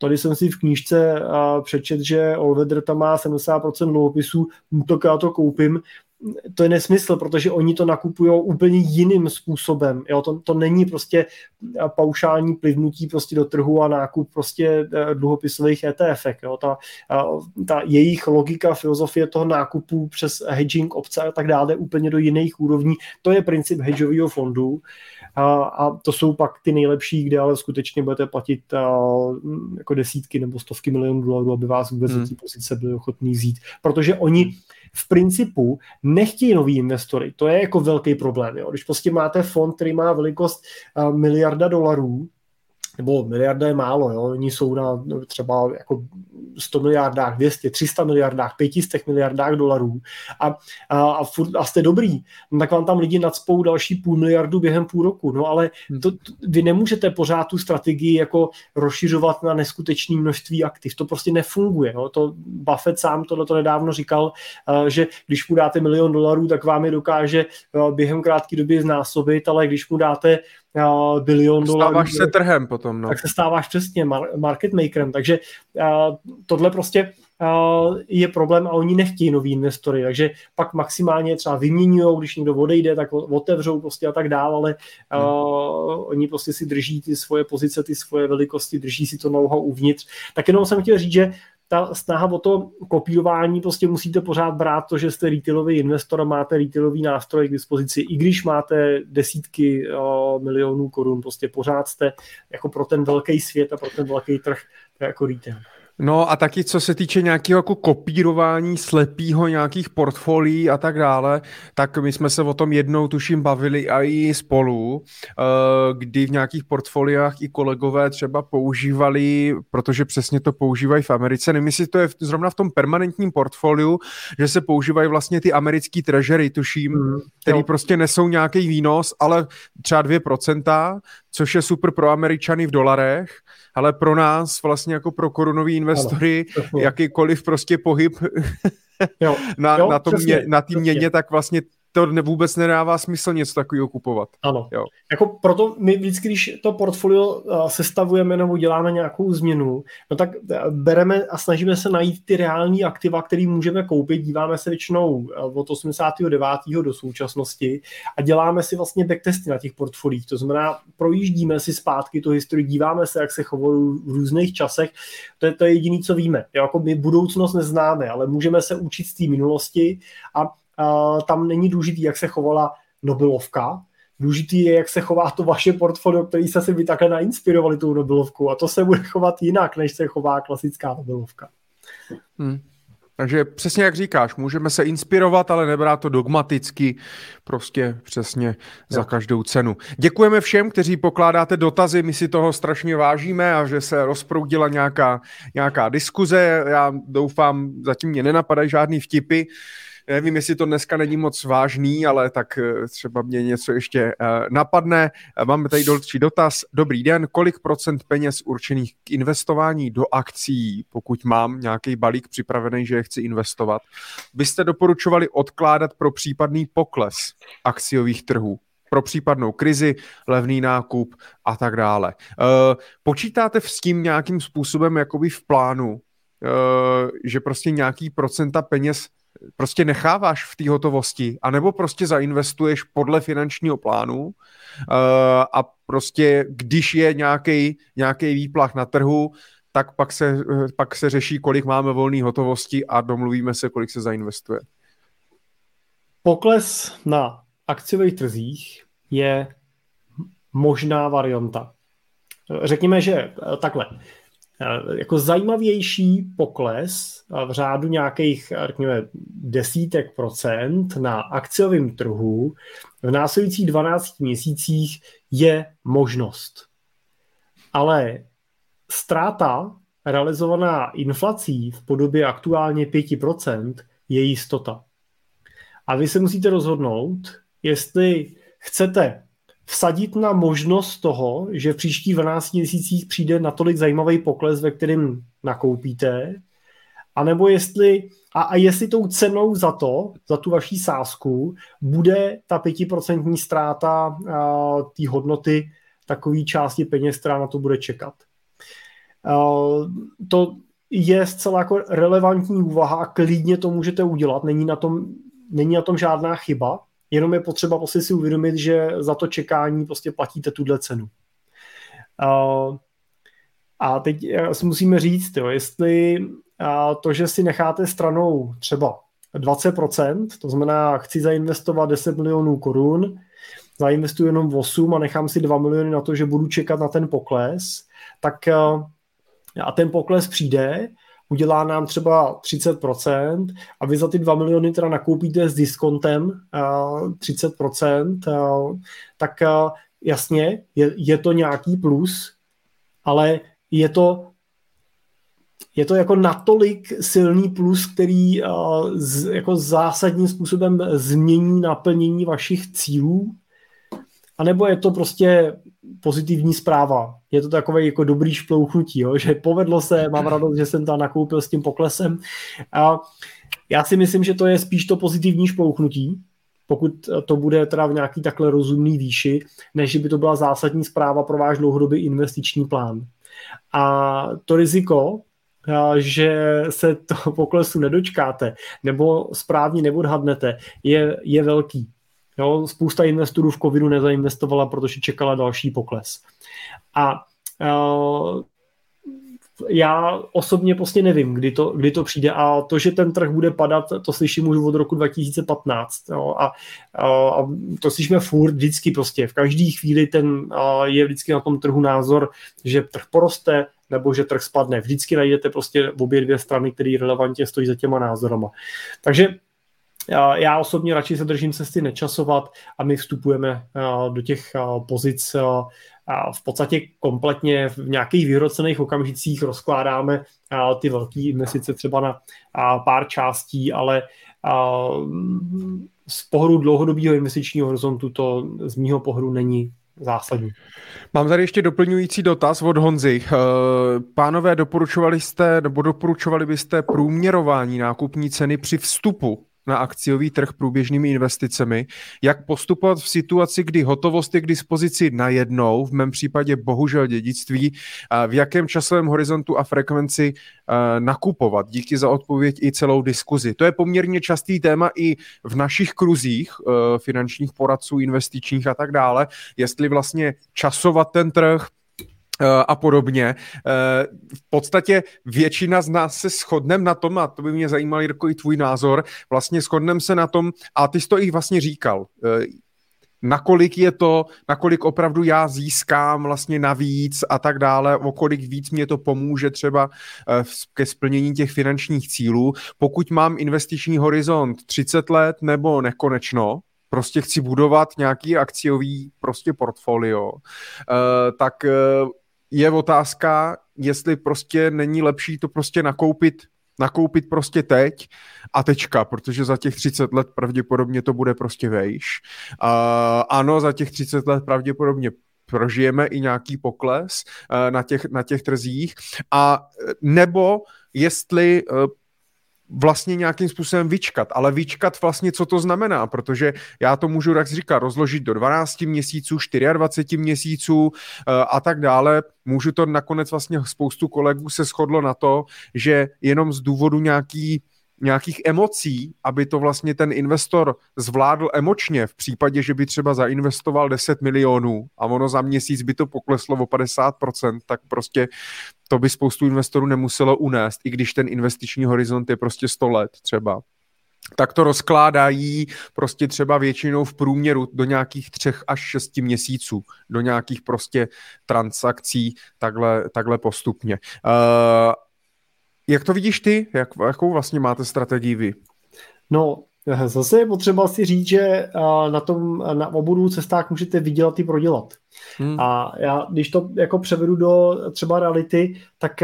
Tady jsem si v knížce přečet, že Olvedr tam má 70% dluhopisů, tak já to koupím. To je nesmysl, protože oni to nakupují úplně jiným způsobem. Jo? To, to není prostě paušální plivnutí prostě do trhu a nákup prostě e, dluhopisových ETF. Jo? Ta, ta jejich logika, filozofie toho nákupu přes hedging obce a tak dále úplně do jiných úrovní. To je princip hedžového fondu a, to jsou pak ty nejlepší, kde ale skutečně budete platit jako desítky nebo stovky milionů dolarů, aby vás vůbec hmm. do té pozice byli ochotní vzít. Protože oni v principu nechtějí nový investory. To je jako velký problém. Jo? Když prostě máte fond, který má velikost miliarda dolarů, nebo miliarda je málo, jo? oni jsou na no, třeba jako 100 miliardách, 200, 300 miliardách, 500 miliardách dolarů a, a, a, furt, a jste dobrý, no, tak vám tam lidi nadspou další půl miliardu během půl roku, no ale hmm. to, to, vy nemůžete pořád tu strategii jako rozšiřovat na neskutečné množství aktiv, to prostě nefunguje, jo? to Buffett sám tohle to nedávno říkal, že když mu dáte milion dolarů, tak vám je dokáže během krátké doby znásobit, ale když mu dáte uh, bilion dolarů. Stáváš se trhem potom, no. Tak se stáváš přesně mar- market makerem, takže uh, tohle prostě uh, je problém a oni nechtějí nový investory, takže pak maximálně třeba vyměňují, když někdo odejde, tak otevřou prostě a tak dále, ale uh, hmm. oni prostě si drží ty svoje pozice, ty svoje velikosti, drží si to know-how uvnitř. Tak jenom jsem chtěl říct, že ta snaha o to kopírování, prostě musíte pořád brát to, že jste retailový investor a máte retailový nástroj k dispozici, i když máte desítky o, milionů korun, prostě pořád jste jako pro ten velký svět a pro ten velký trh jako retail. No a taky co se týče nějakého jako kopírování slepýho nějakých portfolií a tak dále, tak my jsme se o tom jednou tuším bavili a i spolu, eh, kdy v nějakých portfoliách i kolegové třeba používali, protože přesně to používají v Americe, nevím, jestli to je zrovna v tom permanentním portfoliu, že se používají vlastně ty americký treasury, tuším, mm, který jo. prostě nesou nějaký výnos, ale třeba 2%, což je super pro Američany v dolarech, ale pro nás vlastně jako pro korunový investory ano, jakýkoliv prostě pohyb jo, *laughs* na, jo, na, tom přesně, mě, na tým měně, tak vlastně to ne, vůbec nedává smysl něco takového kupovat. Ano. Jo. Jako proto my vždycky, když to portfolio uh, sestavujeme nebo děláme nějakou změnu, no tak uh, bereme a snažíme se najít ty reální aktiva, které můžeme koupit. Díváme se většinou uh, od 89. do současnosti a děláme si vlastně backtesty na těch portfoliích. To znamená, projíždíme si zpátky tu historii, díváme se, jak se chovalo v různých časech. To je to jediné, co víme. Jo, jako my budoucnost neznáme, ale můžeme se učit z té minulosti a tam není důležitý, jak se chovala Nobelovka, důležitý je, jak se chová to vaše portfolio, který se si vy takhle nainspirovali tou Nobelovku a to se bude chovat jinak, než se chová klasická Nobelovka. Hmm. Takže přesně jak říkáš, můžeme se inspirovat, ale nebrát to dogmaticky, prostě přesně za každou cenu. Děkujeme všem, kteří pokládáte dotazy, my si toho strašně vážíme a že se rozproudila nějaká, nějaká diskuze. Já doufám, zatím mě nenapadají žádný vtipy. Nevím, jestli to dneska není moc vážný, ale tak eh, třeba mě něco ještě eh, napadne. Máme tady další dotaz. Dobrý den, kolik procent peněz určených k investování do akcí, pokud mám nějaký balík připravený, že je chci investovat, byste doporučovali odkládat pro případný pokles akciových trhů? pro případnou krizi, levný nákup a tak dále. Eh, počítáte s tím nějakým způsobem jakoby v plánu, že prostě nějaký procenta peněz prostě necháváš v té hotovosti, anebo prostě zainvestuješ podle finančního plánu uh, a prostě když je nějaký výplach na trhu, tak pak se, pak se řeší, kolik máme volné hotovosti a domluvíme se, kolik se zainvestuje. Pokles na akciových trzích je možná varianta. Řekněme, že takhle. Eh, jako zajímavější pokles eh, v řádu nějakých, eh, řekněme, desítek procent na akciovém trhu v následujících 12 měsících je možnost. Ale ztráta realizovaná inflací v podobě aktuálně 5% je jistota. A vy se musíte rozhodnout, jestli chcete vsadit na možnost toho, že v příštích 12 měsících přijde natolik zajímavý pokles, ve kterém nakoupíte, anebo jestli, a, a jestli tou cenou za to, za tu vaší sázku, bude ta pětiprocentní ztráta té hodnoty takové části peněz, která na to bude čekat. A, to je zcela jako relevantní úvaha a klidně to můžete udělat, není na tom, není na tom žádná chyba, jenom je potřeba prostě si uvědomit, že za to čekání prostě platíte tuhle cenu. Uh, a teď si musíme říct, jo, jestli to, že si necháte stranou třeba 20%, to znamená, chci zainvestovat 10 milionů korun, zainvestuji jenom 8 a nechám si 2 miliony na to, že budu čekat na ten pokles, tak uh, a ten pokles přijde udělá nám třeba 30% a vy za ty 2 miliony teda nakoupíte s diskontem uh, 30%, uh, tak uh, jasně, je, je to nějaký plus, ale je to je to jako natolik silný plus, který z, jako zásadním způsobem změní naplnění vašich cílů, anebo je to prostě pozitivní zpráva. Je to takové jako dobrý šplouchnutí, jo? *laughs* že povedlo se, mám radost, že jsem tam nakoupil s tím poklesem. A já si myslím, že to je spíš to pozitivní šplouchnutí, pokud to bude teda v nějaký takhle rozumný výši, než by to byla zásadní zpráva pro váš dlouhodobý investiční plán. A to riziko, že se toho *laughs* poklesu nedočkáte nebo správně neodhadnete, je, je velký. Jo, spousta investorů v covidu nezainvestovala, protože čekala další pokles. A uh, já osobně prostě nevím, kdy to, kdy to přijde a to, že ten trh bude padat, to slyším už od roku 2015 jo, a, a, to slyšíme furt vždycky prostě, v každé chvíli ten a, je vždycky na tom trhu názor, že trh poroste, nebo že trh spadne. Vždycky najdete prostě obě dvě strany, které relevantně stojí za těma názorama. Takže já osobně radši se držím cesty nečasovat a my vstupujeme do těch pozic v podstatě kompletně v nějakých vyhrocených okamžicích rozkládáme ty velké investice třeba na pár částí, ale z pohledu dlouhodobého investičního horizontu to z mýho pohledu není zásadní. Mám tady ještě doplňující dotaz od Honzy. Eh, pánové, doporučovali jste, nebo doporučovali byste průměrování nákupní ceny při vstupu na akciový trh průběžnými investicemi, jak postupovat v situaci, kdy hotovost je k dispozici najednou, v mém případě bohužel dědictví, v jakém časovém horizontu a frekvenci eh, nakupovat. Díky za odpověď i celou diskuzi. To je poměrně častý téma i v našich kruzích eh, finančních poradců, investičních a tak dále, jestli vlastně časovat ten trh, a podobně. Eh, v podstatě většina z nás se shodneme na tom, a to by mě zajímal, Jirko, i tvůj názor, vlastně shodneme se na tom, a ty jsi to i vlastně říkal, eh, nakolik je to, nakolik opravdu já získám vlastně navíc a tak dále, o kolik víc mě to pomůže třeba eh, ke splnění těch finančních cílů. Pokud mám investiční horizont 30 let nebo nekonečno, prostě chci budovat nějaký akciový prostě portfolio, eh, tak eh, je otázka, jestli prostě není lepší to prostě nakoupit nakoupit prostě teď a tečka, protože za těch 30 let pravděpodobně to bude prostě vejš. Uh, ano, za těch 30 let pravděpodobně prožijeme i nějaký pokles uh, na, těch, na těch trzích a nebo jestli uh, vlastně nějakým způsobem vyčkat, ale vyčkat vlastně, co to znamená, protože já to můžu, jak říká, rozložit do 12 měsíců, 24 měsíců eh, a tak dále. Můžu to nakonec vlastně spoustu kolegů se shodlo na to, že jenom z důvodu nějaký nějakých emocí, aby to vlastně ten investor zvládl emočně v případě, že by třeba zainvestoval 10 milionů a ono za měsíc by to pokleslo o 50%, tak prostě to by spoustu investorů nemuselo unést, i když ten investiční horizont je prostě 100 let třeba tak to rozkládají prostě třeba většinou v průměru do nějakých třech až šesti měsíců, do nějakých prostě transakcí takhle, takhle postupně. Uh, jak to vidíš ty? Jak, jakou vlastně máte strategii vy? No, zase je potřeba si říct, že na tom, na obou cestách můžete vydělat i prodělat. Hmm. A já, když to jako převedu do třeba reality, tak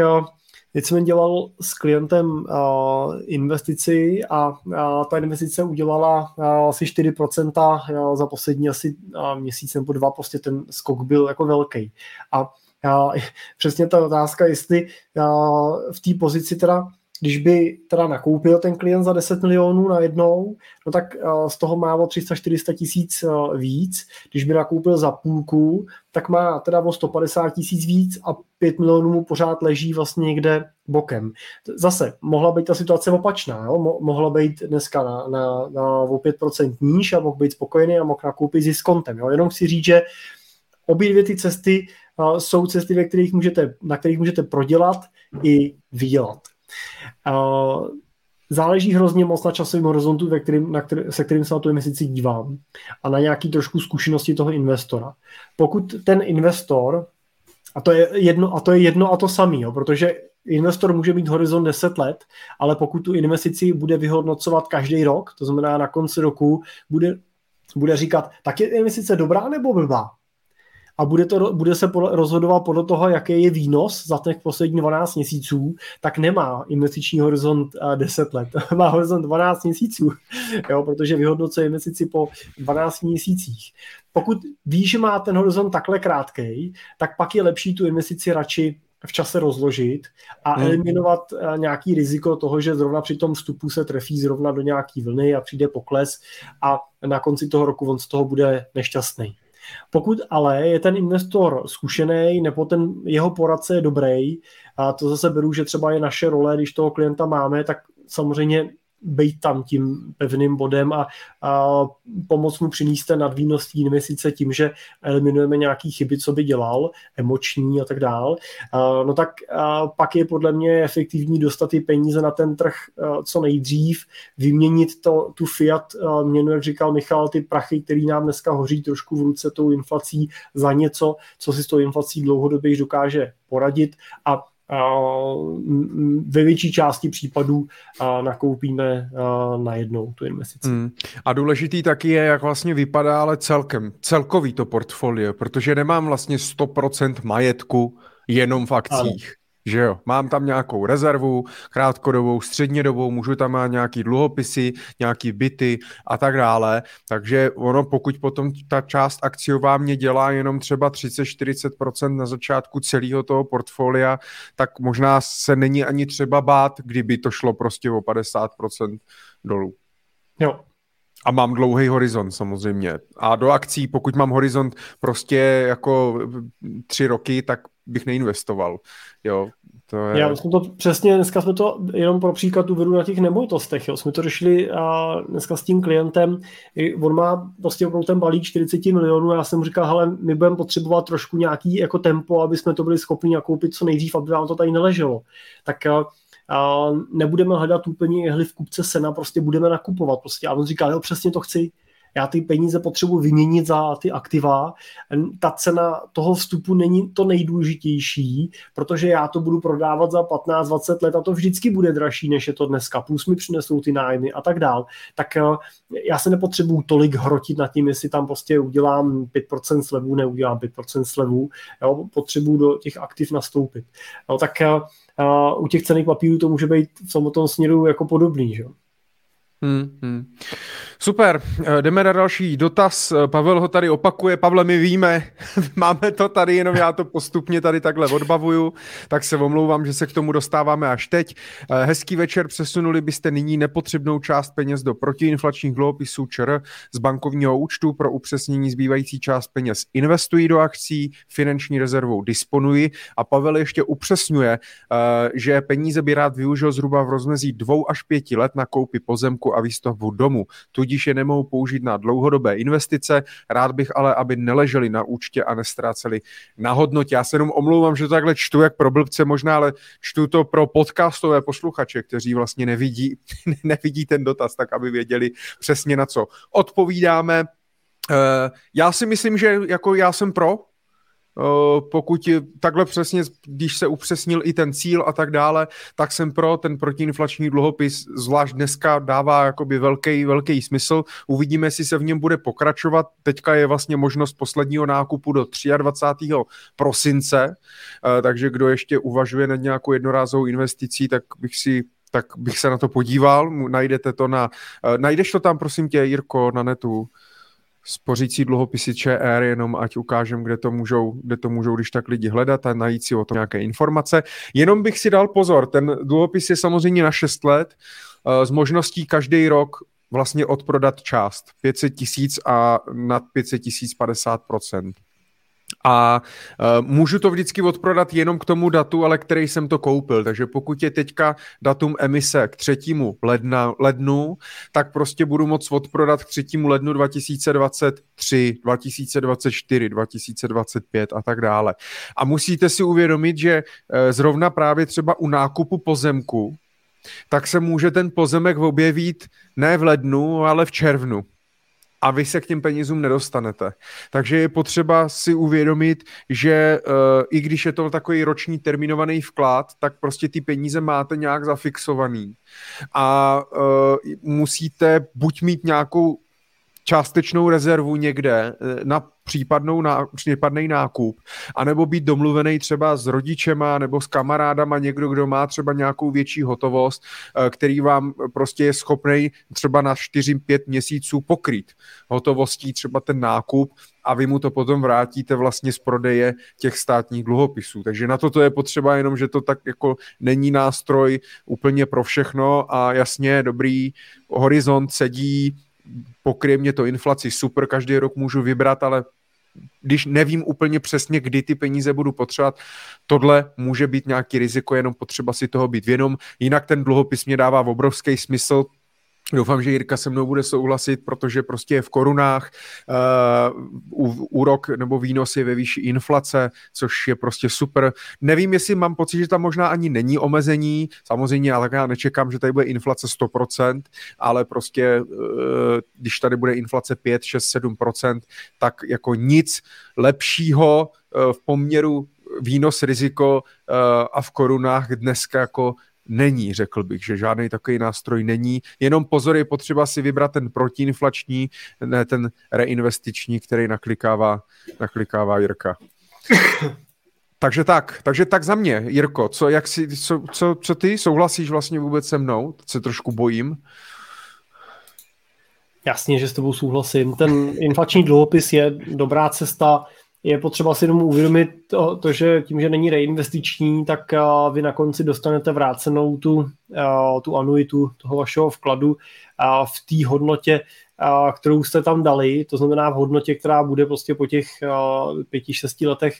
Teď jsem dělal s klientem uh, investici a uh, ta investice udělala uh, asi 4% uh, za poslední asi uh, měsíc nebo dva, prostě ten skok byl jako velký. A já, přesně ta otázka, jestli v té pozici teda, když by teda nakoupil ten klient za 10 milionů na jednou, no tak z toho má o 300-400 tisíc víc. Když by nakoupil za půlku, tak má teda o 150 tisíc víc a 5 milionů mu pořád leží vlastně někde bokem. Zase, mohla být ta situace opačná, jo? mohla být dneska na, na, na o 5% níž a mohl být spokojený a mohl nakoupit s kontem. Jo? Jenom chci říct, že obě dvě ty cesty jsou cesty, ve kterých můžete, na kterých můžete prodělat i vydělat. Záleží hrozně moc na časovém horizontu, ve kterým, na který, se kterým se na tu investici dívám a na nějaký trošku zkušenosti toho investora. Pokud ten investor, a to je jedno a to, je jedno a to samé, protože investor může mít horizont 10 let, ale pokud tu investici bude vyhodnocovat každý rok, to znamená na konci roku, bude, bude říkat, tak je investice dobrá nebo blbá? A bude, to, bude se rozhodovat podle toho, jaký je výnos za těch posledních 12 měsíců, tak nemá investiční horizont 10 let, *laughs* má horizont 12 měsíců, jo, protože vyhodnocuje investici po 12 měsících. Pokud ví, že má ten horizont takhle krátký, tak pak je lepší tu investici radši v čase rozložit a hmm. eliminovat nějaký riziko toho, že zrovna při tom vstupu se trefí zrovna do nějaký vlny a přijde pokles a na konci toho roku on z toho bude nešťastný. Pokud ale je ten investor zkušený nebo ten jeho poradce je dobrý, a to zase beru, že třeba je naše role, když toho klienta máme, tak samozřejmě být tam tím pevným bodem a, a pomoct mu přinést ten nadvýnos té investice tím, že eliminujeme nějaký chyby, co by dělal, emoční a tak dál, a, no tak a pak je podle mě efektivní dostat ty peníze na ten trh a, co nejdřív, vyměnit to, tu fiat a, měnu, jak říkal Michal, ty prachy, který nám dneska hoří trošku v ruce tou inflací za něco, co si s tou inflací dlouhodobě dokáže poradit a ve větší části případů nakoupíme najednou tu investici. Hmm. A důležitý taky je, jak vlastně vypadá ale celkem, celkový to portfolio, protože nemám vlastně 100% majetku jenom v akcích. Že jo, mám tam nějakou rezervu, krátkodobou, střednědobou, můžu tam mít nějaký dluhopisy, nějaký byty a tak dále. Takže ono, pokud potom ta část akciová mě dělá jenom třeba 30-40% na začátku celého toho portfolia, tak možná se není ani třeba bát, kdyby to šlo prostě o 50% dolů. Jo, a mám dlouhý horizont samozřejmě. A do akcí, pokud mám horizont prostě jako tři roky, tak bych neinvestoval. Jo, to je... Já jsme to přesně, dneska jsme to jenom pro příklad uvedu na těch nemovitostech, jo. jsme to řešili a dneska s tím klientem, on má prostě opravdu ten balík 40 milionů a já jsem mu říkal, hele, my budeme potřebovat trošku nějaký jako tempo, aby jsme to byli schopni nakoupit co nejdřív, aby vám to tady neleželo. Tak a nebudeme hledat úplně jehly v kupce sena, prostě budeme nakupovat prostě. A on říká, jo, přesně to chci. já ty peníze potřebuji vyměnit za ty aktiva, ta cena toho vstupu není to nejdůležitější, protože já to budu prodávat za 15-20 let a to vždycky bude dražší, než je to dneska, plus mi přinesou ty nájmy a tak dál. Tak eh, já se nepotřebuju tolik hrotit nad tím, jestli tam prostě udělám 5% slevu, neudělám 5% slevu, jo, potřebuju do těch aktiv nastoupit. Jo, tak uh, u těch cených papírů to může být v tom směru jako podobný. Že? Hmm, hmm. Super, eh, jdeme na další dotaz. Eh, Pavel ho tady opakuje. Pavle, my víme, *laughs* máme to tady, jenom já to postupně tady takhle odbavuju, tak se omlouvám, že se k tomu dostáváme až teď. Eh, hezký večer, přesunuli byste nyní nepotřebnou část peněz do protiinflačních dluhopisů ČR z bankovního účtu pro upřesnění zbývající část peněz investují do akcí, finanční rezervou disponují a Pavel ještě upřesňuje, že peníze by rád využil zhruba v rozmezí dvou až pěti let na koupi pozemku a výstavbu domu. Tudíž je nemohu použít na dlouhodobé investice. Rád bych ale, aby neleželi na účtě a nestráceli na hodnotě. Já se jenom omlouvám, že to takhle čtu jak pro blbce možná, ale čtu to pro podcastové posluchače, kteří vlastně nevidí, *laughs* nevidí ten dotaz, tak aby věděli přesně na co odpovídáme. Eh, já si myslím, že jako já jsem pro, pokud takhle přesně, když se upřesnil i ten cíl a tak dále, tak jsem pro ten protiinflační dluhopis, zvlášť dneska dává jakoby velký, velký smysl. Uvidíme, jestli se v něm bude pokračovat. Teďka je vlastně možnost posledního nákupu do 23. prosince, eh, takže kdo ještě uvažuje nad nějakou jednorázovou investicí, tak bych si tak bych se na to podíval, najdete to na, eh, najdeš to tam prosím tě Jirko na netu, spořící dluhopisy ČR, jenom ať ukážem, kde to můžou, kde to můžou když tak lidi hledat a najít si o tom nějaké informace. Jenom bych si dal pozor, ten dluhopis je samozřejmě na 6 let uh, s možností každý rok vlastně odprodat část 500 tisíc a nad 500 tisíc 50%. A uh, můžu to vždycky odprodat jenom k tomu datu, ale který jsem to koupil. Takže pokud je teďka datum emise k 3. Ledna, lednu, tak prostě budu moct odprodat k 3. lednu 2023, 2024, 2025 a tak dále. A musíte si uvědomit, že uh, zrovna právě třeba u nákupu pozemku, tak se může ten pozemek objevit ne v lednu, ale v červnu a vy se k těm penězům nedostanete. Takže je potřeba si uvědomit, že uh, i když je to takový roční terminovaný vklad, tak prostě ty peníze máte nějak zafixovaný a uh, musíte buď mít nějakou částečnou rezervu někde eh, na případnou ná, případný nákup, anebo být domluvený třeba s rodičema nebo s kamarádama, někdo, kdo má třeba nějakou větší hotovost, eh, který vám prostě je schopný třeba na 4-5 měsíců pokryt hotovostí třeba ten nákup a vy mu to potom vrátíte vlastně z prodeje těch státních dluhopisů. Takže na toto je potřeba jenom, že to tak jako není nástroj úplně pro všechno a jasně dobrý horizont sedí pokryje mě to inflaci, super, každý rok můžu vybrat, ale když nevím úplně přesně, kdy ty peníze budu potřebovat, tohle může být nějaký riziko, jenom potřeba si toho být vědom. Jinak ten dluhopis mě dává obrovský smysl, Doufám, že Jirka se mnou bude souhlasit, protože prostě je v korunách, uh, úrok nebo výnos je ve výši inflace, což je prostě super. Nevím, jestli mám pocit, že tam možná ani není omezení, samozřejmě, ale já nečekám, že tady bude inflace 100%, ale prostě uh, když tady bude inflace 5, 6, 7%, tak jako nic lepšího uh, v poměru výnos riziko uh, a v korunách dneska jako není, řekl bych, že žádný takový nástroj není. Jenom pozor, je potřeba si vybrat ten protiinflační, ne ten reinvestiční, který naklikává, naklikává Jirka. *coughs* takže tak, takže tak za mě, Jirko, co, jak si, co, co, co ty souhlasíš vlastně vůbec se mnou? Teď se trošku bojím. Jasně, že s tebou souhlasím. Ten inflační dluhopis je dobrá cesta, je potřeba si tomu uvědomit to, to, že tím, že není reinvestiční, tak vy na konci dostanete vrácenou tu, tu anuitu toho vašeho vkladu v té hodnotě, kterou jste tam dali, to znamená v hodnotě, která bude prostě po těch pěti, šesti letech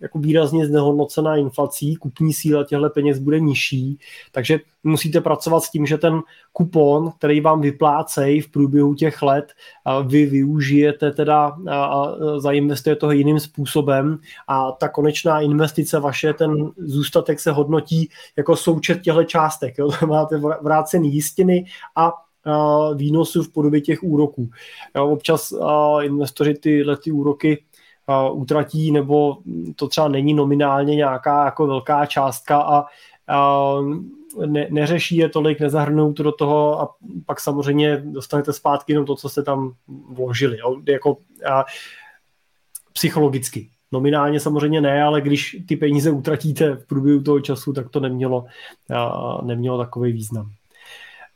jako výrazně znehodnocená inflací, kupní síla těchto peněz bude nižší, takže musíte pracovat s tím, že ten kupon, který vám vyplácejí v průběhu těch let, vy využijete teda a zainvestujete toho jiným způsobem a ta konečná investice vaše, ten zůstatek se hodnotí jako součet těchto částek. Jo? *laughs* Máte vrácený jistiny a výnosu v podobě těch úroků. Občas investoři tyhle ty úroky utratí, nebo to třeba není nominálně nějaká jako velká částka a ne, neřeší je tolik, nezahrnou to do toho a pak samozřejmě dostanete zpátky jenom to, co jste tam vložili. Jo? Jako a, psychologicky. Nominálně samozřejmě ne, ale když ty peníze utratíte v průběhu toho času, tak to nemělo, a, nemělo takový význam.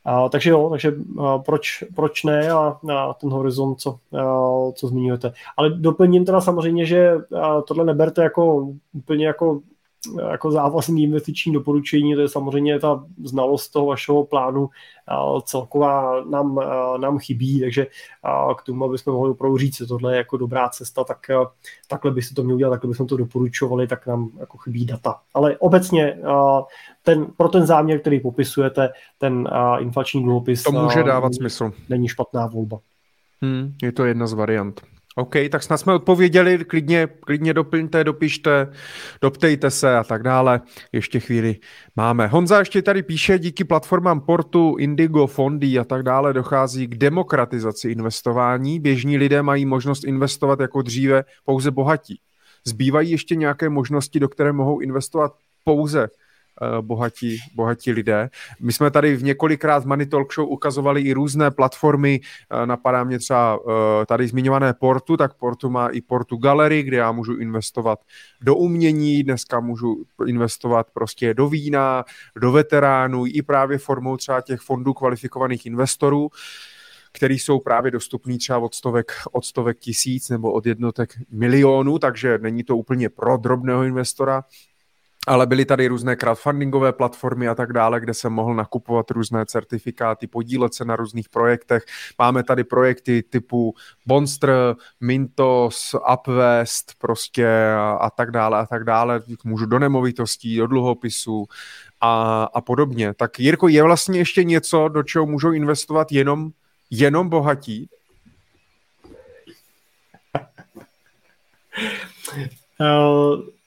A, takže jo, takže a, proč, proč ne a, a ten horizont, co, a, co zmiňujete. Ale doplním teda samozřejmě, že a, tohle neberte jako úplně jako jako závazný investiční doporučení, to je samozřejmě ta znalost toho vašeho plánu celková nám, nám chybí, takže k tomu, aby jsme mohli opravdu říct, že tohle je jako dobrá cesta, tak takhle by se to mělo dělat, takhle bychom to doporučovali, tak nám jako chybí data. Ale obecně ten, pro ten záměr, který popisujete, ten inflační dluhopis to může dávat smysl. Není špatná volba. Hmm, je to jedna z variant. OK, tak snad jsme odpověděli, klidně, klidně doplňte, dopište, doptejte se a tak dále. Ještě chvíli máme. Honza ještě tady píše, díky platformám Portu, Indigo, Fondy a tak dále dochází k demokratizaci investování. Běžní lidé mají možnost investovat jako dříve pouze bohatí. Zbývají ještě nějaké možnosti, do které mohou investovat pouze bohatí, bohatí lidé. My jsme tady v několikrát Money Talk Show ukazovali i různé platformy, eh, napadá mě třeba eh, tady zmiňované Portu, tak Portu má i Portu Gallery, kde já můžu investovat do umění, dneska můžu investovat prostě do vína, do veteránů, i právě formou třeba těch fondů kvalifikovaných investorů který jsou právě dostupný třeba od stovek, od stovek tisíc nebo od jednotek milionů, takže není to úplně pro drobného investora, ale byly tady různé crowdfundingové platformy a tak dále, kde jsem mohl nakupovat různé certifikáty, podílet se na různých projektech. Máme tady projekty typu Monster, Mintos, Upvest prostě a, a tak dále a tak dále. Můžu do nemovitostí, do dluhopisů a, a podobně. Tak Jirko, je vlastně ještě něco, do čeho můžou investovat jenom, jenom bohatí? Uh *laughs*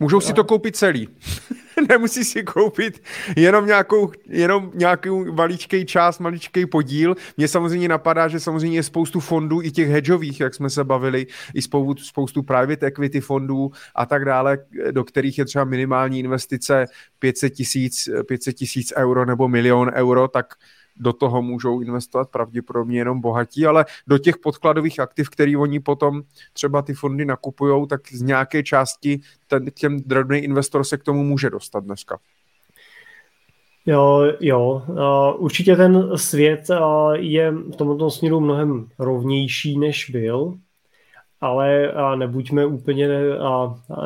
Můžou si to koupit celý. *laughs* Nemusí si koupit jenom nějakou, jenom nějakou maličkej část, maličkej podíl. Mně samozřejmě napadá, že samozřejmě je spoustu fondů, i těch hedžových, jak jsme se bavili, i spoustu, spoustu private equity fondů a tak dále, do kterých je třeba minimální investice 500 tisíc 500 tisíc euro nebo milion euro, tak do toho můžou investovat pravděpodobně jenom bohatí, ale do těch podkladových aktiv, který oni potom třeba ty fondy nakupují, tak z nějaké části ten, těm drobný investor se k tomu může dostat dneska. Jo, jo. Určitě ten svět je v tomto směru mnohem rovnější, než byl, ale nebuďme úplně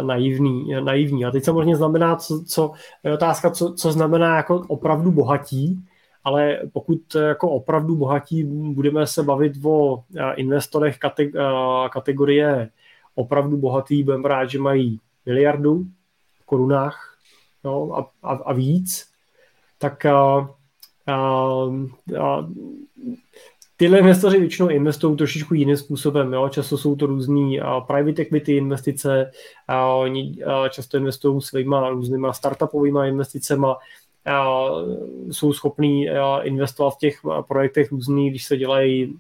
naivní, naivní. A teď samozřejmě znamená, co, co je otázka, co, co znamená jako opravdu bohatí, ale pokud jako opravdu bohatí budeme se bavit o investorech kategorie opravdu bohatý, budeme rád, že mají miliardu v korunách jo, a, a, a víc, tak a, a, a, tyhle investoři většinou investují trošičku jiným způsobem. Jo? Často jsou to různý a private equity investice, a oni a často investují svýma různýma startupovými investicemi, jsou schopní investovat v těch projektech různých, když se dělají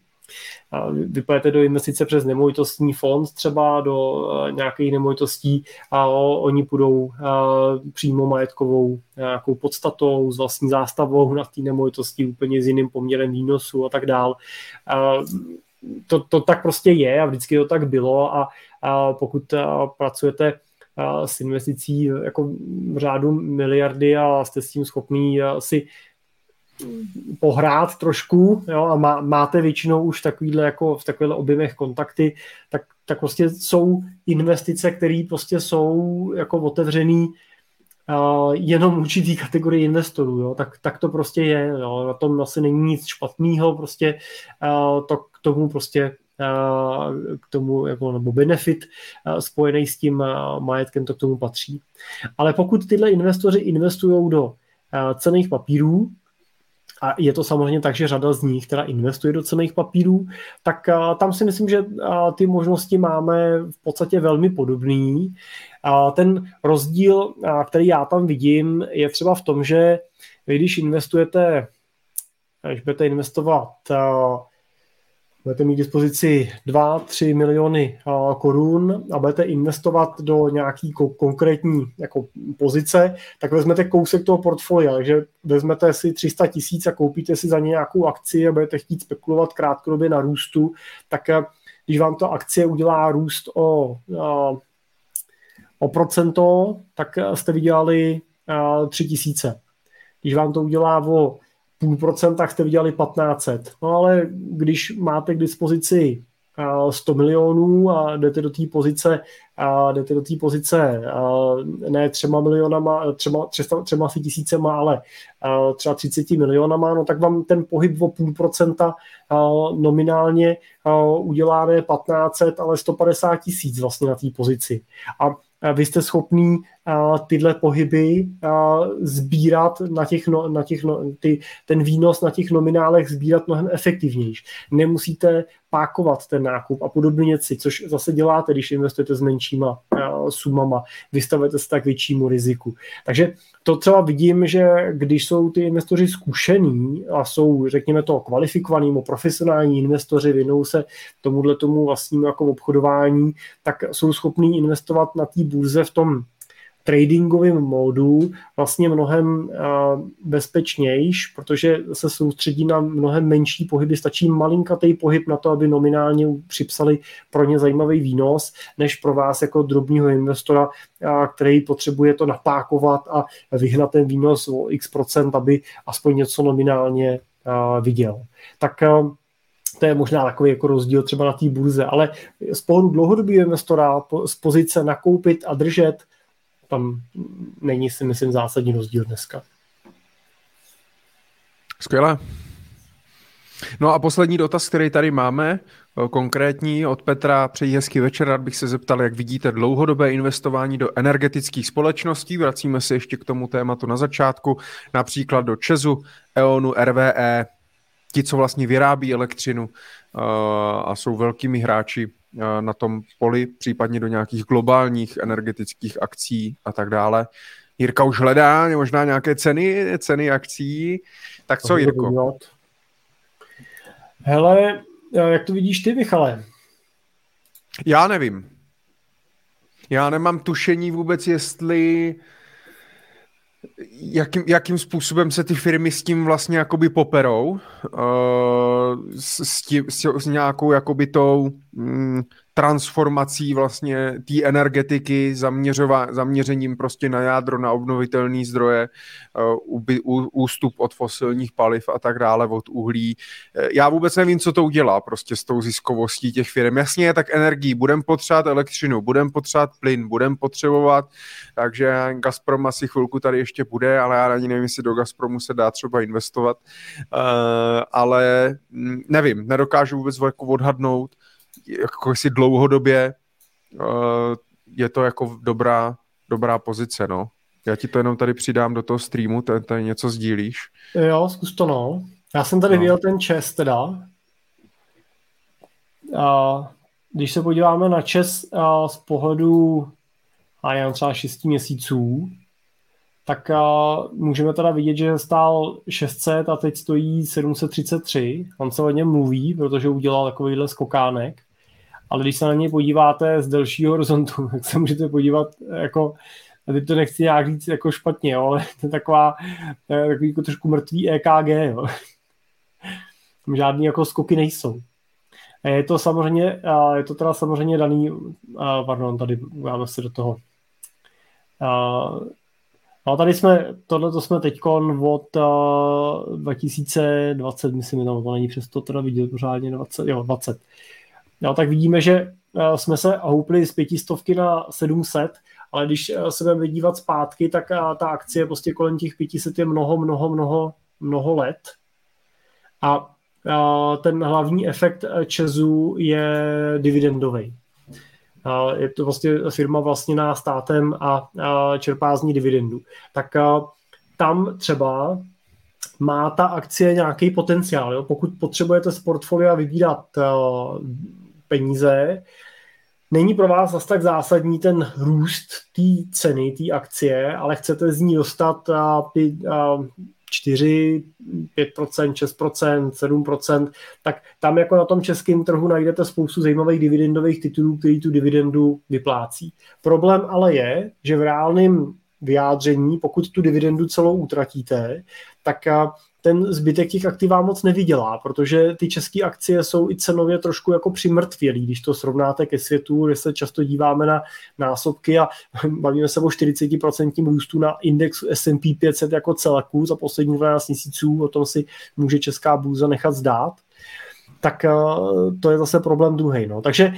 vypojete do investice přes nemovitostní fond třeba do nějakých nemovitostí a oni půjdou přímo majetkovou nějakou podstatou, s vlastní zástavou na té nemovitosti úplně s jiným poměrem výnosu a tak dál. To, to tak prostě je a vždycky to tak bylo a, a pokud pracujete s investicí jako v řádu miliardy a jste s tím schopný si pohrát trošku jo, a má, máte většinou už takovýhle jako v takovýchhle objemech kontakty, tak, tak prostě jsou investice, které prostě jsou jako otevřený uh, jenom určitý kategorii investorů, jo, tak, tak to prostě je, jo, na tom asi není nic špatného, prostě uh, to k tomu prostě k tomu, jako, nebo benefit spojený s tím majetkem, to k tomu patří. Ale pokud tyhle investoři investují do cených papírů, a je to samozřejmě tak, že řada z nich teda investuje do cených papírů, tak tam si myslím, že ty možnosti máme v podstatě velmi podobný. Ten rozdíl, který já tam vidím, je třeba v tom, že vy když investujete když budete investovat budete mít dispozici 2-3 miliony korun a budete investovat do nějaký konkrétní jako pozice, tak vezmete kousek toho portfolia, takže vezmete si 300 tisíc a koupíte si za ně nějakou akci a budete chtít spekulovat krátkodobě na růstu, tak když vám to akcie udělá růst o, o procento, tak jste vydělali 3 tisíce. Když vám to udělá o půl procenta jste vydělali 1500. No ale když máte k dispozici 100 milionů a jdete do té pozice, a jdete do té pozice ne třema milionama, třema, třema, třema si tisícema, ale třeba 30 milionama, no tak vám ten pohyb o půl procenta nominálně udělá ne 1500, ale 150 tisíc vlastně na té pozici. A vy jste schopný tyhle pohyby sbírat na těch, no, na těch no, ty, ten výnos na těch nominálech sbírat mnohem efektivnější. Nemusíte pákovat ten nákup a podobně věci, což zase děláte, když investujete s menšíma sumama, vystavujete se tak většímu riziku. Takže to třeba vidím, že když jsou ty investoři zkušení a jsou, řekněme to, kvalifikovaní, profesionální investoři, věnou se tomuhle tomu vlastnímu jako obchodování, tak jsou schopní investovat na té burze v tom tradingovém módu vlastně mnohem bezpečnější, protože se soustředí na mnohem menší pohyby. Stačí malinkatý pohyb na to, aby nominálně připsali pro ně zajímavý výnos, než pro vás jako drobního investora, který potřebuje to napákovat a vyhnat ten výnos o x procent, aby aspoň něco nominálně viděl. Tak to je možná takový jako rozdíl třeba na té burze, ale z pohledu dlouhodobého investora z pozice nakoupit a držet tam není si myslím zásadní rozdíl dneska. Skvělé. No a poslední dotaz, který tady máme, eh, konkrétní od Petra, přeji hezký večer, rád bych se zeptal, jak vidíte dlouhodobé investování do energetických společností, vracíme se ještě k tomu tématu na začátku, například do Česu, EONu, RVE, ti, co vlastně vyrábí elektřinu uh, a jsou velkými hráči na tom poli, případně do nějakých globálních energetických akcí a tak dále. Jirka už hledá možná nějaké ceny, ceny akcí. Tak co, Jirko? Hele, jak to vidíš ty, Michale? Já nevím. Já nemám tušení vůbec, jestli jakým, jakým způsobem se ty firmy s tím vlastně jakoby poperou, uh, s, tím, s, s nějakou jakoby tou mm, transformací vlastně té energetiky, zaměřova, zaměřením prostě na jádro, na obnovitelné zdroje, ú, ústup od fosilních paliv a tak dále, od uhlí. Uh, já vůbec nevím, co to udělá prostě s tou ziskovostí těch firm. Jasně, tak energii, budeme potřebovat elektřinu, budeme potřebovat plyn, budeme potřebovat, takže Gazprom asi chvilku tady ještě bude, ale já ani nevím, jestli do Gazpromu se dá třeba investovat, uh, ale mm, nevím, nedokážu vůbec jako odhadnout, jako si dlouhodobě uh, je to jako dobrá, dobrá pozice, no. Já ti to jenom tady přidám do toho streamu, tady, tady něco sdílíš. Jo, zkus to, no. Já jsem tady no. viděl ten čes teda. A když se podíváme na čes a z pohledu a já třeba 6 měsíců, tak a můžeme teda vidět, že stál 600 a teď stojí 733. On se o něm mluví, protože udělal takovýhle skokánek. Ale když se na něj podíváte z delšího horizontu, *laughs* tak se můžete podívat jako a teď to nechci nějak říct jako špatně, jo, ale *laughs* to je taková, takový jako trošku mrtvý EKG, jo. Tam žádný jako skoky nejsou. Je to samozřejmě, je to teda samozřejmě daný, pardon, tady máme se do toho. No tady jsme, tohle to jsme teď od uh, 2020, myslím, no, to není přesto teda vidět pořádně 20, jo, 20. No, tak vidíme, že uh, jsme se houpli z pětistovky na 700, ale když uh, se budeme vydívat zpátky, tak uh, ta akcie prostě kolem těch 500 je mnoho, mnoho, mnoho, mnoho let. A ten hlavní efekt Česu je dividendový. Je to vlastně firma vlastněná státem a čerpá z ní dividendu. Tak tam třeba má ta akcie nějaký potenciál. Jo? Pokud potřebujete z portfolia vybírat peníze, není pro vás zase tak zásadní ten růst té ceny, té akcie, ale chcete z ní dostat 4, 5%, 6%, 7%, tak tam jako na tom českém trhu najdete spoustu zajímavých dividendových titulů, který tu dividendu vyplácí. Problém ale je, že v reálném vyjádření, pokud tu dividendu celou utratíte, tak ten zbytek těch aktiv vám moc nevydělá, protože ty české akcie jsou i cenově trošku jako přimrtvělý, když to srovnáte ke světu, kde se často díváme na násobky a *laughs* bavíme se o 40% růstu na indexu S&P 500 jako celku za poslední 12 měsíců, o tom si může česká bůza nechat zdát, tak eh, to je zase problém druhý. No. Takže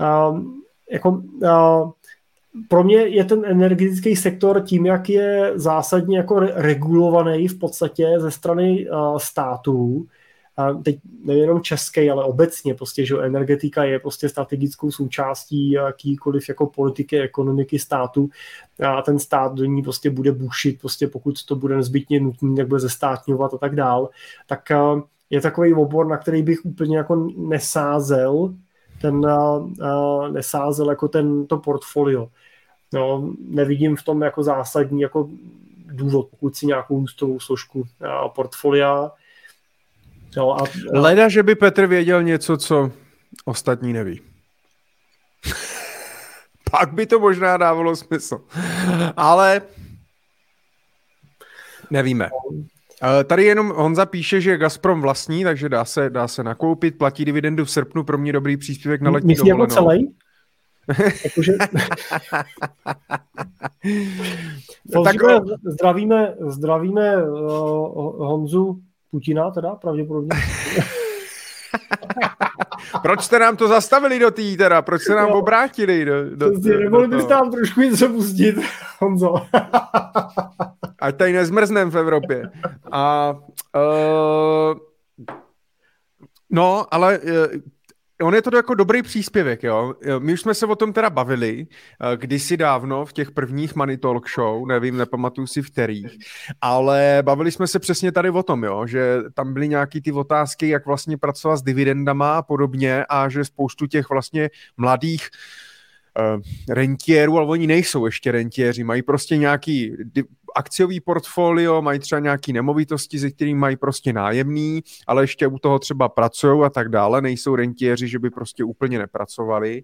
eh, jako, uh, pro mě je ten energetický sektor tím, jak je zásadně jako regulovaný v podstatě ze strany uh, států, teď nejenom český, ale obecně prostě, že energetika je prostě strategickou součástí jakýkoliv jako politiky, ekonomiky státu. A ten stát do ní prostě bude bušit, prostě pokud to bude nezbytně nutné, tak bude zestátňovat a tak dál, tak uh, je takový obor, na který bych úplně jako nesázel, ten uh, nesázel jako ten to portfolio. No, nevidím v tom jako zásadní jako důvod, pokud si nějakou růstovou složku a portfolia. No, a, a... Leda, že by Petr věděl něco, co ostatní neví. *laughs* Pak by to možná dávalo smysl. Ale nevíme. Tady jenom Honza píše, že Gazprom vlastní, takže dá se, dá se nakoupit, platí dividendu v srpnu, pro mě dobrý příspěvek na letní Myslí jako celý? *laughs* Jakože... tak, zdravíme, zdravíme uh, Honzu Putina teda, pravděpodobně. *laughs* *laughs* Proč jste nám to zastavili do tý teda? Proč jste nám obrátili? Do, do, do, Nemohli byste nám trošku něco pustit, *laughs* Honzo. Ať tady nezmrznem v Evropě. A, uh, no, ale uh, On je to jako dobrý příspěvek, jo. My už jsme se o tom teda bavili eh, kdysi dávno v těch prvních Money Talk show, nevím, nepamatuju si v kterých, ale bavili jsme se přesně tady o tom, jo, že tam byly nějaký ty otázky, jak vlastně pracovat s dividendama a podobně a že spoustu těch vlastně mladých uh, rentierů, ale oni nejsou ještě rentiéři, mají prostě nějaký akciový portfolio, mají třeba nějaké nemovitosti, ze kterými mají prostě nájemný, ale ještě u toho třeba pracují a tak dále, nejsou rentiéři, že by prostě úplně nepracovali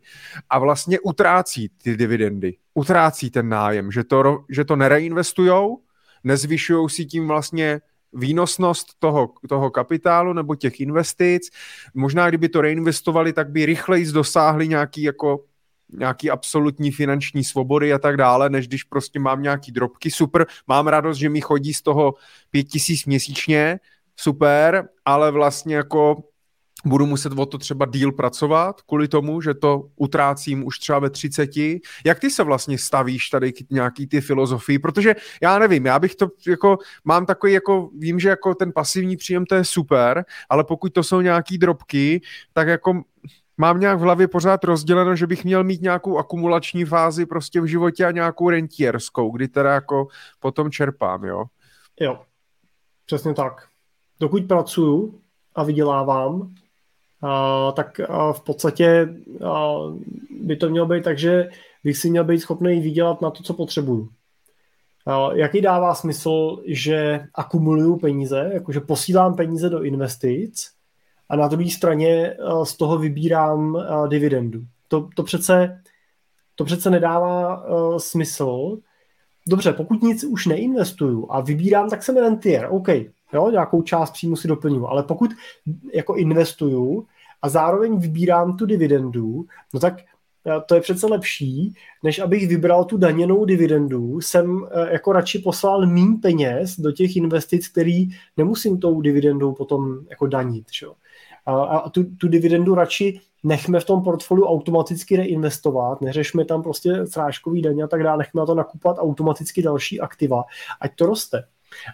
a vlastně utrácí ty dividendy, utrácí ten nájem, že to, že to nereinvestujou, nezvyšují si tím vlastně výnosnost toho, toho kapitálu nebo těch investic. Možná, kdyby to reinvestovali, tak by rychleji dosáhli nějaký jako nějaký absolutní finanční svobody a tak dále, než když prostě mám nějaký drobky. Super, mám radost, že mi chodí z toho pět tisíc měsíčně, super, ale vlastně jako budu muset o to třeba díl pracovat kvůli tomu, že to utrácím už třeba ve 30. Jak ty se vlastně stavíš tady k nějaký ty filozofii? Protože já nevím, já bych to jako, mám takový jako, vím, že jako ten pasivní příjem to je super, ale pokud to jsou nějaký drobky, tak jako mám nějak v hlavě pořád rozděleno, že bych měl mít nějakou akumulační fázi prostě v životě a nějakou rentierskou, kdy teda jako potom čerpám, jo? Jo, přesně tak. Dokud pracuju a vydělávám, a, tak a v podstatě a, by to mělo být tak, že bych si měl být schopný vydělat na to, co potřebuju. A, jaký dává smysl, že akumuluju peníze, jakože posílám peníze do investic, a na druhé straně eh, z toho vybírám eh, dividendu. To, to, přece, to přece nedává uh, smysl. Dobře, pokud nic už neinvestuju a vybírám, tak jsem rentier, OK, jo, nějakou část příjmu si doplňuji, ale pokud jako investuju a zároveň vybírám tu dividendu, no tak to je přece lepší, než abych vybral tu daněnou dividendu, jsem jako radši poslal mín peněz do těch investic, který nemusím tou dividendou potom jako danit. Čo? A tu, tu dividendu radši nechme v tom portfoliu automaticky reinvestovat, neřešme tam prostě srážkový daně a tak dále, nechme na to nakupat automaticky další aktiva, ať to roste.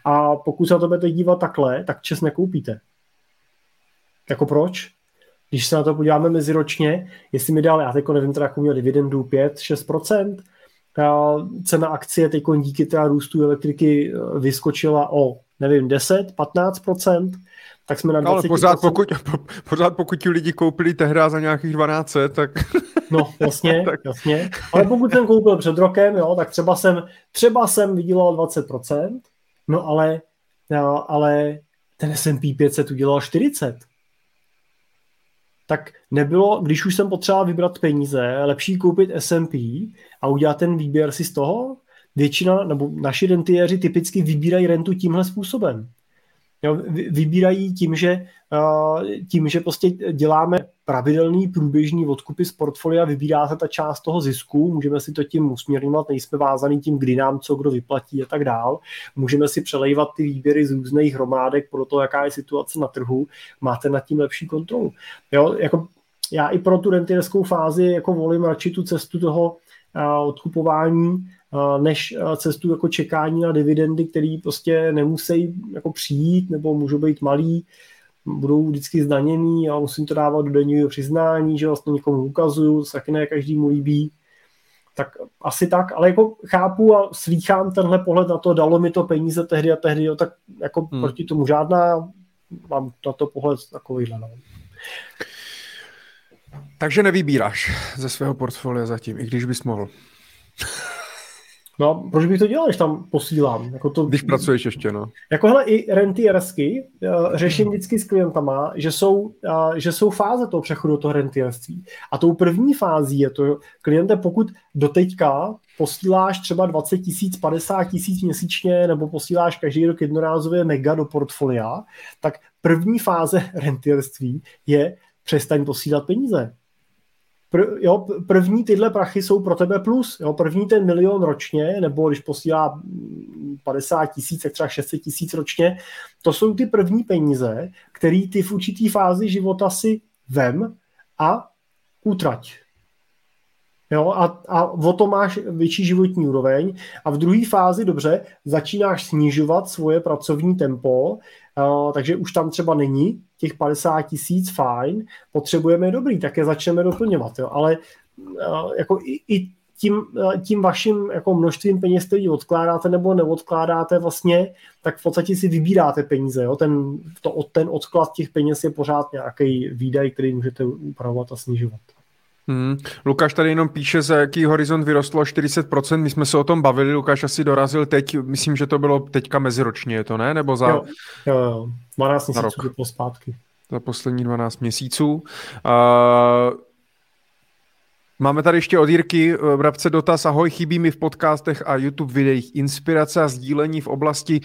A pokud se na to budete dívat takhle, tak čes nekoupíte. Jako proč? Když se na to podíváme meziročně, jestli mi dal, já teď nevím, teda jakou měl dividendu 5-6%, cena akcie teď díky teda růstu elektriky eh, vyskočila o, nevím, 10-15%, tak jsme na 20%. Ale pořád pokud, pořád pokud ti lidi koupili tehdy za nějakých 12, tak... No, jasně, *laughs* tak. jasně. Ale pokud jsem koupil před rokem, jo, tak třeba jsem, třeba jsem vydělal 20%, no ale ale ten S&P 500 udělal 40. Tak nebylo, když už jsem potřeboval vybrat peníze, lepší koupit S&P a udělat ten výběr si z toho? Většina, nebo naši rentiéři typicky vybírají rentu tímhle způsobem. Jo, vybírají tím, že, tím, že prostě děláme pravidelný průběžný odkupy z portfolia, vybírá se ta část toho zisku, můžeme si to tím usměrňovat, nejsme vázaný tím, kdy nám co kdo vyplatí a tak dál. Můžeme si přelejvat ty výběry z různých hromádek podle toho, jaká je situace na trhu, máte nad tím lepší kontrolu. Jo, jako já i pro tu rentierskou fázi jako volím radši tu cestu toho odkupování, než cestu jako čekání na dividendy, které prostě nemusí jako přijít nebo můžou být malý, budou vždycky zdaněný a musím to dávat do denního přiznání, že vlastně někomu ukazuju, to taky ne každému líbí. Tak asi tak, ale jako chápu a slýchám tenhle pohled na to, dalo mi to peníze tehdy a tehdy, jo, tak jako hmm. proti tomu žádná, mám na to pohled takovýhle. No. Takže nevybíráš ze svého portfolia zatím, i když bys mohl. No, proč bych to dělal, když tam posílám? Jako to, když pracuješ ještě, no. Jako hele, i rentiersky uh, řeším hmm. vždycky s klientama, že jsou, uh, že jsou fáze toho přechodu do toho rentierství. A tou první fází je to, kliente, pokud doteďka posíláš třeba 20 tisíc, 50 tisíc měsíčně, nebo posíláš každý rok jednorázově mega do portfolia, tak první fáze *laughs* rentierství je přestaň posílat peníze Pr, jo, první tyhle prachy jsou pro tebe plus. Jo, první ten milion ročně, nebo když posílá 50 tisíc, tak třeba 600 tisíc ročně, to jsou ty první peníze, které ty v určitý fázi života si vem a utrať. Jo, a, a o to máš větší životní úroveň. A v druhé fázi, dobře, začínáš snižovat svoje pracovní tempo, uh, takže už tam třeba není těch 50 tisíc, fajn, potřebujeme dobrý, tak je začneme doplňovat. Jo. Ale uh, jako i, i tím, uh, tím vaším jako množstvím peněz, který odkládáte nebo neodkládáte vlastně, tak v podstatě si vybíráte peníze. Jo. Ten, to, ten odklad těch peněz je pořád nějaký výdaj, který můžete upravovat a snižovat. Hmm. Lukáš tady jenom píše, za jaký horizont vyrostlo 40%. My jsme se o tom bavili, Lukáš asi dorazil teď, myslím, že to bylo teďka meziročně, je to ne? Nebo za... Jo, jo, jo. 12 měsíců po zpátky. Za poslední 12 měsíců. Uh, Máme tady ještě od Jirky Brabce dotaz. Ahoj, chybí mi v podcastech a YouTube videích inspirace a sdílení v oblasti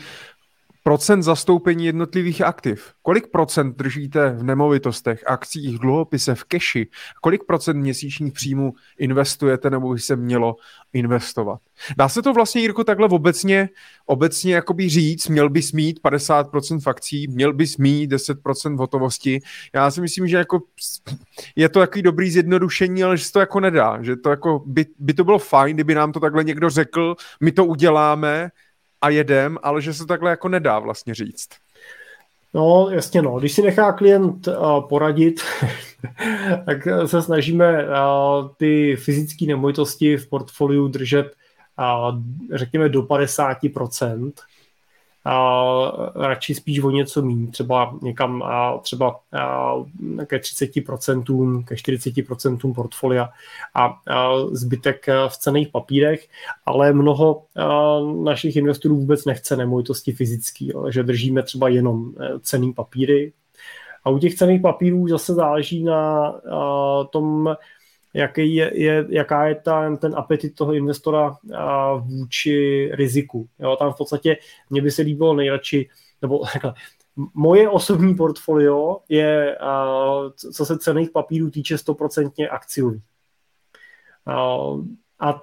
procent zastoupení jednotlivých aktiv. Kolik procent držíte v nemovitostech, akcích, dluhopise, v keši? Kolik procent měsíčních příjmů investujete nebo by se mělo investovat? Dá se to vlastně, Jirko, takhle obecně, obecně jakoby říct, měl bys mít 50% v akcí, měl bys mít 10% v hotovosti. Já si myslím, že jako je to takový dobrý zjednodušení, ale že se to jako nedá. Že to jako by, by to bylo fajn, kdyby nám to takhle někdo řekl, my to uděláme, a jedem, ale že se takhle jako nedá vlastně říct. No, jasně no. Když si nechá klient uh, poradit, *laughs* tak se snažíme uh, ty fyzické nemovitosti v portfoliu držet uh, řekněme do 50%, a radši spíš o něco méně, třeba někam třeba ke 30%, ke 40% portfolia a, zbytek v cených papírech, ale mnoho a, našich investorů vůbec nechce nemovitosti fyzický, že držíme třeba jenom e, cený papíry. A u těch cených papírů zase záleží na tom, jaký je, je, jaká je ta, ten apetit toho investora a, vůči riziku. Jo, tam v podstatě mně by se líbilo nejradši, nebo *laughs* moje osobní portfolio je, a, co se cených papírů týče, stoprocentně akciový. A, a, a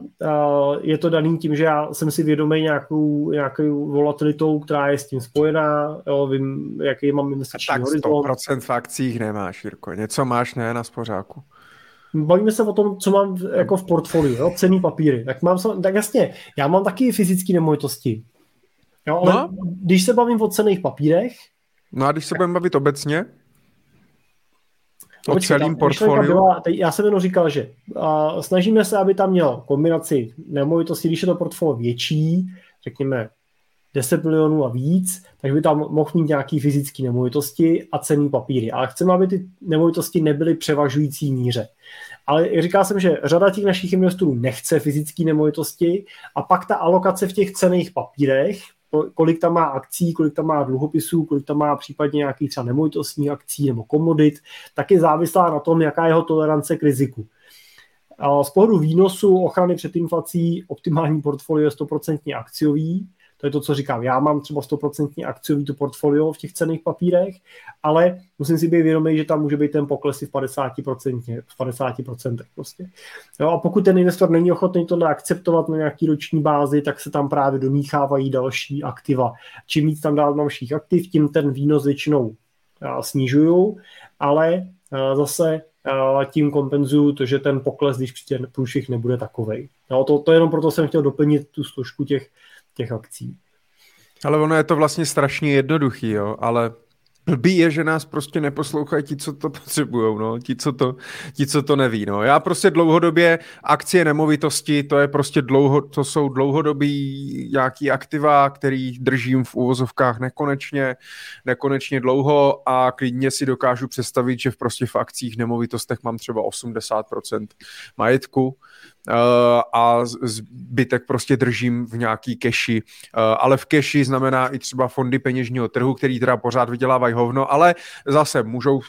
je to daný tím, že já jsem si vědomý nějakou, nějakou volatilitou, která je s tím spojená, jo, vím, jaký mám investiční horizont. Tak 100% v akcích nemáš, Jirko. Něco máš, ne na spořáku bavíme se o tom, co mám jako v portfoliu, jo? cený papíry. Tak, mám, tak jasně, já mám taky fyzické nemovitosti. Jo, ale no? když se bavím o cených papírech... No a když se budeme bavit obecně? O Počkej, celým portfoliu? Byla, já jsem jenom říkal, že uh, snažíme se, aby tam měl kombinaci nemovitostí, když je to portfolio větší, řekněme 10 milionů a víc, tak by tam mohl mít nějaký fyzické nemovitosti a cený papíry. Ale chceme, aby ty nemovitosti nebyly převažující míře. Ale říkal jsem, že řada těch našich investorů nechce fyzické nemovitosti a pak ta alokace v těch cených papírech kolik tam má akcí, kolik tam má dluhopisů, kolik tam má případně nějakých třeba nemovitostních akcí nebo komodit, tak je závislá na tom, jaká je jeho tolerance k riziku. Z pohledu výnosu ochrany před inflací optimální portfolio je 100% akciový, to je to, co říkám. Já mám třeba 100% akciový to portfolio v těch cených papírech, ale musím si být vědomý, že tam může být ten pokles i v 50%, v 50% prostě. Jo, a pokud ten investor není ochotný tohle akceptovat na nějaký roční bázi, tak se tam právě domíchávají další aktiva. Čím víc tam dál dalších aktiv, tím ten výnos většinou snižují, ale zase tím kompenzuju to, že ten pokles, když přijde průšvih, nebude takovej. No, to, to jenom proto jsem chtěl doplnit tu složku těch těch akcí. Ale ono je to vlastně strašně jednoduchý, jo, ale Blbý je, že nás prostě neposlouchají ti, co to potřebují, no, ti, co to, ti, co to neví. No. Já prostě dlouhodobě akcie nemovitosti, to je prostě dlouho, to jsou dlouhodobý nějaký aktiva, který držím v úvozovkách nekonečně, nekonečně dlouho a klidně si dokážu představit, že v prostě v akcích nemovitostech mám třeba 80% majetku, a zbytek prostě držím v nějaký keši. Eh, ale v keši znamená i třeba fondy peněžního trhu, který teda pořád vydělávají hovno, ale zase můžou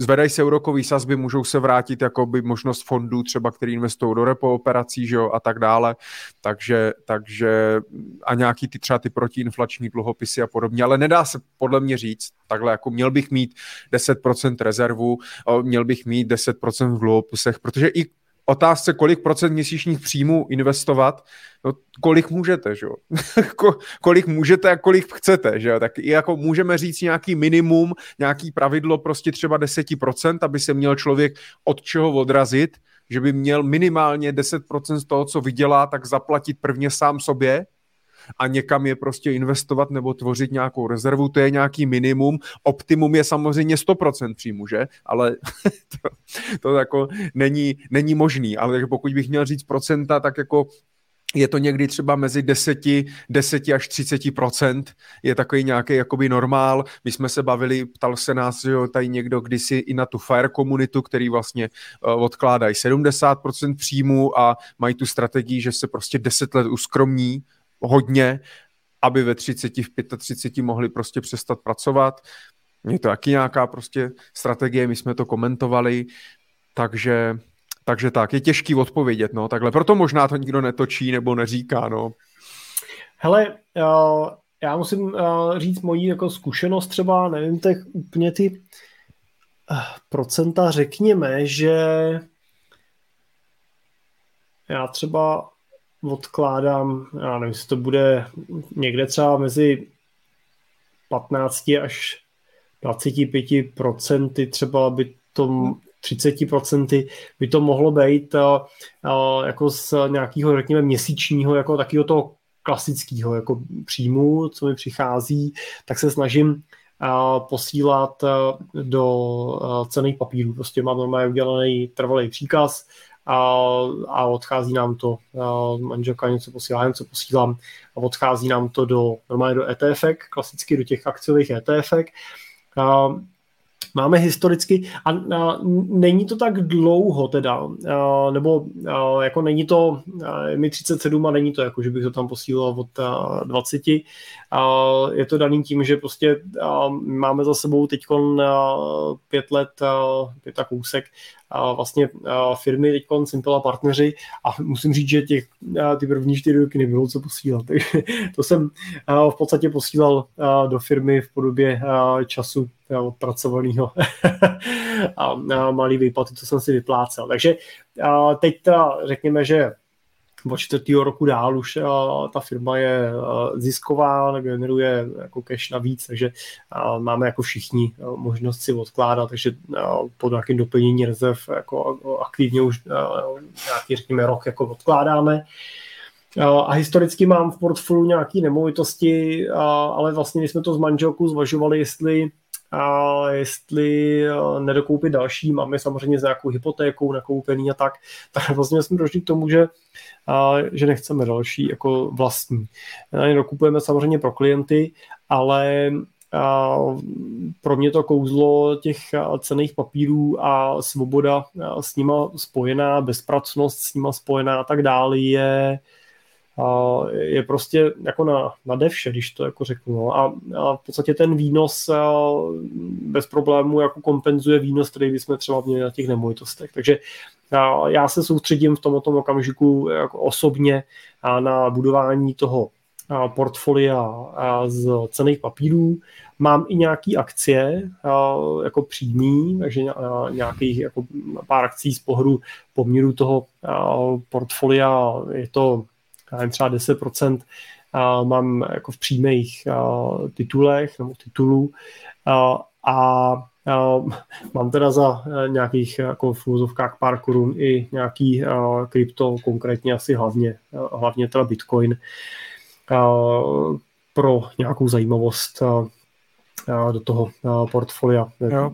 zvedají se úrokové sazby, můžou se vrátit jako by možnost fondů třeba, který investují do repo operací, že jo, a tak dále. Takže, takže a nějaký ty třeba ty protiinflační dluhopisy a podobně, ale nedá se podle mě říct, takhle jako měl bych mít 10% rezervu, měl bych mít 10% v dluhopisech, protože i otázce, kolik procent měsíčních příjmů investovat, no kolik můžete, že jo? *laughs* kolik můžete a kolik chcete, že jo? Tak jako můžeme říct nějaký minimum, nějaký pravidlo prostě třeba 10%, aby se měl člověk od čeho odrazit, že by měl minimálně 10% z toho, co vydělá, tak zaplatit prvně sám sobě, a někam je prostě investovat nebo tvořit nějakou rezervu, to je nějaký minimum. Optimum je samozřejmě 100% příjmu, že? Ale *laughs* to, to jako není, není možný. Ale pokud bych měl říct procenta, tak jako je to někdy třeba mezi 10, 10 až 30% je takový nějaký jakoby normál. My jsme se bavili, ptal se nás, že jo, tady někdo kdysi i na tu FIRE komunitu, který vlastně uh, odkládají 70% příjmu a mají tu strategii, že se prostě 10 let uskromní hodně, aby ve 30, v 35 mohli prostě přestat pracovat. Je to taky nějaká prostě strategie, my jsme to komentovali, takže, takže tak, je těžký odpovědět, no, takhle. Proto možná to nikdo netočí nebo neříká, no. Hele, já musím říct moji jako zkušenost třeba, nevím, tak úplně ty eh, procenta, řekněme, že já třeba odkládám, já nevím, jestli to bude někde třeba mezi 15 až 25 procenty, třeba by to 30 procenty by to mohlo být a, a, jako z nějakého, řekněme, měsíčního, jako takového toho klasického jako příjmu, co mi přichází, tak se snažím a, posílat do cených papírů. Prostě mám normálně udělaný trvalý příkaz, a, a odchází nám to, manželka něco posílá, něco posílám a odchází nám to do, normálně do ETF, klasicky do těch akciových ETF. Máme historicky, a, a není to tak dlouho teda, a, nebo a, jako není to, a, mi 37 a není to jako, že bych to tam posílal od a, 20. A, je to daný tím, že prostě a, máme za sebou teď pět let, a, pět a kousek a vlastně a firmy teď a partneři a musím říct, že těch, ty první čtyři roky nebylo co posílat. *laughs* Takže to jsem v podstatě posílal do firmy v podobě a odpracovaného *laughs* a, a malý výplaty, co jsem si vyplácel. Takže a teď ta, řekněme, že od čtvrtého roku dál už a, ta firma je a, zisková, generuje jako cash navíc, takže a, máme jako všichni možnost si odkládat, takže po nějakém doplnění rezerv jako aktivně už nějaký, řekněme, rok jako odkládáme. A historicky mám v portfoliu nějaké nemovitosti, ale vlastně my jsme to s manželkou zvažovali, jestli a jestli eh, nedokoupit další, máme samozřejmě s nějakou hypotékou nakoupený a tak, *laughs* tak vlastně jsme došli k tomu, že, a, že nechceme další jako vlastní. Dokupujeme samozřejmě pro klienty, ale a pro mě to kouzlo těch cených papírů a svoboda s nima spojená, bezpracnost s nima spojená a tak dále je je prostě jako na, na devše, když to jako řeknu. No. A, a v podstatě ten výnos bez problému jako kompenzuje výnos, který jsme třeba měli na těch nemovitostech. Takže já se soustředím v tomto okamžiku jako osobně na budování toho portfolia z cených papírů. Mám i nějaké akcie jako přímý, takže nějakých jako pár akcí z pohru poměru toho portfolia je to nevím, třeba 10% mám jako v přímých titulech nebo titulů a mám teda za nějakých jako v úzovkách pár korun i nějaký krypto, konkrétně asi hlavně, hlavně teda Bitcoin pro nějakou zajímavost do toho portfolia. Jo.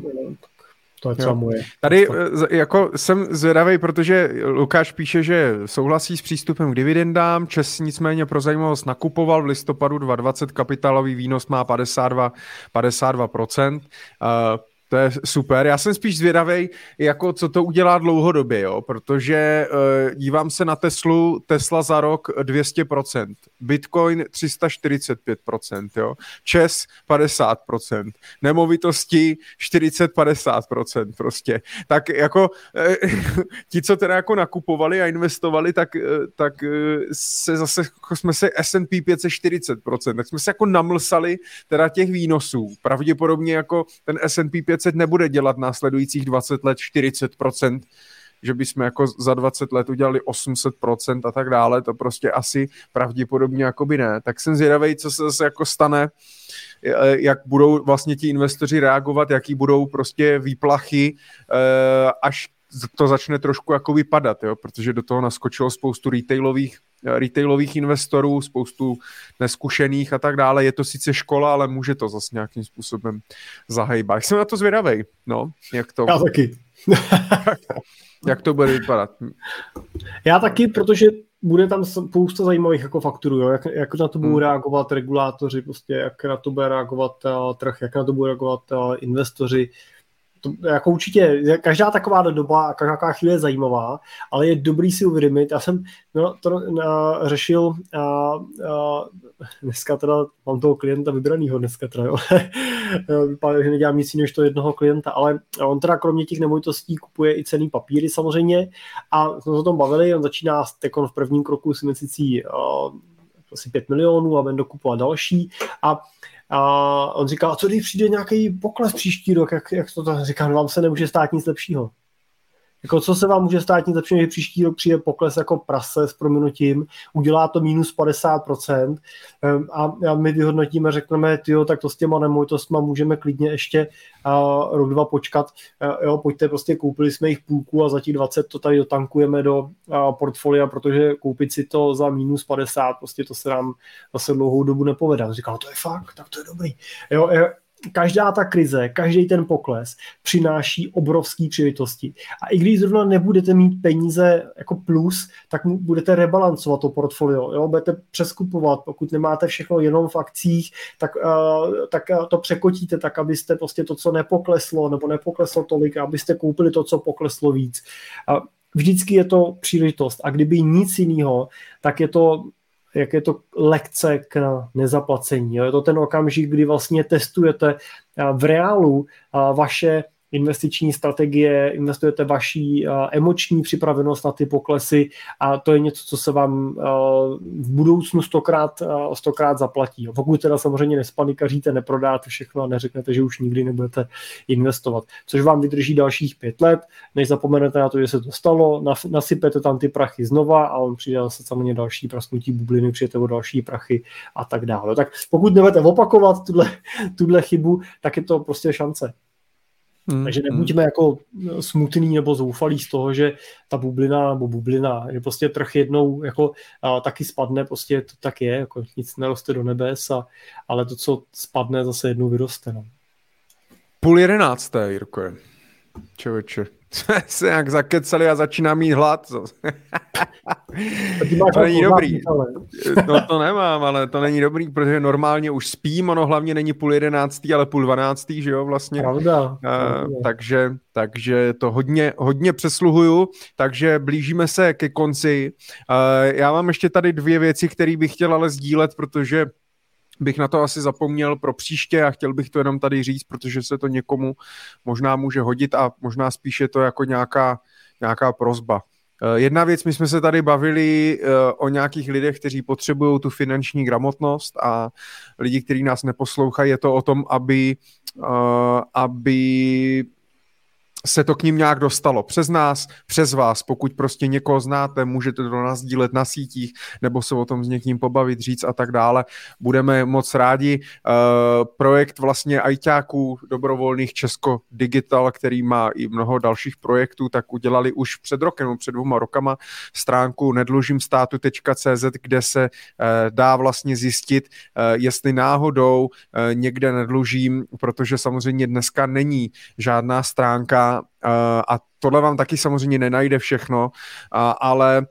To je třeba moje. Tady e, jako jsem zvědavý, protože Lukáš píše, že souhlasí s přístupem k dividendám, Čes nicméně pro zajímavost nakupoval v listopadu 2020 kapitálový výnos má 52, 52%. Uh, to je super. Já jsem spíš zvědavý, jako co to udělá dlouhodobě, jo? protože uh, dívám se na Teslu, Tesla za rok 200%, Bitcoin 345%, jo? Čes 50%, nemovitosti 40-50% prostě. Tak jako uh, *laughs* ti, co teda jako nakupovali a investovali, tak, uh, tak uh, se zase, jako jsme se S&P 540%, tak jsme se jako namlsali teda těch výnosů. Pravděpodobně jako ten S&P 500 500 nebude dělat následujících 20 let 40%, že bychom jako za 20 let udělali 800% a tak dále, to prostě asi pravděpodobně jako by ne. Tak jsem zvědavý, co se zase jako stane, jak budou vlastně ti investoři reagovat, jaký budou prostě výplachy, eh, až to začne trošku jako vypadat, jo? protože do toho naskočilo spoustu retailových retailových investorů, spoustu neskušených a tak dále. Je to sice škola, ale může to zase nějakým způsobem zahejbat. Jsem na to zvědavej, no, jak to... Já taky. *laughs* jak to bude vypadat. Já taky, protože bude tam spousta zajímavých jako fakturů, jo? Jak, jak na to budou hmm. reagovat regulátoři, prostě jak na to bude reagovat uh, trh, jak na to budou reagovat uh, investoři, to, jako určitě, každá taková doba a každá chvíle je zajímavá, ale je dobrý si uvědomit. Já jsem no, to na, řešil a, a, dneska teda mám toho klienta vybranýho dneska teda, jo. *laughs* Vypadá, že nedělám nic jiného než to jednoho klienta, ale on teda kromě těch nemovitostí kupuje i cený papíry samozřejmě a jsme se o tom bavili, on začíná v prvním kroku s investicí asi 5 milionů a bude dokupovat další a a on říkal, a co když přijde nějaký pokles příští rok, jak, jak to tak říká, no vám se nemůže stát nic lepšího. Jako co se vám může stát nic lepšího, že příští rok přijde pokles jako prase s prominutím, udělá to minus 50% ehm, a, a my vyhodnotíme, řekneme, tyjo, tak to s těma nemovitostma můžeme klidně ještě uh, rok, dva počkat. Uh, jo, pojďte, prostě koupili jsme jich půlku a za těch 20 to tady dotankujeme do uh, portfolia, protože koupit si to za minus 50, prostě to se nám zase dlouhou dobu nepovede. Říkal, to je fakt, tak to je dobrý. Jo, je, každá ta krize, každý ten pokles přináší obrovské příležitosti. A i když zrovna nebudete mít peníze jako plus, tak budete rebalancovat to portfolio, jo? budete přeskupovat, pokud nemáte všechno jenom v akcích, tak, uh, tak to překotíte tak, abyste prostě to, co nepokleslo, nebo nepokleslo tolik, abyste koupili to, co pokleslo víc. Uh, vždycky je to příležitost a kdyby nic jiného, tak je to jak je to lekce k nezaplacení. Je to ten okamžik, kdy vlastně testujete v reálu vaše investiční strategie, investujete vaší uh, emoční připravenost na ty poklesy a to je něco, co se vám uh, v budoucnu stokrát, uh, stokrát zaplatí. Pokud teda samozřejmě nespanikaříte, neprodáte všechno a neřeknete, že už nikdy nebudete investovat, což vám vydrží dalších pět let, než zapomenete na to, že se to stalo, nasypete tam ty prachy znova a on přijde zase samozřejmě další prasknutí bubliny, přijete o další prachy a tak dále. Tak pokud nebudete opakovat tuhle, tuhle chybu, tak je to prostě šance. Hmm. Takže hmm. nebuďme jako smutný nebo zoufalý z toho, že ta bublina nebo bublina, že prostě trh jednou jako a, taky spadne, prostě to tak je, jako nic neroste do nebes, a, ale to, co spadne, zase jednou vyroste. No. Půl jedenácté, Jirko je. Čověče. *laughs* se jak zakecali a začíná mít hlad. to není dobrý. No to nemám, ale to není dobrý, protože normálně už spím, ono hlavně není půl jedenáctý, ale půl dvanáctý, že jo, vlastně. Pravda. Uh, takže, takže to hodně, hodně přesluhuju, takže blížíme se ke konci. Uh, já mám ještě tady dvě věci, které bych chtěl ale sdílet, protože bych na to asi zapomněl pro příště a chtěl bych to jenom tady říct, protože se to někomu možná může hodit a možná spíše to jako nějaká, nějaká prozba. Eh, jedna věc, my jsme se tady bavili eh, o nějakých lidech, kteří potřebují tu finanční gramotnost a lidi, kteří nás neposlouchají, je to o tom, aby, eh, aby se to k ním nějak dostalo. Přes nás, přes vás, pokud prostě někoho znáte, můžete to nás dílet na sítích, nebo se o tom s někým pobavit, říct a tak dále. Budeme moc rádi. Uh, projekt vlastně ajťáků dobrovolných Česko Digital, který má i mnoho dalších projektů, tak udělali už před rokem, před dvěma rokama stránku nedlužimstátu.cz, kde se uh, dá vlastně zjistit, uh, jestli náhodou někde nedlužím, protože samozřejmě dneska není žádná stránka, a tohle vám taky samozřejmě nenajde všechno, ale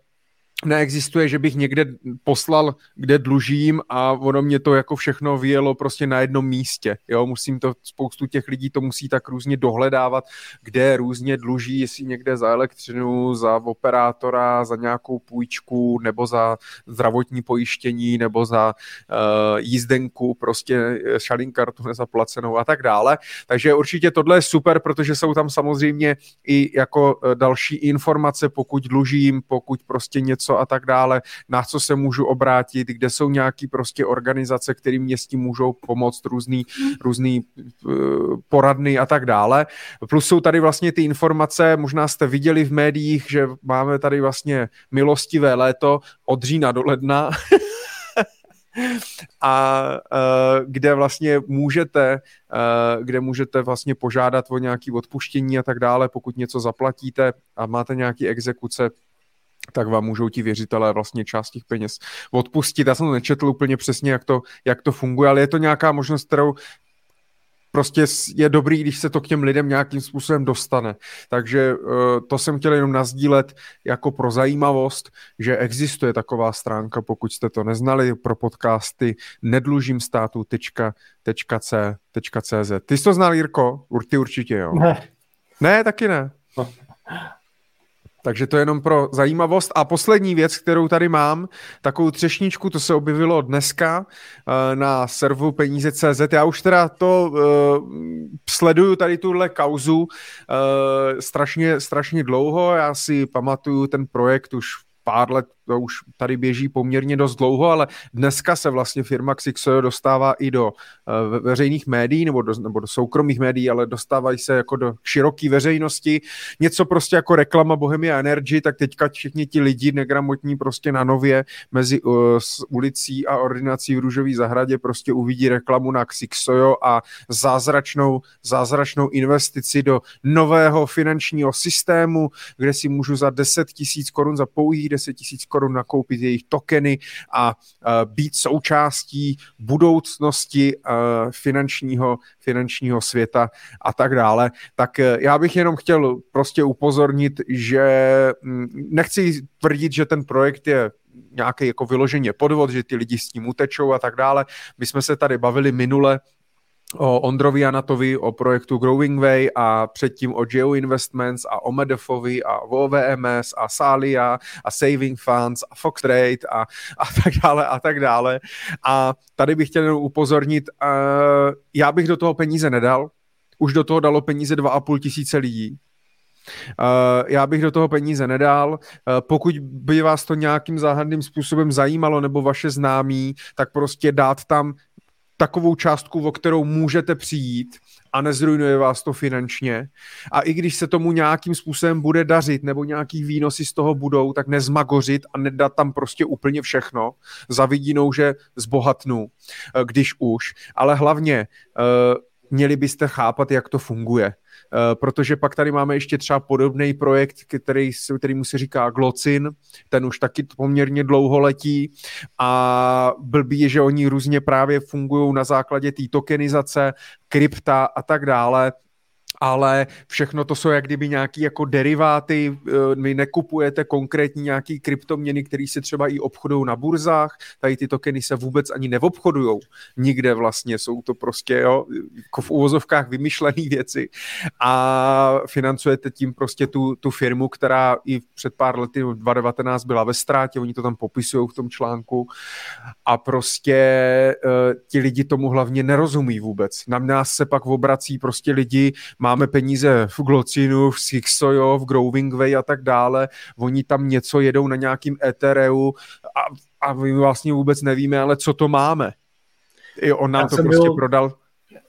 neexistuje, že bych někde poslal, kde dlužím a ono mě to jako všechno vyjelo prostě na jednom místě. Jo, musím to, spoustu těch lidí to musí tak různě dohledávat, kde různě dluží, jestli někde za elektřinu, za operátora, za nějakou půjčku, nebo za zdravotní pojištění, nebo za uh, jízdenku, prostě šalinkartu nezaplacenou a tak dále. Takže určitě tohle je super, protože jsou tam samozřejmě i jako eh, další informace, pokud dlužím, pokud prostě něco a tak dále, na co se můžu obrátit, kde jsou nějaký prostě organizace, které mě s tím můžou pomoct, různý, různý uh, poradny a tak dále. Plus jsou tady vlastně ty informace, možná jste viděli v médiích, že máme tady vlastně milostivé léto od října do ledna. *laughs* a uh, kde vlastně můžete, uh, kde můžete vlastně požádat o nějaké odpuštění a tak dále, pokud něco zaplatíte a máte nějaké exekuce, tak vám můžou ti věřitelé vlastně část těch peněz odpustit. Já jsem to nečetl úplně přesně, jak to, jak to funguje, ale je to nějaká možnost, kterou prostě je dobrý, když se to k těm lidem nějakým způsobem dostane. Takže uh, to jsem chtěl jenom nazdílet jako pro zajímavost, že existuje taková stránka, pokud jste to neznali, pro podcasty nedlužím státu.cz. Ty jsi to znal, Jirko? Ty určitě, jo? Ne. Ne, taky ne. Takže to je jenom pro zajímavost. A poslední věc, kterou tady mám, takovou třešničku, to se objevilo dneska uh, na servu peníze.cz. Já už teda to uh, sleduju tady tuhle kauzu uh, strašně, strašně dlouho. Já si pamatuju ten projekt už pár let to už tady běží poměrně dost dlouho, ale dneska se vlastně firma Xixoyo dostává i do uh, veřejných médií nebo do, nebo do soukromých médií, ale dostávají se jako do široké veřejnosti. Něco prostě jako reklama Bohemia Energy, tak teďka všichni ti lidi negramotní prostě na nově mezi uh, ulicí a ordinací v Růžové zahradě prostě uvidí reklamu na Xixoyo a zázračnou, zázračnou investici do nového finančního systému, kde si můžu za 10 tisíc korun, za pouhých 10 tisíc korun nakoupit jejich tokeny a být součástí budoucnosti finančního, finančního světa a tak dále. Tak e, já bych jenom chtěl prostě upozornit, že nechci tvrdit, že ten projekt je nějaký jako vyloženě podvod, že ty lidi s tím utečou a tak dále. My jsme se tady bavili minule o Ondrovi Anatovi, o projektu Growing Way a předtím o Geo Investments a o Medefovi a o OVMS a Salia a Saving Funds a Fox Trade a, a tak dále a tak dále. A tady bych chtěl jenom upozornit, uh, já bych do toho peníze nedal, už do toho dalo peníze 2,5 tisíce lidí, Uh, já bych do toho peníze nedal. Uh, pokud by vás to nějakým záhadným způsobem zajímalo nebo vaše známí, tak prostě dát tam takovou částku, o kterou můžete přijít a nezrujnuje vás to finančně. A i když se tomu nějakým způsobem bude dařit nebo nějaký výnosy z toho budou, tak nezmagořit a nedat tam prostě úplně všechno za vidinou, že zbohatnu, eh, když už. Ale hlavně eh, měli byste chápat, jak to funguje. Eh, protože pak tady máme ještě třeba podobný projekt, který, který mu se říká Glocin, ten už taky poměrně dlouho letí. A blbý je, že oni různě právě fungují na základě té tokenizace, krypta a tak dále, ale všechno to jsou jak kdyby nějaký jako deriváty, vy nekupujete konkrétní nějaký kryptoměny, které se třeba i obchodují na burzách, tady ty tokeny se vůbec ani neobchodují nikde vlastně, jsou to prostě jo, jako v uvozovkách vymyšlené věci. A financujete tím prostě tu, tu firmu, která i před pár lety 2019 byla ve ztrátě, oni to tam popisují v tom článku. A prostě uh, ti lidi tomu hlavně nerozumí vůbec. Na nás se pak obrací prostě lidi, máme peníze v Glocinu, v Sixojo, v Growingway a tak dále, oni tam něco jedou na nějakým Ethereu a, a my vlastně vůbec nevíme, ale co to máme. I on nám já to prostě byl, prodal.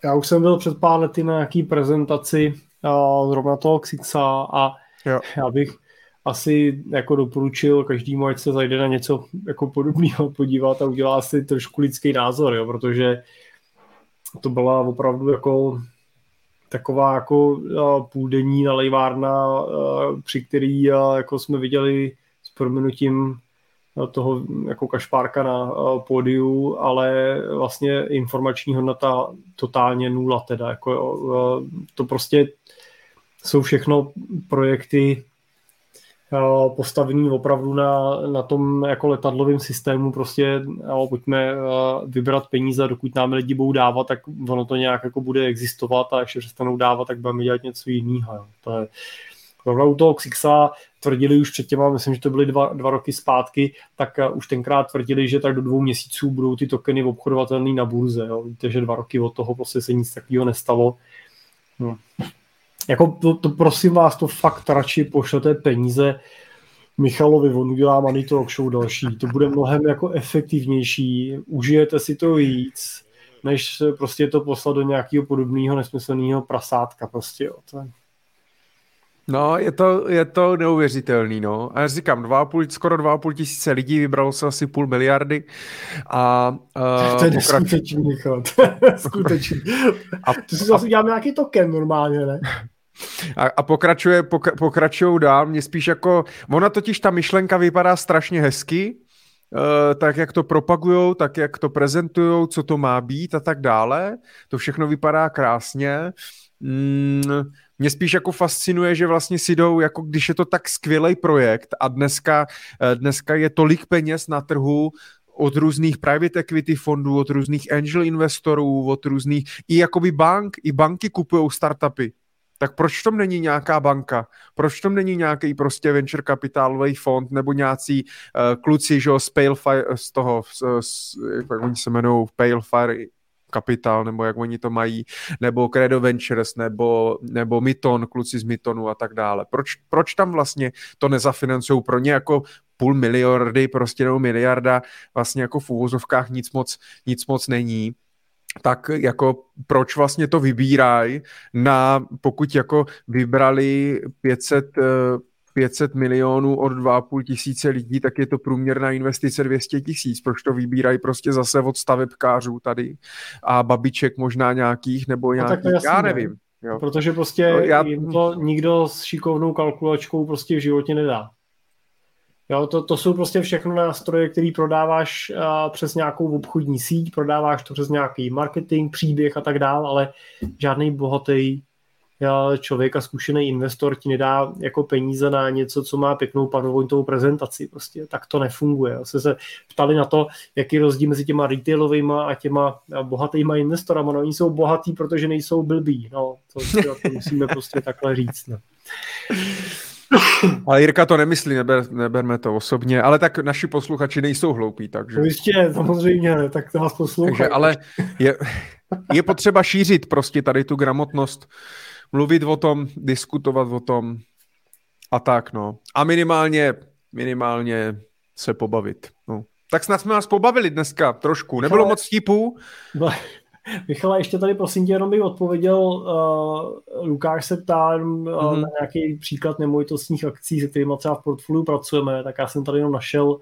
Já už jsem byl před pár lety na nějaký prezentaci uh, zrovna toho Xixa a jo. já bych asi jako doporučil každému, ať se zajde na něco jako podobného podívat a udělá si trošku lidský názor, jo, protože to byla opravdu jako taková jako půldenní nalejvárna, při který jako jsme viděli s proměnutím toho jako kašpárka na pódiu, ale vlastně informační hodnota totálně nula teda. Jako, to prostě jsou všechno projekty, Eh, postavený opravdu na, na tom jako letadlovém systému, prostě jo, pojďme vybrat peníze, dokud nám lidi budou dávat, tak ono to nějak jako bude existovat a ještě přestanou dávat, tak budeme dělat něco jiného. To je, u toho Xixa tvrdili už před těma, myslím, že to byly dva, dva roky zpátky, tak už tenkrát tvrdili, že tak do dvou měsíců budou ty tokeny obchodovatelné na burze. Jo. Víte, že dva roky od toho prostě se nic takového nestalo. No. Jako to, to prosím vás, to fakt radši pošlete peníze Michalovi, on udělá Money Talk Show další. To bude mnohem jako efektivnější, užijete si to víc, než prostě to poslat do nějakého podobného nesmyslného prasátka prostě, jo. To je... No, je to, je to neuvěřitelný, no. A já říkám, dva půl, skoro dva půl tisíce lidí, vybralo se asi půl miliardy a... *laughs* Uh, to je neskutečný, skutečný. A, to si zase děláme nějaký token normálně, ne? *laughs* A, a pokračuje, pok, pokračují dál, mě spíš jako, ona totiž ta myšlenka vypadá strašně hezky, Uh, tak jak to propagujou, tak jak to prezentujou, co to má být a tak dále. To všechno vypadá krásně. Mm, mě spíš jako fascinuje, že vlastně si jdou, jako když je to tak skvělý projekt a dneska, eh, dneska je tolik peněz na trhu, od různých private equity fondů, od různých angel investorů, od různých, i jakoby bank, i banky kupují startupy tak proč tom není nějaká banka? Proč tom není nějaký prostě venture kapitálový fond nebo nějací uh, kluci, že z Palefire, z toho, z, z, jak oni se jmenují, Palefire Capital, nebo jak oni to mají, nebo Credo Ventures, nebo, nebo Myton, kluci z Mytonu a tak dále. Proč, proč tam vlastně to nezafinancují pro ně jako půl miliardy, prostě nebo miliarda, vlastně jako v úvozovkách nic moc, nic moc není tak jako proč vlastně to vybírají na, pokud jako vybrali 500, 500 eh, milionů od 2,5 tisíce lidí, tak je to průměrná investice 200 tisíc. Proč to vybírají prostě zase od stavebkářů tady a babiček možná nějakých, nebo nějakých, no, jasný, já nevím. Jo. Protože prostě no, já... jim to nikdo s šikovnou kalkulačkou prostě v životě nedá. Jo, to, to jsou prostě všechno nástroje, které prodáváš uh, přes nějakou obchodní síť, prodáváš to přes nějaký marketing, příběh a tak dál, ale žádný bohatý uh, člověk a zkušený investor ti nedá jako peníze na něco, co má pěknou PowerPointovou prezentaci. Prostě tak to nefunguje. Se se ptali na to, jaký rozdíl mezi těma retailovými a těma bohatýma investorama. No, oni jsou bohatý, protože nejsou blbí. No, to, to musíme prostě takhle říct. No. Ale Jirka to nemyslí, neber, neberme to osobně, ale tak naši posluchači nejsou hloupí, takže... No jistě, samozřejmě, tak to vás poslouchají. Takže, ale je, je potřeba šířit prostě tady tu gramotnost, mluvit o tom, diskutovat o tom a tak, no. A minimálně, minimálně se pobavit, no. Tak snad jsme vás pobavili dneska trošku. Nebylo moc vtipů? Michale, ještě tady prosím tě, jenom bych odpověděl, uh, Lukáš se ptá uh, mm-hmm. na nějaký příklad nemovitostních akcí, se kterými třeba v portfoliu pracujeme, tak já jsem tady jenom našel,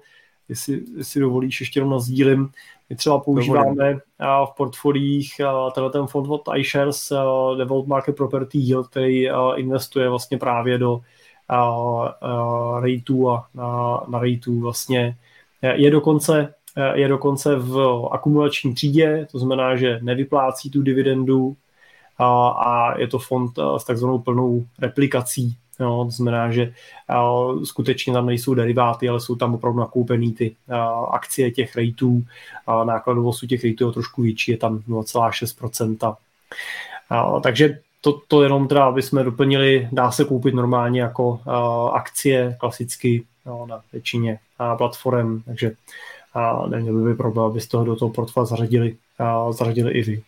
jestli, jestli dovolíš, ještě jenom nazdílím. My třeba používáme uh, v portfoliích uh, tenhle ten fond od iShares, uh, Developed Market Property Yield, který uh, investuje vlastně právě do uh, uh, rateů a na, na rateů vlastně je dokonce je dokonce v akumulační třídě, to znamená, že nevyplácí tu dividendu a, a je to fond s takzvanou plnou replikací. Jo, to znamená, že uh, skutečně tam nejsou deriváty, ale jsou tam opravdu nakoupený ty akcie těch rejtů. Nákladovost těch rejtů je trošku větší, je tam 0,6%. Uh, takže to, to jenom teda, aby jsme doplnili, dá se koupit normálně jako akcie klasicky no, na většině platform, takže uh, neměl by problém, abyste ho do toho portfolia zařadili, zařadili i vy.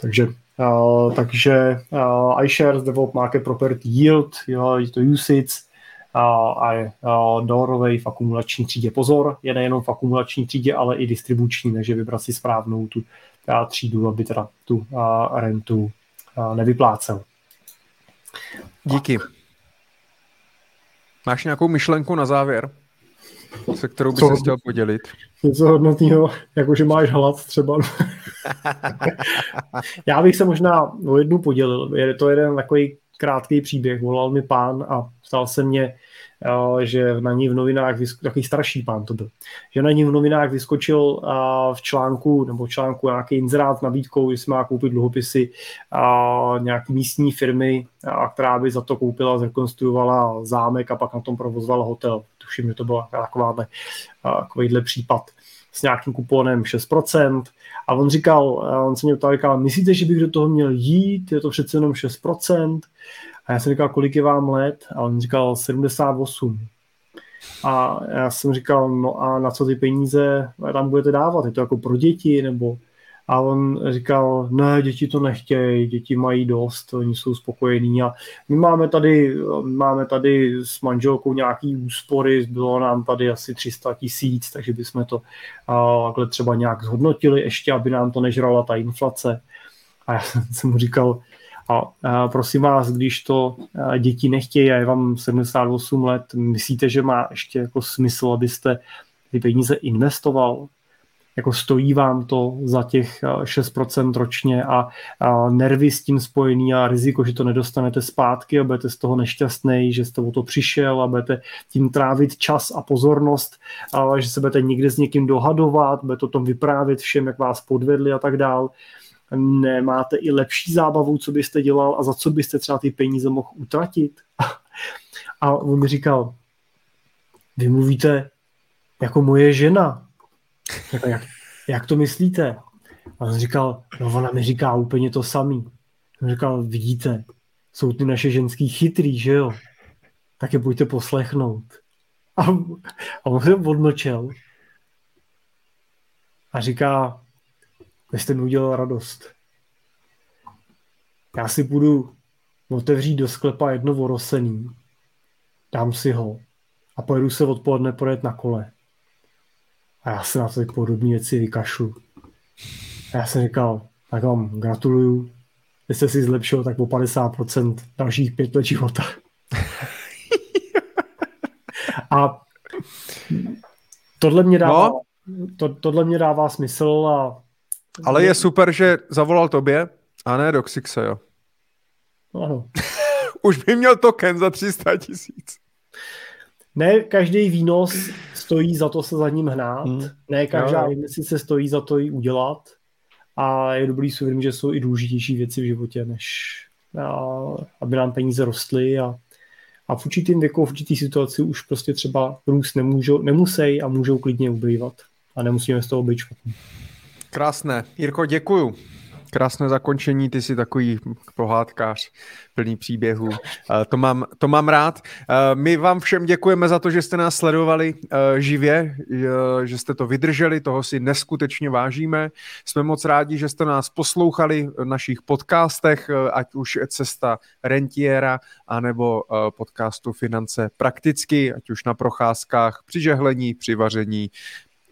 Takže Uh, takže uh, iShares Develop Market Property Yield, jo, je to usage uh, a je dolarový v akumulační třídě. Pozor, je nejenom v akumulační třídě, ale i distribuční, takže vybrat si správnou tu uh, třídu, aby teda tu uh, rentu uh, nevyplácel. Díky. Máš nějakou myšlenku na závěr, se kterou bys se chtěl podělit? Něco hodnotného, jakože máš hlad třeba. *laughs* Já bych se možná o jednu podělil. Je to jeden takový krátký příběh. Volal mi pán a ptal se mě, eh, že na ní v novinách, takový starší pán to byl, že na ní v novinách vyskočil eh, v článku, nebo v článku nějaký inzerát s nabídkou, že si má koupit dluhopisy nějaký místní firmy, která by za to koupila, zrekonstruovala zámek a pak na tom provozovala hotel. Tuším, že to byl takovýhle případ s nějakým kuponem 6%. A on říkal, on se mě ptal, říkal, myslíte, že bych do toho měl jít, je to přece jenom 6%. A já jsem říkal, kolik je vám let? A on říkal 78. A já jsem říkal, no a na co ty peníze tam budete dávat? Je to jako pro děti nebo a on říkal, ne, děti to nechtějí, děti mají dost, oni jsou spokojení a my máme tady, máme tady s manželkou nějaký úspory, bylo nám tady asi 300 tisíc, takže bychom to takhle třeba nějak zhodnotili ještě, aby nám to nežrala ta inflace. A já *laughs* jsem mu říkal, a, a prosím vás, když to děti nechtějí a je vám 78 let, myslíte, že má ještě jako smysl, abyste ty peníze investoval? Jako stojí vám to za těch 6% eh, ročně a, a nervy s tím spojený a riziko, že to nedostanete zpátky a budete z toho nešťastný, že jste o to přišel a budete tím trávit čas a pozornost, a že se budete někde s někým dohadovat, budete o tom vyprávět všem, jak vás podvedli a tak dál. Nemáte i lepší zábavu, co byste dělal a za co byste třeba ty peníze mohl utratit? *laughs* A on mi říkal, vy mluvíte jako moje žena, jako jak, jak to myslíte? A on říkal, no ona mi říká úplně to samý. On říkal, vidíte, jsou ty naše ženský chytrý, že jo? Tak je pojďte poslechnout. A, a on se odnočel a říká, vy jste mi udělal radost. Já si půjdu otevřít do sklepa jedno vorosený, dám si ho a pojedu se odpoledne projet na kole. A já se na ty podobné věci vykašlu. A já jsem říkal, tak vám gratuluju, vy jste si zlepšil tak o 50% dalších pět let života. *laughs* a tohle mě dává, no. to, tohle mě dává smysl a ale je super, že zavolal tobě a ne do Xixe, jo. Ano. *laughs* Už by měl token za 300 tisíc. Ne každý výnos stojí za to se za ním hnát, hmm. ne každá no, investice stojí za to ji udělat a je dobrý si uvědomit, že jsou i důležitější věci v životě, než a, aby nám peníze rostly a, a v určitým věku, v určitý situaci už prostě třeba růst nemůžou, nemusí a můžou klidně ubývat a nemusíme z toho být špatný. Krásné. Jirko, děkuju. Krásné zakončení, ty jsi takový pohádkář plný příběhů. To mám, to mám rád. My vám všem děkujeme za to, že jste nás sledovali živě, že jste to vydrželi, toho si neskutečně vážíme. Jsme moc rádi, že jste nás poslouchali v našich podcastech, ať už Cesta rentiera, anebo podcastu Finance prakticky, ať už na procházkách, při žehlení, při vaření,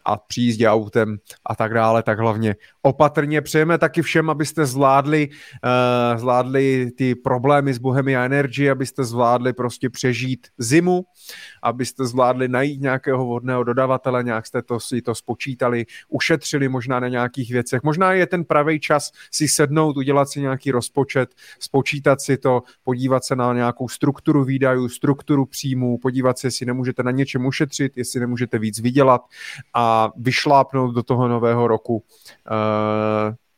a při jízdě autem a tak dále, tak hlavně opatrně. Přejeme taky všem, abyste zvládli, uh, zvládli ty problémy s Bohemia Energy, abyste zvládli prostě přežít zimu, abyste zvládli najít nějakého vodného dodavatele, nějak jste to si to spočítali, ušetřili možná na nějakých věcech. Možná je ten pravý čas si sednout, udělat si nějaký rozpočet, spočítat si to, podívat se na nějakou strukturu výdajů, strukturu příjmů, podívat se, jestli nemůžete na něčem ušetřit, jestli nemůžete víc vydělat a vyšlápnout do toho nového roku uh,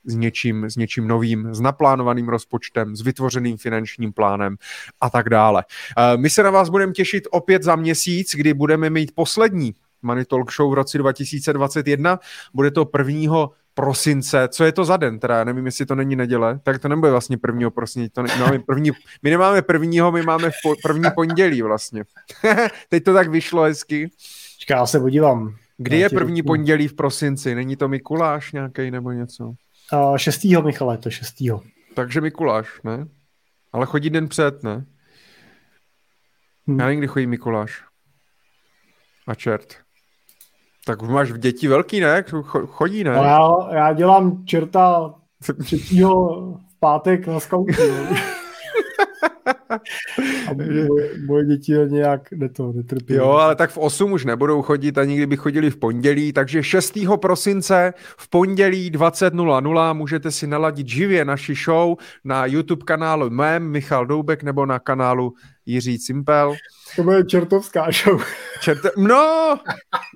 s něčím, s něčím novým, s naplánovaným rozpočtem, s vytvořeným finančním plánem a tak dále. Eh, my se na vás budeme těšit opět za měsíc, kdy budeme mít poslední Money Talk Show v roce 2021. Bude to 1 prosince. Co je to za den? Teda nevím, jestli to není neděle. Tak to nebude vlastně prvního prosince. To ne, máme první, my nemáme prvního, my máme po, první pondělí vlastně. *laughs* Teď to tak vyšlo hezky. Čeká, já se podívám. Kdy je první pondělí v prosinci? Není to Mikuláš nějaký nebo něco? Uh, šestýho, Michale, to šestýho. Takže Mikuláš, ne? Ale chodí den před, ne? Hmm. Já nevím, kdy chodí Mikuláš. A čert. Tak máš v děti velký, ne? Chodí, ne? No já, já dělám čerta třetího v pátek na skautu. A *laughs* moje, moje děti nějak ne to, netrpí. Jo, ale tak v 8 už nebudou chodit, ani kdyby chodili v pondělí, takže 6. prosince v pondělí 20.00 můžete si naladit živě naši show na YouTube kanálu mém Michal Doubek nebo na kanálu Jiří Cimpel. To bude čertovská show. Čerte... No,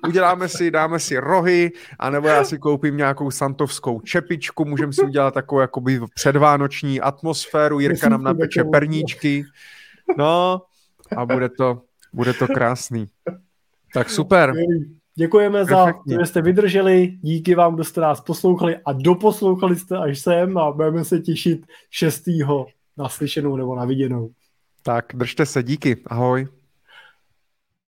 uděláme si, dáme si rohy, anebo já si koupím nějakou santovskou čepičku, můžeme si udělat takovou jakoby předvánoční atmosféru, Jirka nám napeče perníčky. No, a bude to, bude to krásný. Tak super. Děkujeme za to, že jste vydrželi, díky vám, kdo jste nás poslouchali a doposlouchali jste až sem a budeme se těšit 6. naslyšenou nebo na viděnou. Tak držte se, díky, ahoj.